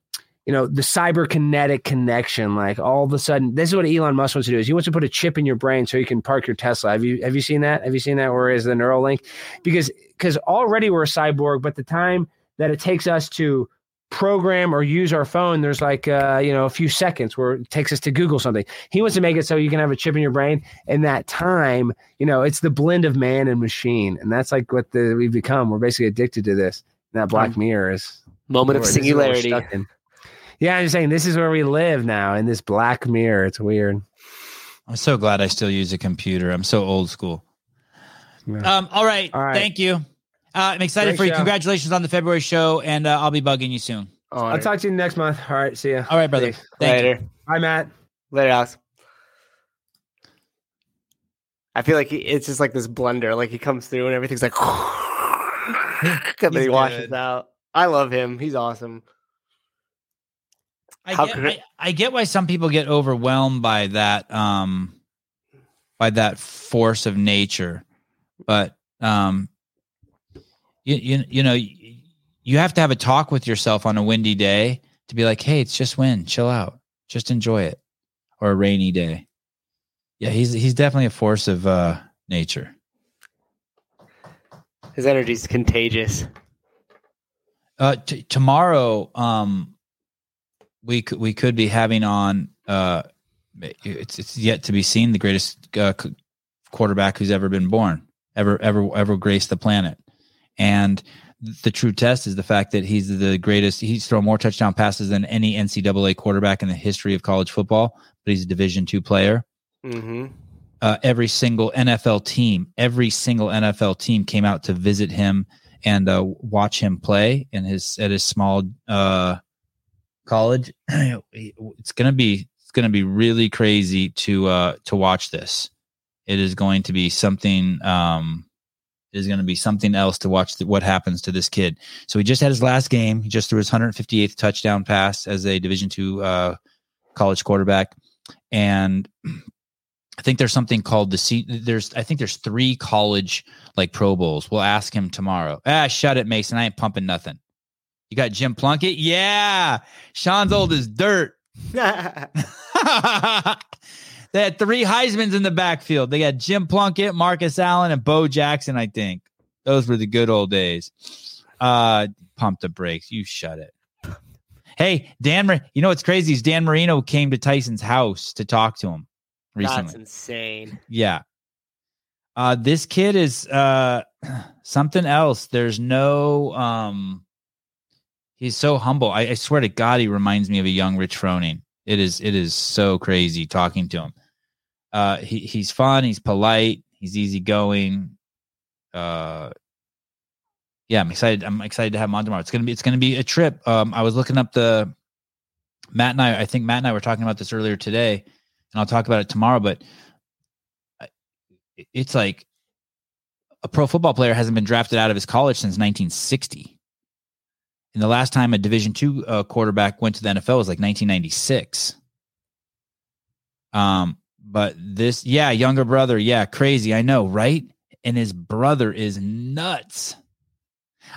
You know the cyberkinetic connection, like all of a sudden, this is what Elon Musk wants to do. Is he wants to put a chip in your brain so you can park your Tesla. Have you have you seen that? Have you seen that? Where is the Neuralink? Because because already we're a cyborg, but the time that it takes us to program or use our phone, there's like uh, you know a few seconds where it takes us to Google something. He wants to make it so you can have a chip in your brain, and that time, you know, it's the blend of man and machine, and that's like what the, we've become. We're basically addicted to this. And that Black Mirror is Moment of this is what we're singularity. Yeah, I'm just saying this is where we live now in this Black Mirror. It's weird. I'm so glad I still use a computer. I'm so old school. Yeah. Um, all right. All right. Thank you. Uh, I'm excited Great for you. show. Congratulations on the February show, and uh, I'll be bugging you soon. I'll talk to you next month. All right, see ya. All right, brother. Peace. Thank you. Later. Bye, Matt. Later, Alex. I feel like he, it's just like this blender. Like he comes through and everything's like, and then He's he washes good. out. I love him. He's awesome. I How get, cra- I, I get why some people get overwhelmed by that um by that force of nature but um you you, you know you, have to have a talk with yourself on a windy day to be like hey it's just wind chill out just enjoy it or a rainy day yeah he's he's definitely a force of uh nature His energy is contagious. Uh, t- tomorrow, um, we could we could be having on. Uh, it's it's yet to be seen the greatest uh, c- quarterback who's ever been born, ever ever ever graced the planet, and the true test is the fact that he's the greatest. He's thrown more touchdown passes than any NCAA quarterback in the history of college football, but he's a Division two player Mm-hmm. uh, every single NFL team, every single NFL team came out to visit him and uh, watch him play in his at his small uh, college. it's gonna be it's gonna be really crazy to uh, to watch this. It is going to be something. Um, is going to be something else to watch the, what happens to this kid. So he just had his last game. He just threw his 158th touchdown pass as a Division two uh, college quarterback, and I think there's something called the C. There's I think there's three college like Pro Bowls. We'll ask him tomorrow. Ah, shut it, Mason. I ain't pumping nothing. You got Jim Plunkett? Yeah. Sean's old as dirt. they had three Heisman's in the backfield. They got Jim Plunkett, Marcus Allen, and Bo Jackson, I think. Those were the good old days. Uh pump the brakes. You shut it. Hey, Dan, you know what's crazy is Dan Marino came to Tyson's house to talk to him recently. That's insane. Yeah. Uh this kid is uh something else. There's no um he's so humble. I, I swear to God, he reminds me of a young Rich Froning. It is it is so crazy talking to him. Uh he he's fun, he's polite, he's easygoing. Uh yeah, I'm excited. I'm excited to have him on tomorrow. It's gonna be it's gonna be a trip. Um I was looking up the Matt and I I think Matt and I were talking about this earlier today, and I'll talk about it tomorrow, but it's like a pro football player hasn't been drafted out of his college since 1960. And the last time a Division two uh, quarterback went to the NFL was like 1996. Um, but this, yeah, younger brother, yeah, crazy, I know, right? And his brother is nuts.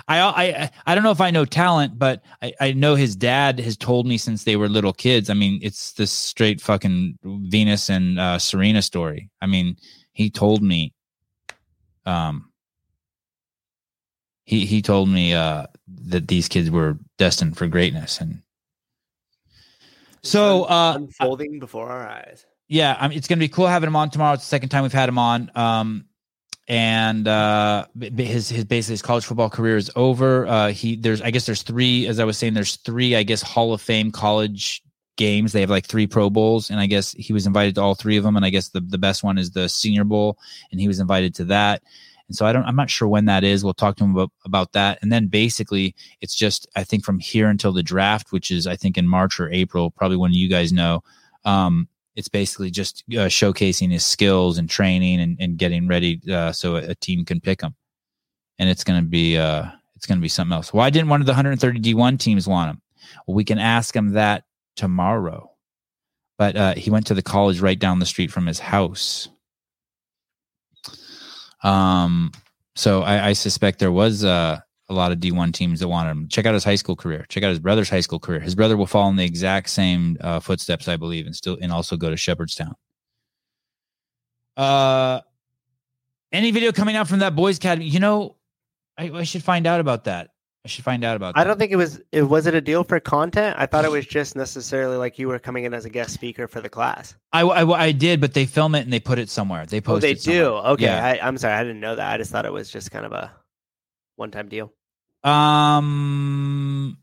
I I I don't know if I know talent, but I, I know his dad has told me since they were little kids. I mean, it's this straight fucking Venus and uh, Serena story. I mean, he told me, um, he he told me uh that these kids were destined for greatness, and so uh, unfolding before our eyes. yeah, I mean, it's gonna be cool having him on tomorrow. It's the second time we've had him on. Um, and uh, his his basically his college football career is over. Uh, he there's I guess there's three, as I was saying, there's three I guess Hall of Fame college games. They have like three Pro Bowls, and I guess he was invited to all three of them. And I guess the the best one is the Senior Bowl, and he was invited to that. And so I don't I'm not sure when that is. We'll talk to him about about that. And then basically it's just I think from here until the draft, which is I think in March or April, probably when you guys know. Um, it's basically just uh, showcasing his skills and training and, and getting ready uh, so a, a team can pick him and it's going to be uh, it's going to be something else why didn't one of the 130 d1 teams want him well we can ask him that tomorrow but uh, he went to the college right down the street from his house um so i, I suspect there was uh, a lot of d1 teams that wanted him. Check out his high school career. Check out his brother's high school career. His brother will follow in the exact same uh, footsteps i believe and still and also go to shepherdstown uh any video coming out from that boys academy? You know i, I should find out about that I should find out about. I that. don't think it was. It was it a deal for content? I thought it was just necessarily like you were coming in as a guest speaker for the class. I, I, I did, but they film it and they put it somewhere. They post. It. Oh, they do. Okay, Yeah. I, I'm sorry, I didn't know that. I just thought it was just kind of a one-time deal. Um,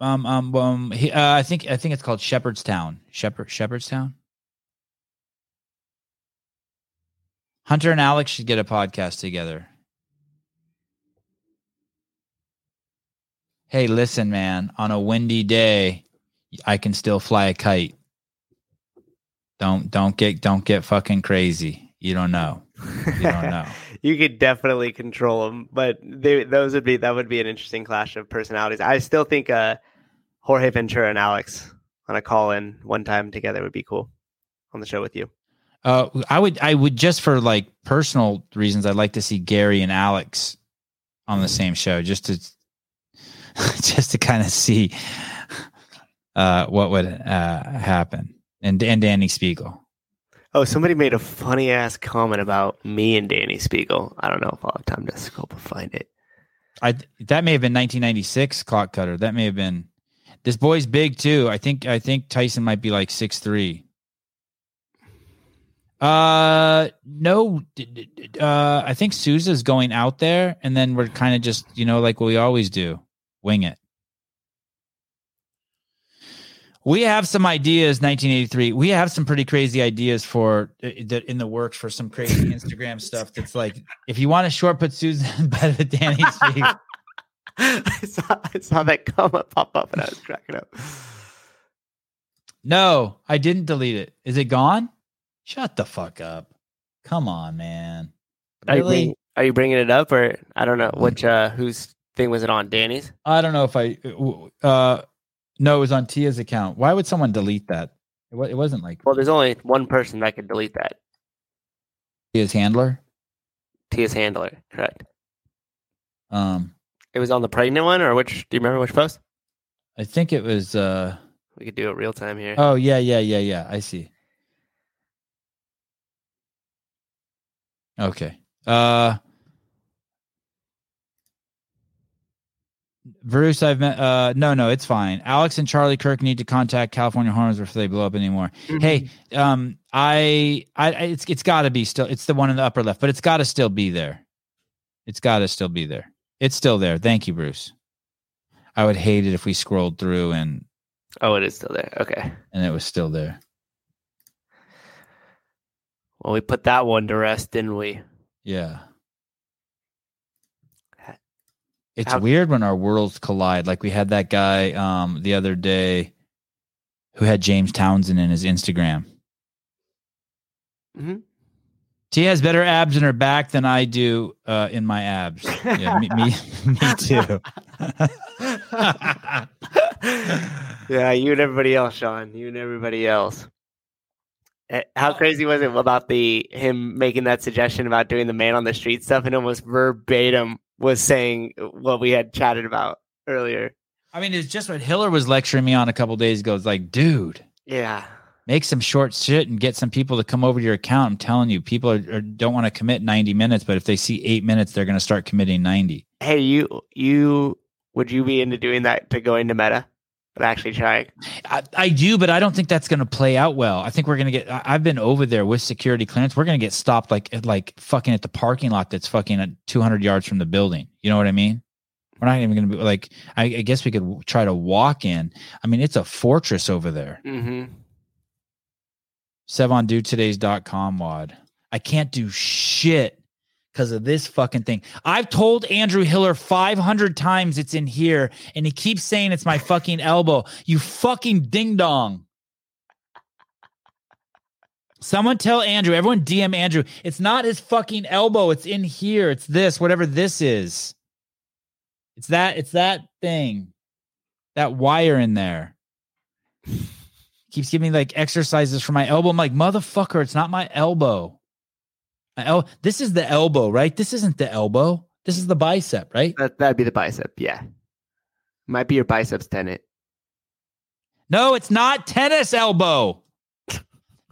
um, um, um he, uh, I think I think it's called Shepherdstown. Shepherd Shepherdstown. Hunter and Alex should get a podcast together. Hey, listen, man. On a windy day, I can still fly a kite. Don't don't get don't get fucking crazy. You don't know. You don't know. you could definitely control them, but they, those would be that would be an interesting clash of personalities. I still think uh, Jorge Ventura and Alex on a call in one time together would be cool on the show with you. Uh, I would, I would just for like personal reasons, I'd like to see Gary and Alex on the same show, just to, just to kind of see, uh, what would uh happen, and and Danny Spiegel. Oh, somebody made a funny ass comment about me and Danny Spiegel. I don't know if I'll have time to scope and find it. I that may have been 1996 clock cutter. That may have been. This boy's big too. I think I think Tyson might be like six three. Uh no, uh I think Sousa's going out there, and then we're kind of just you know like what we always do, wing it. We have some ideas. 1983. We have some pretty crazy ideas for uh, that in the works for some crazy Instagram stuff. That's like if you want to short put Susan in bed with Danny Spiegel. I saw I saw that comment pop up and I was cracking up. No, I didn't delete it. Is it gone? Shut the fuck up. Come on, man. Are you, Really? bring, are you bringing it up or I don't know which uh whose thing was it on? Danny's? I don't know if I. Uh, no, it was on Tia's account. Why would someone delete that? It, it wasn't like Well, there's only one person that could delete that. Tia's handler. Tia's handler, correct. Um, It was on the pregnant one, or which? Do you remember which post? I think it was. Uh, We could do it real time here. oh yeah, yeah, yeah, yeah. I see. Okay. Uh, Bruce, I've met. Uh, no, no, it's fine. Alex and Charlie Kirk need to contact California Hormones before they blow up anymore. Mhm. Hey, um, I, I- it's it's got to be still. It's the one in the upper left, but it's got to still be there. It's got to still be there. It's still there. Thank you, Bruce. I would hate it if we scrolled through and Oh, it is still there. Okay. and it was still there. Well, we put that one to rest, didn't we? Yeah. It's How- weird when our worlds collide. Like we had that guy um the other day who had James Townsend in his Instagram. Mhm. She has better abs in her back than I do uh, in my abs. Yeah, me, me, me too. yeah, you and everybody else, Sean. You and everybody else. Eh, How crazy was it about the him making that suggestion about doing the man on the street stuff and almost verbatim was saying what we had chatted about earlier? I mean, it's just what Hiller was lecturing me on a couple days ago. It's like, dude, Yeah. make some short shit and get some people to come over to your account. I'm telling you, people are, are, don't want to commit 90 minutes, but if they see eight minutes, they're going to start committing 90. Hey, you you would you be into doing that to go into meta? But actually trying. I, I do, but I don't think that's going to play out well. I think we're going to get. I, I've been over there with security clearance. We're going to get stopped like at- like fucking at the parking lot that's fucking at 200 yards from the building. You know what I mean? We're not even going to be like. I, I guess we could try to walk in. I mean, it's a fortress over there. Mm-hmm. SevonDoTodays.com wad. I can't do shit because of this fucking thing. I've told Andrew Hiller 500 times it's in here, and he keeps saying it's my fucking elbow. You fucking ding dong. Someone tell Andrew, everyone DM Andrew, it's not his fucking elbow. It's in here. It's this, whatever this is. It's that, it's that thing. That wire in there keeps giving me like exercises for my elbow. I'm like, motherfucker, it's not my elbow. El- this is the elbow, right? This isn't the elbow. This is the bicep, right? That that'd be the bicep. Yeah. Might be your biceps tendon. No, it's not tennis elbow.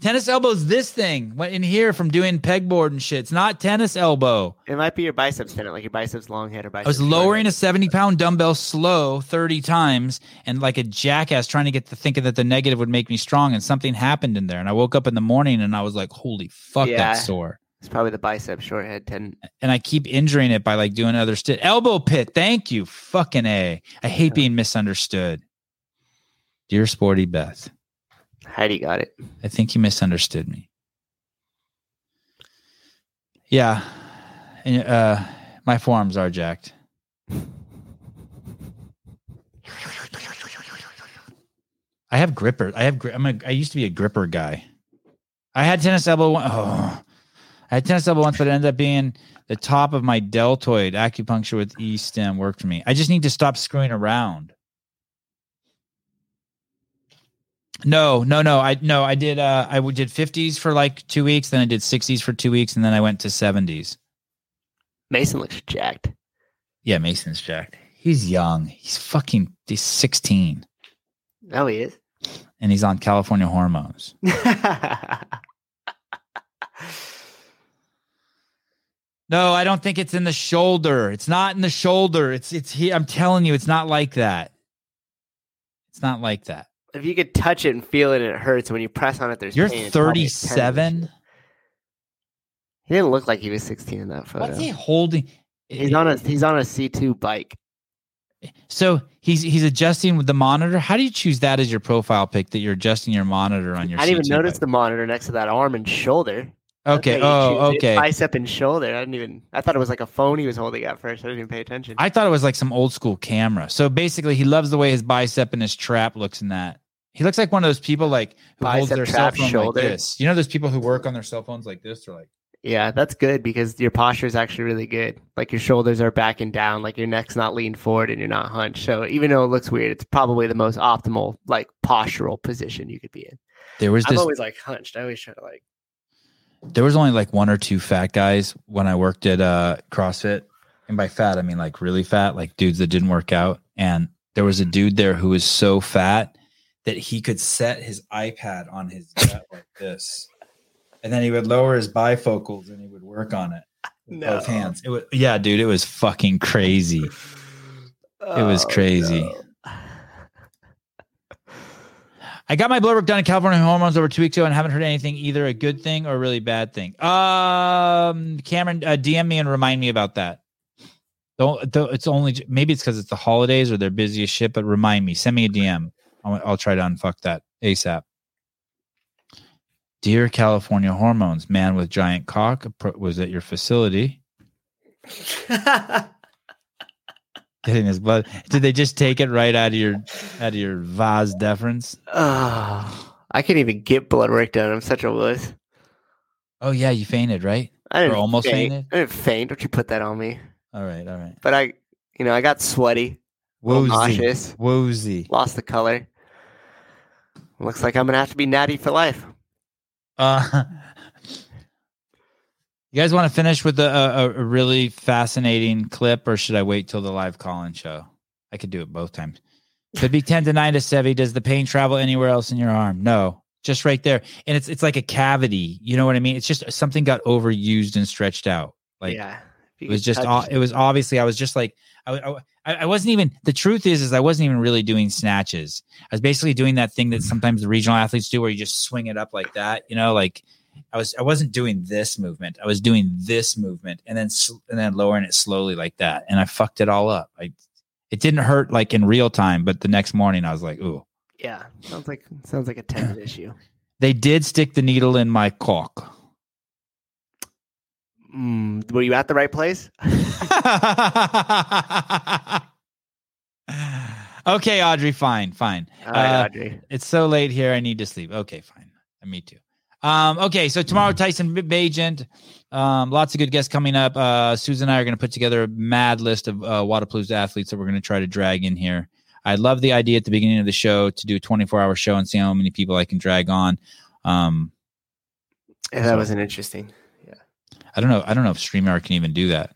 Tennis elbow's this thing what in here from doing pegboard and shit. It's not tennis elbow. It might be your biceps tendon, like your biceps long head or biceps. I was lowering a 70 pound dumbbell slow 30 times and like a jackass trying to get to thinking that the negative would make me strong. And something happened in there. And I woke up in the morning and I was like, holy fuck, Yeah. that's sore. It's probably the bicep short head tendon. And I keep injuring it by like doing other stuff. Elbow pit. Thank you. Fucking A. I hate being misunderstood. Dear Sporty Beth, Heidi got it. I think you misunderstood me. Yeah. And, uh, my forearms are jacked. I have gripper. I have. gri- I'm a. I used to be a gripper guy. I had tennis elbow. One, oh, I had tennis elbow once, but it ended up being the top of my deltoid. Acupuncture with E stim worked for me. I just need to stop screwing around. No, no, no. I no. I did. Uh, I did 50s for like two weeks. Then I did 60s for two weeks, and then I went to 70s. Mason looks jacked. Yeah, Mason's jacked. He's young. He's fucking. He's 16, Oh, he is. and he's on California hormones. No, I don't think it's in the shoulder. It's not in the shoulder. It's it's here. I'm telling you, it's not like that. It's not like that. if you could touch it and feel it, and it hurts. When you press on it, there's You're pain. It's probably a tendon 37. He didn't look like he was 16 in that photo. What's he holding? He's on a he's on a C2 bike. So he's he's adjusting with the monitor. How do you choose that as your profile pic that you're adjusting your monitor on your? I didn't even C2 notice bike? the monitor next to that arm and shoulder. That's Okay. Oh, okay. Bicep and shoulder. I didn't even. I thought it was like a phone he was holding at first. I didn't even pay attention. I thought it was like some old school camera. So basically, he loves the way his bicep and his trap looks in that. He looks like one of those people like who holds Bicep, their cell phone shoulder. like this. You know those people who work on their cell phones like this or like yeah, that's good because your posture is actually really good. Like your shoulders are back and down, like your neck's not leaned forward and you're not hunched. So even though it looks weird, it's probably the most optimal like postural position you could be in. there was I'm this always like hunched. I always try to like. There was only like one or two fat guys when I worked at uh CrossFit. And by fat I mean like really fat, like dudes that didn't work out. And there was a dude there who was so fat that he could set his iPad on his gut like this. And then he would lower his bifocals and he would work on it with both No. hands. It was yeah, dude, it was fucking crazy. It was Oh, crazy. no. I got my blood work done in California hormones over two weeks ago and haven't heard anything either a good thing or a really bad thing. Um, Cameron, uh, DM me and remind me about that. Don't, don't it's only maybe it's because it's the holidays or they're busy as shit, but remind me. Send me a DM. I'll, I'll try to unfuck that ASAP. Dear California hormones, man with giant cock was at your facility his blood. Did they just take it right out of your out of your vas deferens? oh, I can't even get blood work done. I'm such a wuss. Oh yeah, you fainted, right? I didn't Or almost faint. fainted? I didn't faint. Don't you put that on me? All right, all right. But I, you know, I got sweaty, Woozy, nauseous, woozy. lost the color. Looks like I'm gonna have to be natty for life. Uh, you guys want to finish with a, a, a really fascinating clip, or should I wait till the live call-in show? I could do it both times. Could be ten to nine to Sevi. Does the pain travel anywhere else in your arm? No, just right there, and it's it's like a cavity. You know what I mean? It's just something got overused and stretched out. Like yeah, it was just o- it was obviously i was just like I, I i wasn't even the truth is is i wasn't even really doing snatches i was basically doing that thing that sometimes the regional athletes do where you just swing it up like that you know like i was i wasn't doing this movement i was doing this movement and then and then lowering it slowly like that and i fucked it all up i it didn't hurt like in real time but the next morning i was like ooh yeah, sounds like sounds like a tendon issue. they did stick the needle in my cock Mm, were you at the right place? okay, Audrey, fine, fine. All right, Uh, Audrey. It's so late here. I need to sleep. Okay, fine. Me too. Um, okay, so tomorrow Tyson Bajent. Um, lots of good guests coming up. Uh, Susan and I are going to put together a mad list of uh, Wodapalooza athletes that we're going to try to drag in here. I love the idea at the beginning of the show to do a 24 hour show and see how many people I can drag on. Um, Yeah, that was an interesting. Yeah. I don't know. I don't know if StreamYard can even do that.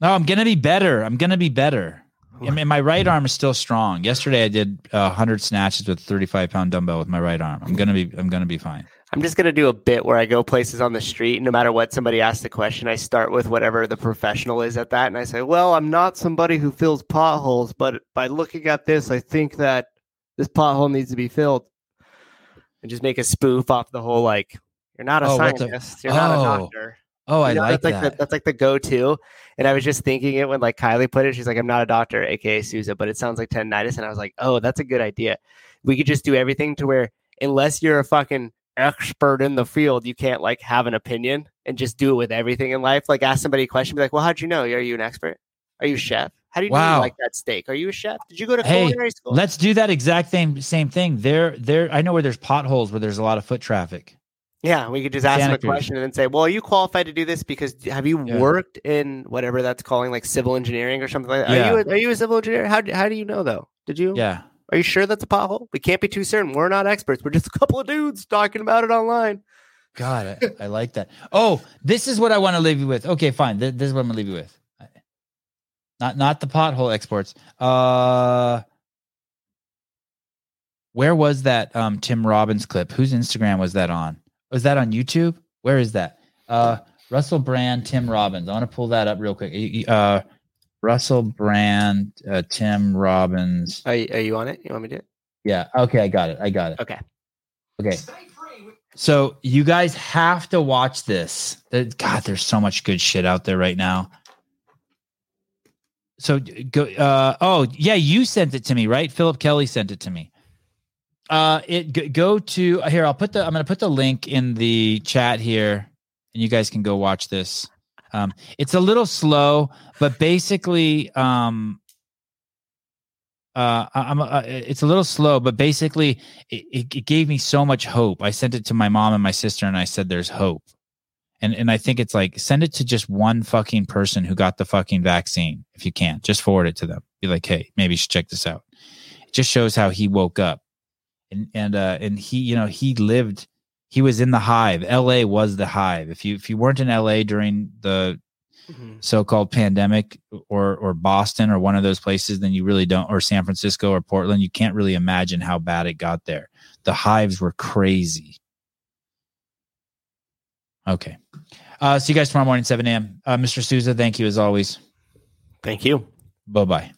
No, I'm gonna be better. I'm gonna be better. I mean, my right arm is still strong. Yesterday, I did uh, 100 snatches with 35 pound dumbbell with my right arm. I'm gonna be, I'm gonna be fine. I'm just gonna do a bit where I go places on the street, no matter what somebody asks a question, I start with whatever the professional is at that, and I say, "Well, I'm not somebody who fills potholes, but by looking at this, I think that this pothole needs to be filled." And just make a spoof off the whole like, "You're not a Oh, the- scientist. You're not a Oh, doctor." Oh, I You know, like that's like that. The, that's like the go-to. And I was just thinking it when like Kylie put it. She's like, "I'm not a doctor, aka Sousa, but it sounds like tendinitis." And I was like, "Oh, that's a good idea. We could just do everything to where unless you're a fucking expert in the field, you can't like have an opinion and just do it with everything in life. Like ask somebody a question, be like, "Well, how'd you know? Are you an expert? Are you a chef? How do you know Wow. you like that steak? Are you a chef? Did you go to Hey, culinary school?" Let's do that exact same same thing. There, there. I know where there's potholes where there's a lot of foot traffic. Yeah, we could just ask them a question and then say, "Well, are you qualified to do this? Because have you Yeah. worked in whatever that's calling like civil engineering or something like that? Yeah. Are you a, are you a civil engineer? How do, how do you know though? Did you? Yeah. Are you sure that's a pothole? We can't be too certain. We're not experts. We're just a couple of dudes talking about it online. God, I, I like that. Oh, this is what I want to leave you with. Okay, fine. Th- This is what I'm gonna leave you with. Not not the pothole exports. Uh where was that um Tim Robbins clip? Whose Instagram was that on? Was that on YouTube? Where is that? Uh Russell Brand, Tim Robbins. I want to pull that up real quick. Uh Russell Brand, uh, Tim Robbins. Are you, are you on it? You want me to do it? Yeah. Okay, I got it. I got it. Okay. Okay. So you guys have to watch this. God, there's so much good shit out there right now. So go. Uh, oh yeah, you sent it to me, right? Philip Kelly sent it to me. Uh, it go, to here. I'll put the. I'm gonna put the link in the chat here, and you guys can go watch this. Um, it's a little slow, but basically, um, uh, I'm. Uh, it's a little slow, but basically, it, it, it gave me so much hope. I sent it to my mom and my sister, and I said, "There's hope." And and I think it's like send it to just one fucking person who got the fucking vaccine. If you can, just forward it to them. Be like, "Hey, maybe you should check this out." It just shows how he woke up, and and uh, and he, you know, he lived. He was in the hive. L.A. was the hive. If you if you weren't in L.A. during the so-called pandemic or or Boston or one of those places, then you really don't, or San Francisco or Portland, you can't really imagine how bad it got there. The hives were crazy. Okay. Uh, see you guys tomorrow morning, 7 a.m. Uh, Mr. Souza, thank you as always. Thank you. Bye bye.